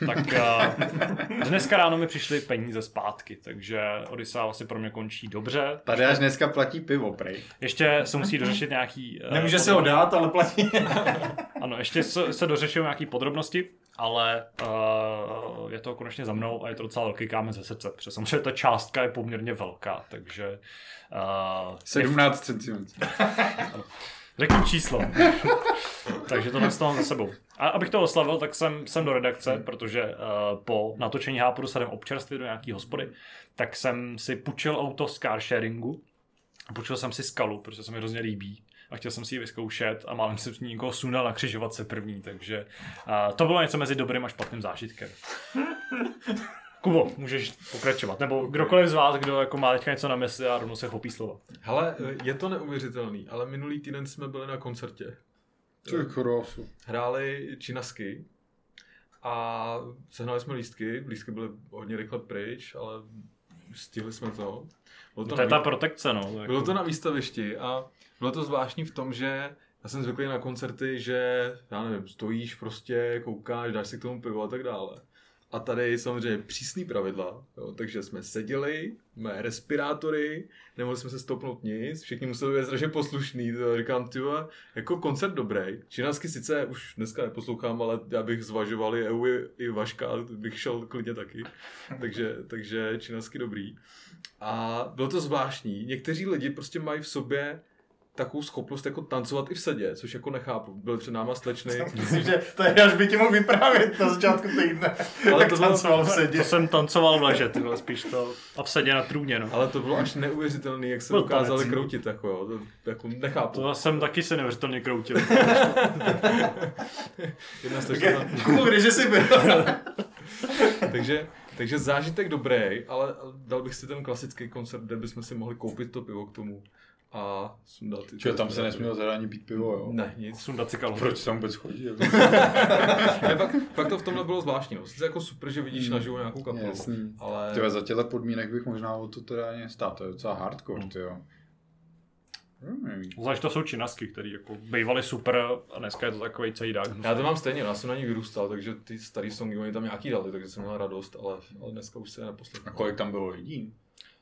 Speaker 1: tak eh, dneska ráno mi přišly peníze zpátky, takže Odisea vlastně pro mě končí dobře.
Speaker 4: Tady až dneska platí pivo, prej.
Speaker 1: Ještě se musí dořešit nějaký... eh,
Speaker 3: Nemůže se ho dát, ale platí.
Speaker 1: Ano, ještě se, se dořešují nějaké podrobnosti, ale uh, je to konečně za mnou a je to docela velký kámen ze srdce, protože samozřejmě ta částka je poměrně velká, takže uh,
Speaker 4: 17 cm.
Speaker 1: Řekni číslo. takže to dostávám za sebou. A abych to oslavil, tak jsem, jsem do redakce, protože uh, po natočení Háporu se jdem občerstvit do nějaký hospody, tak jsem si půjčil auto z car sharingu. Půjčil jsem si skalu, protože se mi hrozně líbí a chtěl jsem si ji vyzkoušet a málem jsem s ní někoho sunal na křižovatce první, takže uh, to bylo něco mezi dobrým a špatným zážitkem. Kubo, můžeš pokračovat, nebo kdokoliv z vás, kdo jako má teďka něco na mysli a rovnou se chopí slova.
Speaker 2: Hele, je to neuvěřitelný, ale minulý týden jsme byli na koncertě.
Speaker 4: To je krásu.
Speaker 2: Hráli činasky a sehnali jsme lístky. Lístky byly hodně rychle pryč, ale stihli jsme to. Bylo
Speaker 1: To,
Speaker 2: to,
Speaker 1: je
Speaker 2: na,
Speaker 1: ta protekce, no. Jako,
Speaker 2: bylo to na výstavišti a bylo to zvláštní v tom, že já jsem zvyklý na koncerty, že já nevím, stojíš prostě, koukáš, dáš si k tomu pivo a tak dále. A tady samozřejmě přísný pravidla, jo, takže jsme seděli, mé respirátory, nemohli jsme se stoupnout nic, všichni museli být strašně poslušný, to říkám, ty jako koncert dobrý. Činasky sice už dneska neposlouchám, ale já bych zvažoval i EU i, Vaška, bych šel klidně taky, takže, takže činasky dobrý. A bylo to zvláštní, někteří lidi prostě mají v sobě takovou schopnost jako tancovat i v sedě, což jako nechápu. Byl před náma slečny.
Speaker 3: Myslím, že to je, až by ti mohl vyprávět na začátku týdne.
Speaker 2: Ale
Speaker 3: jak
Speaker 2: to
Speaker 3: tancoval v sedě.
Speaker 1: To jsem tancoval v leže, ty vole, spíš to a v sedě na trůně, no.
Speaker 2: Ale to bylo až neuvěřitelné, jak se
Speaker 1: Byl
Speaker 2: dokázali
Speaker 1: tanec.
Speaker 2: kroutit, jako jo. To, jako nechápu.
Speaker 1: To jsem taky se neuvěřitelně kroutil.
Speaker 2: Jedna slečna,
Speaker 3: Kubo, kdeže jsi byl?
Speaker 2: takže, takže zážitek dobrý, ale dal bych si ten klasický koncert, kde bychom si mohli koupit to pivo k tomu a sundat. ty-
Speaker 4: Čo, tam se nesmělo teda ani pít pivo, jo?
Speaker 2: Ne, nic.
Speaker 1: Sundat si kalhoty.
Speaker 4: Proč tam vůbec chodí?
Speaker 2: Ne, fakt, fakt, to v tomhle bylo zvláštní. No. Sice jako super, že vidíš
Speaker 4: Hmm.
Speaker 2: naživo nějakou kapelu,
Speaker 4: Jasný.
Speaker 2: ale...
Speaker 4: Tyhle, za těchto podmínek bych možná o to teda ani stát, to je docela hardcore, ty jo. Hmm.
Speaker 1: Zvlášť to jsou činasky, které jako bývaly super a dneska je to takový celý dák.
Speaker 2: Já to mám stejně, já jsem na nich vyrůstal, takže ty starý songy oni tam nějaký dali, takže jsem měl radost, ale, ale dneska už se je
Speaker 4: A kolik tam bylo lidí?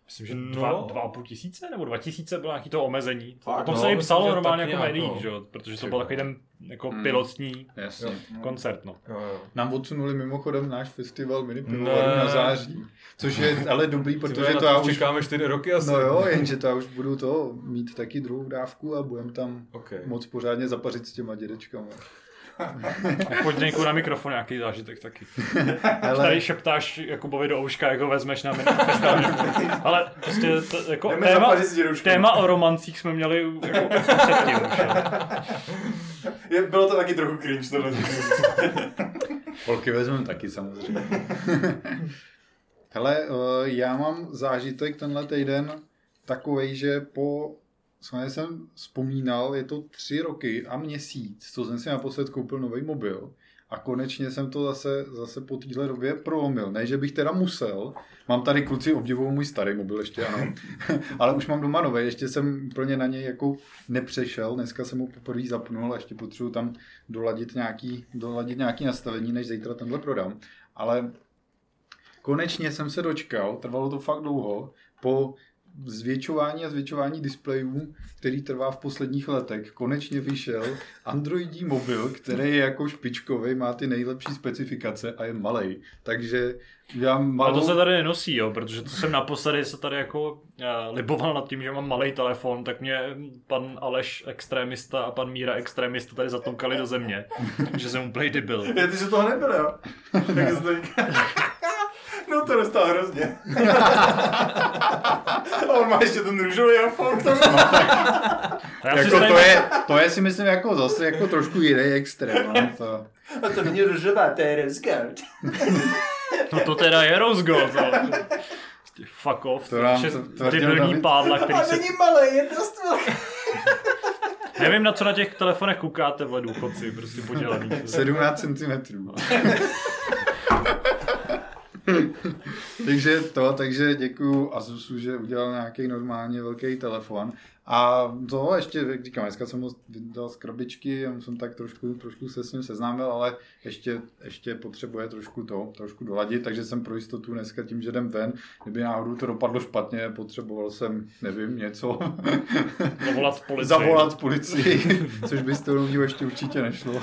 Speaker 1: Myslím, že
Speaker 2: No.
Speaker 1: dva, dva a půl tisíce nebo dva tisíce bylo nějaký to omezení.
Speaker 2: Fakt,
Speaker 1: o tom
Speaker 2: no,
Speaker 1: se i
Speaker 2: myslím,
Speaker 1: psalo normálně jako médiích,
Speaker 2: no.
Speaker 1: že jo? Protože to byl takový ten jako
Speaker 4: Hmm.
Speaker 1: pilotní
Speaker 4: Jasně.
Speaker 1: koncert, no.
Speaker 2: Jo, jo.
Speaker 4: Nám odsunuli mimochodem náš festival mini
Speaker 2: Ne.
Speaker 4: pivovaru na září, což je ale dobrý,
Speaker 2: Protože
Speaker 4: to já už...
Speaker 2: čekáme čtyři roky asi.
Speaker 4: No jo, jenže to já už budu to mít taky druhou dávku a budem tam
Speaker 2: Okay.
Speaker 4: moc pořádně zapařit s těma dědečkama.
Speaker 1: Pojď na mikrofon nějaký zážitek taky.
Speaker 4: Ale
Speaker 1: Tady šeptáš Jakubovi do ouška, jak ho vezmeš na. Ale prostě to, jako
Speaker 3: Jdeme
Speaker 1: téma, téma o romancích jsme měli jako předtím už.
Speaker 3: Je, bylo to taky trochu cringe tohle.
Speaker 4: holky vezmeme taky samozřejmě. Hele, eh, já mám zážitek tenhle týden takovej, že po co jsem vzpomínal, je to tři roky a měsíc, co jsem si naposled koupil nový mobil a konečně jsem to zase, zase po téhle době prolomil. Ne, že bych teda musel, mám tady kluci obdivují můj starý mobil ještě, ano, ale už mám doma nový, ještě jsem úplně na něj jako nepřešel, dneska jsem ho poprvé zapnul a ještě potřebuji tam doladit nějaký, doladit nějaký nastavení, než zítra tenhle prodám. Ale konečně jsem se dočkal, trvalo to fakt dlouho, po zvětšování a zvětšování displejů, který trvá v posledních letech, konečně vyšel Androidí mobil, který je jako špičkový, má ty nejlepší specifikace a je malý. Takže já
Speaker 1: Ale
Speaker 4: malou...
Speaker 1: to se tady nenosí, jo, protože to jsem naposledy se tady jako uh, liboval nad tím, že mám malý telefon, tak mě pan Aleš extrémista a pan Míra extrémista tady zatoukali do země, že jsem úplně debil.
Speaker 3: Je, ty, že toho nebyl, jo? Tak No to dostal hrozně. A on má ještě ten růžový iPhone k tomu.
Speaker 1: A já si
Speaker 4: Jako to, je, to je si myslím jako zase jako trošku jiný extrém. No, to...
Speaker 3: A to není růžová, to je Rescard.
Speaker 1: No to teda je Rose Gold, ale... Prostě Fuck off,
Speaker 4: To
Speaker 1: to
Speaker 4: nám
Speaker 1: je
Speaker 4: to
Speaker 1: debilní
Speaker 4: David.
Speaker 1: pádla, který
Speaker 3: A
Speaker 1: se...
Speaker 3: není malý, je dost velký.
Speaker 1: Nevím, na co na těch telefonech koukáte, vle důchodci, prostě podělaný.
Speaker 4: 17 cm. takže to, takže děkuju Asusu, že udělal nějaký normálně velký telefon. A to ještě, jak říkám, dneska jsem ho vydal z krabičky, a jsem tak trošku, trošku se s ním seznámil, ale ještě, ještě potřebuje trošku to, trošku doladit, takže jsem pro jistotu dneska tím, že jdem ven, kdyby náhodou to dopadlo špatně, potřeboval jsem, nevím, něco,
Speaker 1: Zavolat policii.
Speaker 4: zavolat policii, což by s tou ještě určitě nešlo.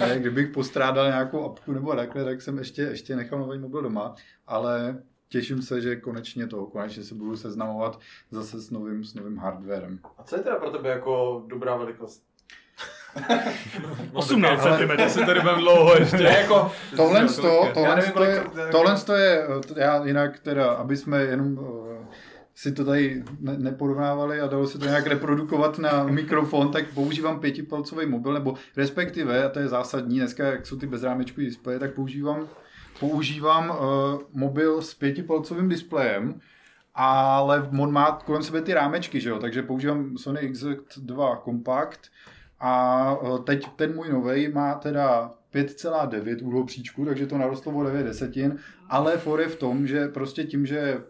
Speaker 4: ne, kdybych postrádal nějakou apku nebo takhle, tak jsem ještě, ještě nechal nový mobil doma, ale těším se, že konečně to, konečně se budu seznamovat zase s novým, s novým hardwarem.
Speaker 3: A co je teda pro tebe jako dobrá velikost?
Speaker 1: 18
Speaker 2: Ale
Speaker 1: cm.
Speaker 2: se tady budeme dlouho ještě.
Speaker 3: Ne, jako...
Speaker 4: Tohle,
Speaker 3: Já
Speaker 4: to, tohle,
Speaker 3: nevím,
Speaker 4: to je, tohle to je, eh, já jinak teda, aby jsme jenom eh, si to tady ne, neporovnávali a dalo se to nějak reprodukovat na mikrofon, tak používám pětipalcový mobil, nebo respektive, a to je zásadní, dneska jak jsou ty bezrámečkový displeje, tak používám, používám uh, mobil s pětipalcovým displejem, ale on má kolem sebe ty rámečky, že jo? takže používám Sony Exact2 Compact a eh, teď ten můj novej má teda 5,9 úhlopříčku, takže to narostlo o 9 desetin, ale for je v tom, že prostě tím, že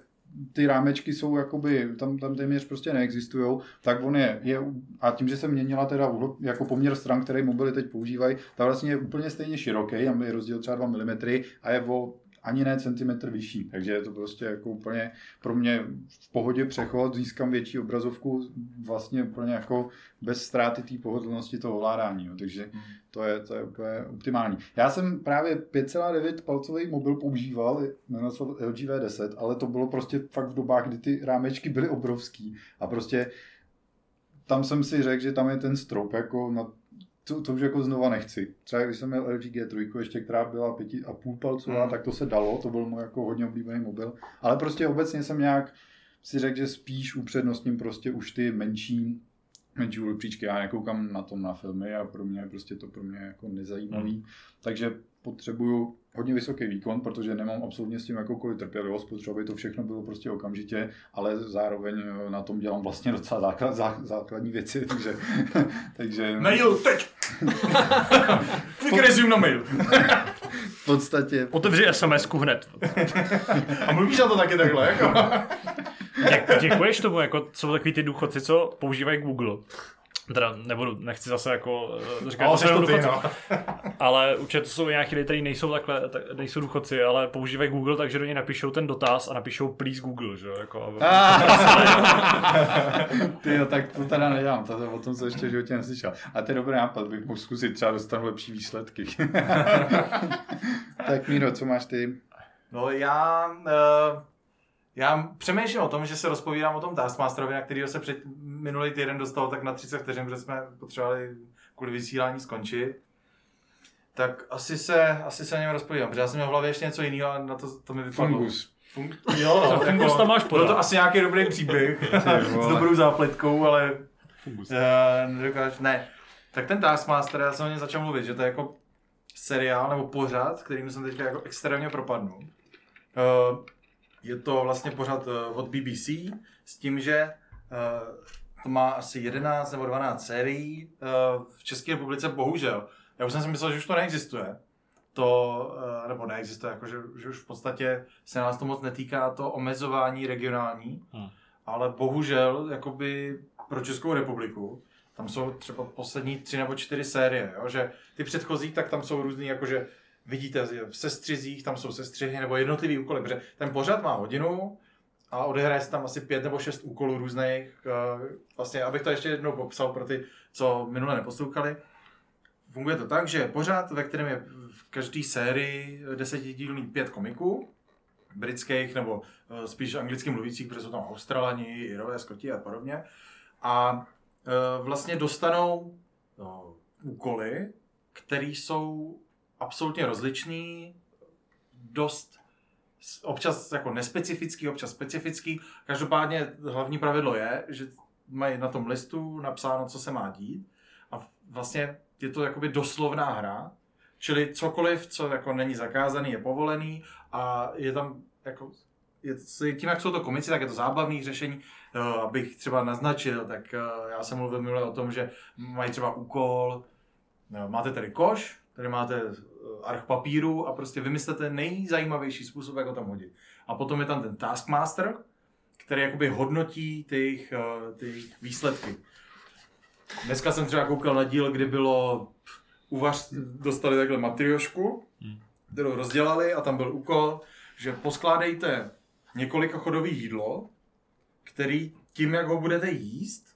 Speaker 4: ty rámečky jsou jakoby, tam, tam téměř prostě neexistují, tak on je, je, a tím, že se měnila teda jako poměr stran, který mobily teď používají, tak vlastně je úplně stejně široký, tam je rozdíl třeba 2 mm a je o ani ne centimetr vyšší, takže je to prostě jako úplně pro mě v pohodě přechod, získám větší obrazovku vlastně úplně jako bez ztráty té pohodlnosti toho ovládání, jo. takže to je, to je úplně optimální. Já jsem právě 5,9 palcový mobil používal, jmenoval se LG V10, ale to bylo prostě fakt v dobách, kdy ty rámečky byly obrovský a prostě tam jsem si řekl, že tam je ten strop, jako na to, to už jako znova nechci. Třeba když jsem měl LG G3, ještě, která byla 5,5 palcová,
Speaker 3: Hmm.
Speaker 4: tak to se dalo, to byl můj jako hodně oblíbený mobil. Ale prostě obecně jsem nějak si řekl, že spíš upřednostním prostě už ty menší menší příčky. Já nekoukám na tom na filmy a pro mě je prostě to pro mě jako nezajímavý.
Speaker 1: Hmm.
Speaker 4: Takže potřebuju hodně vysoký výkon, protože nemám absolutně s tím jakoukoliv trpělivost, potřebuji, aby to všechno bylo prostě okamžitě, ale zároveň eh, na tom dělám vlastně docela základ, zá, základní věci, takže, takže
Speaker 2: Mail, teď! Quick resume na mail.
Speaker 4: v podstatě
Speaker 1: Otevři SMS-ku hned.
Speaker 3: A mluvíš na to taky takhle, jako?
Speaker 1: Dě- děkuješ tomu, jako jsou takový ty důchodci, co používají Google. Teda nebudu, nechci zase jako eh, říkat,
Speaker 3: No,
Speaker 1: to
Speaker 3: jsi
Speaker 1: jsou
Speaker 3: to
Speaker 1: důchodci,
Speaker 3: no.
Speaker 1: ale určitě to jsou nějaký lidi, kteří nejsou takhle, tak, nejsou důchodci, ale používají Google, takže do něj napíšou ten dotaz a napíšou please Google, že jo, jako, aby-
Speaker 4: Ty jo, tak to teda nedělám, to, to, o tom jsem ještě v životě neslyšel. A to je dobrý nápad, bych mohl zkusit, třeba dostanu lepší výsledky. tak Míro, co máš ty?
Speaker 3: No já, uh, já přemýšlím o tom, že se rozpovídám o tom Taskmasterovi, na kterého se před minulý týden dostalo tak na 30 vteřin, protože jsme potřebovali kvůli vysílání skončit. Tak asi se, asi se o něm rozpovídám, protože já jsem měl v hlavě ještě něco jiného a na to, to mi vypadlo.
Speaker 4: Fungus.
Speaker 3: Fun- jo, no,
Speaker 1: Fungus tam máš
Speaker 3: Byl
Speaker 1: podat.
Speaker 3: to asi nějaký dobrý příběh s dobrou zápletkou, ale
Speaker 1: Fungus.
Speaker 3: uh, nedokáž, ne. Tak ten Taskmaster, já jsem o něm začal mluvit, že to je jako seriál nebo pořad, kterým jsem teďka jako extrémně propadnul. Uh, je to vlastně pořad uh, od BBC s tím, že uh, to má asi 11 nebo 12 sérií. Uh, v České republice bohužel. Já už jsem si myslel, že už to neexistuje. To, nebo neexistuje, jako že, že už v podstatě se nás to moc netýká, to omezování regionální.
Speaker 1: Hmm.
Speaker 3: Ale bohužel, jakoby pro Českou republiku, tam jsou třeba poslední tři nebo čtyři série, jo? že ty předchozí, tak tam jsou různý, jakože vidíte v sestřizích, tam jsou sestřihy nebo jednotlivý úkoly, protože ten pořad má hodinu a odehraje se tam asi pět nebo šest úkolů různých. eh, Vlastně, abych to ještě jednou popsal pro ty, co minule neposlouchali. Funguje to tak, že pořad, ve kterém je v každé sérii desetidílný pět komiků, britských nebo eh, spíš anglicky mluvících, protože jsou tam Australani, Irové, Skoti a podobně. A eh, vlastně dostanou no, úkoly, které jsou absolutně rozličný, dost občas jako nespecifický, občas specifický. Každopádně hlavní pravidlo je, že mají na tom listu napsáno, co se má dít a vlastně je to jakoby doslovná hra, čili cokoliv, co jako není zakázaný, je povolený a je tam jako je, tím, jak jsou to komici, tak je to zábavný řešení. Eh, Abych třeba naznačil, tak eh, já jsem mluvil minule o tom, že mají třeba úkol, No, máte tady koš, tady máte eh, arch papíru a prostě vymyslete nejzajímavější způsob, jak ho tam hodit. A potom je tam ten Taskmaster, který jakoby hodnotí ty jejich, eh, ty jejich výsledky. Dneska jsem třeba koukal na díl, kdy bylo uvař, dostali takhle matriošku, kterou rozdělali a tam byl úkol, že poskládejte několika chodový jídlo, který tím, jak ho budete jíst,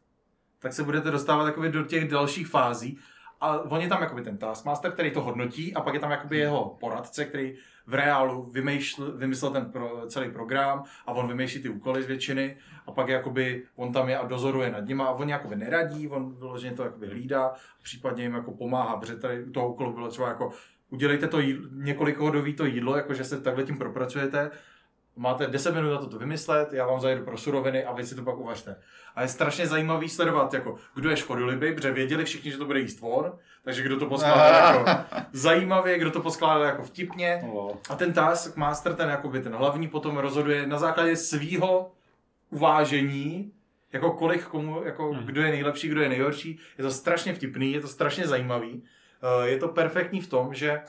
Speaker 3: tak se budete dostávat jakoby do těch dalších fází a on je tam jakoby ten taskmaster, který to hodnotí a pak je tam jakoby jeho poradce, který v reálu vymýšl, vymyslel ten pro, celý program a on vymýšlí ty úkoly z většiny a pak jakoby on tam je a dozoruje nad nima a on jakoby neradí, on vyloženě to jakoby hlídá, případně jim jako pomáhá, protože tady u toho úkolu bylo třeba jako udělejte to jídlo, několik hodový to jídlo, jakože se takhle tím propracujete, máte 10 minut na to, to vymyslet, já vám zajedu pro suroviny a vy si to pak uvařte. A je strašně zajímavý sledovat, jako, kdo je škodolibý, protože věděli všichni, že to bude jíst von, takže kdo to poskládal jako zajímavě, kdo to poskládal jako vtipně. A ten Taskmaster, ten, jakoby, ten hlavní, potom rozhoduje na základě svýho uvážení, jako kolik komu, jako
Speaker 1: Hmm.
Speaker 3: kdo je nejlepší, kdo je nejhorší. Je to strašně vtipný, je to strašně zajímavý. Eh, Je to perfektní v tom, že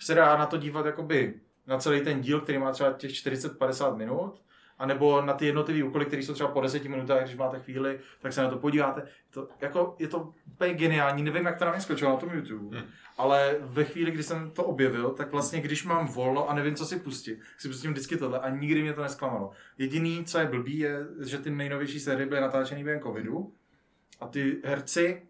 Speaker 3: se dá na to dívat jakoby na celý ten díl, který má třeba těch 40-50 minut, anebo na ty jednotlivé úkoly, které jsou třeba po 10 minutách, když máte chvíli, tak se na to podíváte. To, jako, je to úplně geniální, nevím, jak to na mě skočilo na tom YouTube,
Speaker 1: Hmm.
Speaker 3: ale ve chvíli, kdy jsem to objevil, tak vlastně, když mám volno a nevím, co si pustit, si pustím vždycky tohle a nikdy mě to nesklamalo. Jediný, co je blbý, je, že ty nejnovější série byly natáčený během covidu a ty herci,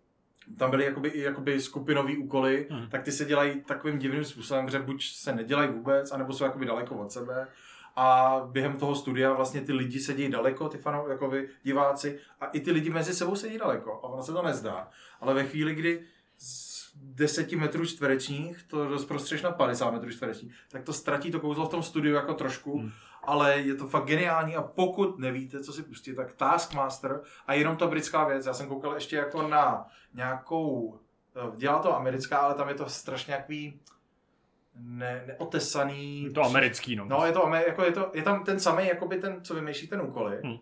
Speaker 3: tam byly jakoby, jakoby skupinový úkoly,
Speaker 1: Hmm.
Speaker 3: tak ty se dělají takovým divným způsobem, že buď se nedělají vůbec, anebo jsou jakoby daleko od sebe. A během toho studia vlastně ty lidi sedí daleko, ty fanou, jakoby diváci, a i ty lidi mezi sebou sedí daleko. A ono se to nezdá. Ale ve chvíli, kdy z 10 metrů čtverečních to rozprostřeš na 50 metrů čtverečních, tak to ztratí to kouzlo v tom studiu jako trošku,
Speaker 1: Hmm.
Speaker 3: Ale je to fakt geniální a pokud nevíte, co si pustit, tak Taskmaster a jenom ta britská věc, já jsem koukal ještě jako na nějakou, eh, dělá to americká, ale tam je to strašně jaký ne, neotesaný.
Speaker 1: Je to americký, no.
Speaker 3: No, je to, jako je, to, je tam ten samý, jakoby ten, co vymýšlí ten úkoly.
Speaker 1: Hmm.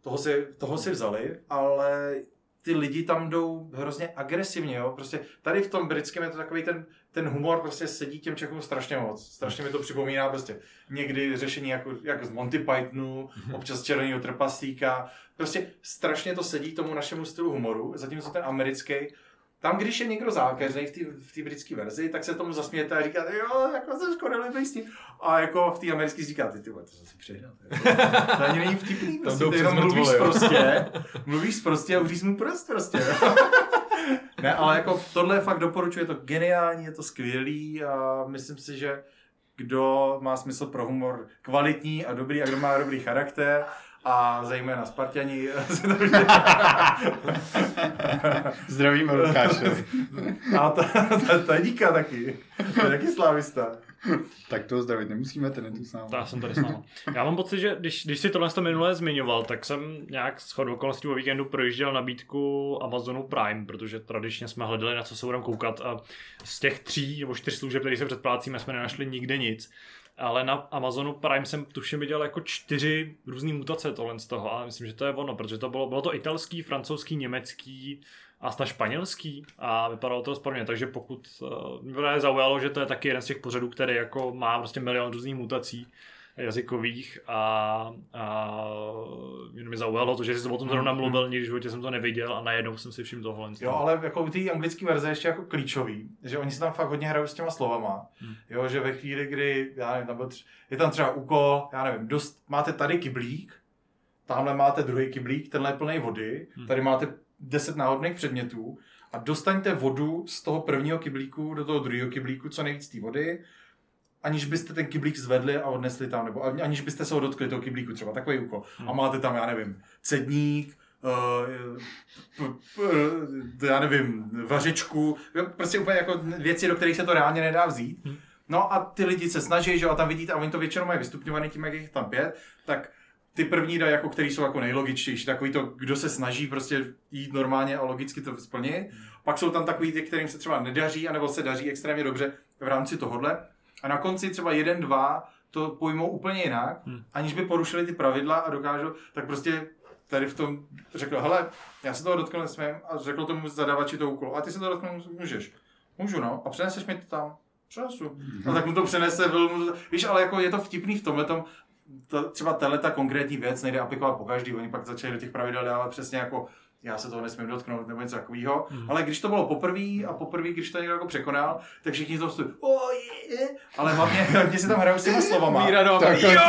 Speaker 3: Toho, si, toho si vzali, ale ty lidi tam jdou hrozně agresivně, jo. Prostě tady v tom britském je to takový ten ten humor prostě sedí těm Čechům strašně moc. Strašně mi to připomíná prostě někdy řešení jako, jako z Monty Pythonu, občas červeného trpaslíka. Prostě strašně to sedí tomu našemu stylu humoru, zatímco ten americký, tam, když je někdo zákeřný v té v britské verzi, tak se tomu zasmějete a říkáte, jo, jako skoro líbej s tím. A jako v té americké říkáte, ty to si přehnal. To ani není vtipný, prostě, ty jenom mluvíš prostě, mluvíš prostě a uříz mu prst prostě. ne, ale jako tohle fakt doporučuji, je to geniální, je to skvělý a myslím si, že kdo má smysl pro humor kvalitní a dobrý a kdo má dobrý charakter a zejména Spartani
Speaker 4: Zdravíme Lukáše.
Speaker 3: A ta, ta, ta díka taky. To je taky slávista.
Speaker 4: tak toho zdravit nemusíme, ten je tu s námi.
Speaker 1: To já jsem tady s náma. Já mám pocit, že když, když si tohle to minule zmiňoval, tak jsem nějak s chodou okolností o víkendu projížděl nabídku Amazonu Prime, protože tradičně jsme hledali, na co se budeme koukat a z těch tří nebo čtyř služeb, které se předplácíme, jsme nenašli nikde nic. Ale na Amazonu Prime jsem tuším viděl jako čtyři různé mutace tohle z toho a myslím, že to je ono, protože to bylo, bylo to italský, francouzský, německý a snad španělský a vypadalo to správně, takže pokud uh, mě právě zaujalo, že to je taky jeden z těch pořadů, který jako má prostě milion různých mutací jazykových a, a mě zaujalo to, že jsi o tom zrovna mluvil, nikdy v životě jsem to neviděl a najednou jsem si všiml tohle.
Speaker 3: Jo, ale jako té anglické verze ještě jako klíčový, že oni si tam fakt hodně hrajou s těma slovama.
Speaker 1: Hmm.
Speaker 3: Jo, že ve chvíli, kdy, já nevím, tam byl tři, je tam třeba úkol, já nevím, dost, máte tady kyblík, tamhle máte druhý kyblík, tenhle je plný vody,
Speaker 1: Hmm.
Speaker 3: tady máte 10 náhodných předmětů a dostaňte vodu z toho prvního kyblíku do toho druhého kyblíku, co nejvíc té vody, aniž byste ten kyblík zvedli a odnesli tam, nebo ani- aniž byste se ho dotkli toho kyblíku, třeba takový úkol. A máte tam, já nevím, cedník, uh, p- p- já nevím, vařečku, prostě úplně jako věci, do kterých se to reálně nedá vzít.
Speaker 1: Hmm.
Speaker 3: No a ty lidi se snaží, že jo, a tam vidíte, a oni to většinou mají vystupňovaný tím, jak je tam pět, tak ty první dají, jako, který jsou jako nejlogičtější, takový to, kdo se snaží prostě jít normálně a logicky to splnit. Pak jsou tam takový ty, kterým se třeba nedaří, anebo se daří extrémně dobře v rámci tohohle. A na konci třeba jeden, dva to pojmou úplně jinak,
Speaker 1: Hmm.
Speaker 3: aniž by porušili ty pravidla a dokážou, tak prostě tady v tom řekl, hele, já se toho dotknout nesmím a řekl tomu zadavači to úkol. A ty se toho dotknout můžeš. Můžu, no. A přeneseš mi to tam. Přenesu. A tak mu to přenese, byl mu to, víš, ale jako je to vtipný v tomhle tom, to, třeba tahle ta konkrétní věc nejde aplikovat po každý, oni pak začali do těch pravidel dávat přesně jako já se toho nesmím dotknout nebo něco takového.
Speaker 1: Mhm.
Speaker 3: Ale když to bylo poprvé a poprvé, když to někdo jako překonal, tak všichni to stojí, oh, je, je. ale hlavně, hlavně si tam hrajou s těma slovama.
Speaker 2: Míra do
Speaker 4: Tak,
Speaker 3: Jo!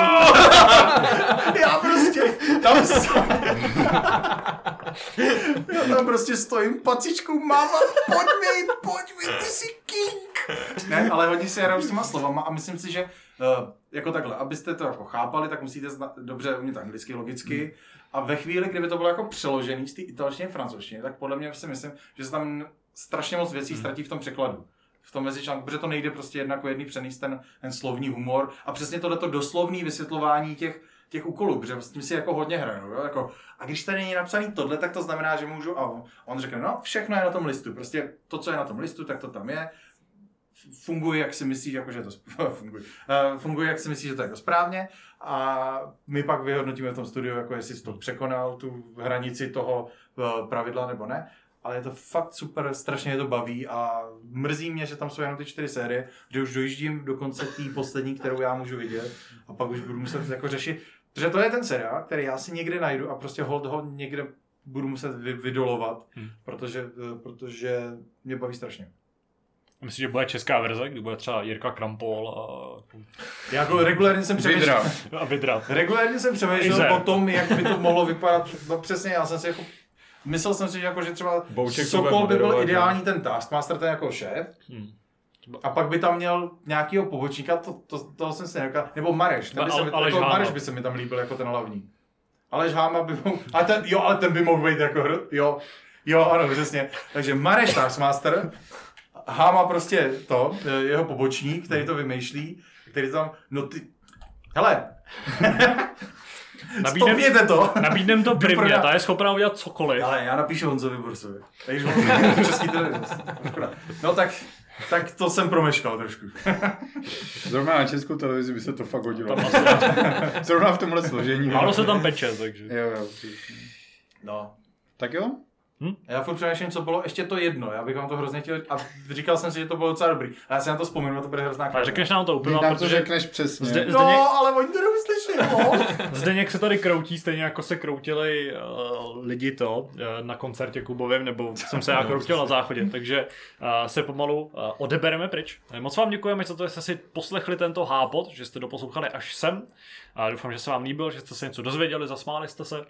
Speaker 3: Já prostě tam sto... Já tam prostě stojím pacičkou, mávám, pojď mi, pojď mi, ty jsi king. Ne, ale hodně si hrajou s těma slovama a myslím si, že jako takhle, abyste to jako chápali, tak musíte znat, dobře umět anglicky, logicky. A ve chvíli, kdyby to bylo jako přeložený z té italštiny francouzštiny, tak podle mě si myslím, že se tam strašně moc věcí ztratí v tom překladu v tom mezičlánku, protože to nejde prostě jedna jako jedný přenést ten, ten slovní humor a přesně tohleto doslovný vysvětlování těch, těch úkolů, protože s tím si jako hodně hrajou. Jo? Jako, a když tady není napsaný tohle, tak to znamená, že můžu, a on, on řekne, no všechno je na tom listu, prostě to, co je na tom listu, tak to tam je, funguje, jak si myslíš, jako, že to funguje. Uh, funguje, jak si myslíš, že to je jako správně a my pak vyhodnotíme v tom studiu, jako jestli jsi to překonal, tu hranici toho uh, pravidla nebo ne. Ale je to fakt super, strašně je to baví a mrzí mě, že tam jsou jenom ty čtyři série, že už dojíždím do konce té poslední, kterou já můžu vidět a pak už budu muset jako řešit, protože to je ten seriál, který já si někde najdu a prostě hold ho někde budu muset vy, vydolovat,
Speaker 1: Hmm.
Speaker 3: protože, eh, protože mě baví strašně.
Speaker 1: Myslím, že bude česká verze, kdy bude třeba Jirka Krampol a,
Speaker 3: Já jako regulárně jsem přemýšlel,
Speaker 4: Vidra.
Speaker 1: a Vidra.
Speaker 3: regulárně jsem přemýšlel o tom, jak by to mohlo vypadat. No přesně, já jsem si jako Myslel jsem si, že, jako, že třeba
Speaker 2: Bouček
Speaker 3: Sokol by byl ideální ten Taskmaster, ten jako šéf,
Speaker 1: Hmm.
Speaker 3: a pak by tam měl nějakýho pobočníka, to, to, toho jsem si nekal, nebo Mareš, ten by se
Speaker 1: Ale-
Speaker 3: mi, jako. Mareš by se mi tam líbil jako ten hlavní. Aleš Háma by mohl, ale ten, jo, ale ten by mohl být jako, jo, jo, ano, přesně. Takže Mareš Taskmaster, Háma prostě to, jeho pobočník, který to vymýšlí, který tam, no ty, hele,
Speaker 1: Nabídnem,
Speaker 3: stopněte to.
Speaker 1: nabídnem to primě, ta je schopná udělat cokoliv.
Speaker 3: Ale já napíšu Honzovi Borsovi. Takže on český televize. Škoda. No tak, tak to jsem promeškal trošku.
Speaker 4: Zrovna na českou televizi by se to fakt hodilo. Zrovna v tomhle složení.
Speaker 1: málo se tam peče, takže.
Speaker 4: Jo, jo. přesně.
Speaker 3: No.
Speaker 4: Tak jo,
Speaker 1: Hm?
Speaker 3: A já furt přemýšlím, co bylo ještě to jedno. Já bych vám to hrozně chtěl, a říkal jsem si, že to bylo docela dobrý. A já si na to vzpomenu, a to bude hrozná
Speaker 1: A
Speaker 3: krása.
Speaker 1: řekneš nám to úplně,
Speaker 4: to
Speaker 1: protože
Speaker 4: řekneš přesně.
Speaker 1: Zde-
Speaker 3: No, ale oni to.
Speaker 1: Zdeněk se tady kroutí, stejně jako se kroutili uh, lidi to uh, na koncertě Kubovém, nebo jsem se já kroutil na záchodě, takže uh, se pomalu uh, odebereme pryč. Moc vám děkujeme za to, že jste si poslechli tento hápot, že jste doposlouchali až sem. A doufám, že se vám líbil, že jste se něco dozvěděli, zasmáli jste se. Uh,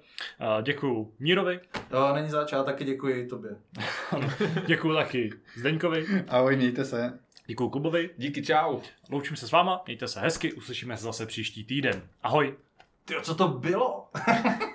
Speaker 1: děkuju Mírovi,
Speaker 3: Jo, není zač, já taky děkuji tobě.
Speaker 1: děkuju taky Zdeňkovi,
Speaker 4: Ahoj, mějte se.
Speaker 1: Děkuju Kubovi.
Speaker 2: Díky, čau.
Speaker 1: Loučím se s váma, mějte se hezky, uslyšíme se zase příští týden. Ahoj!
Speaker 3: Ty, co to bylo?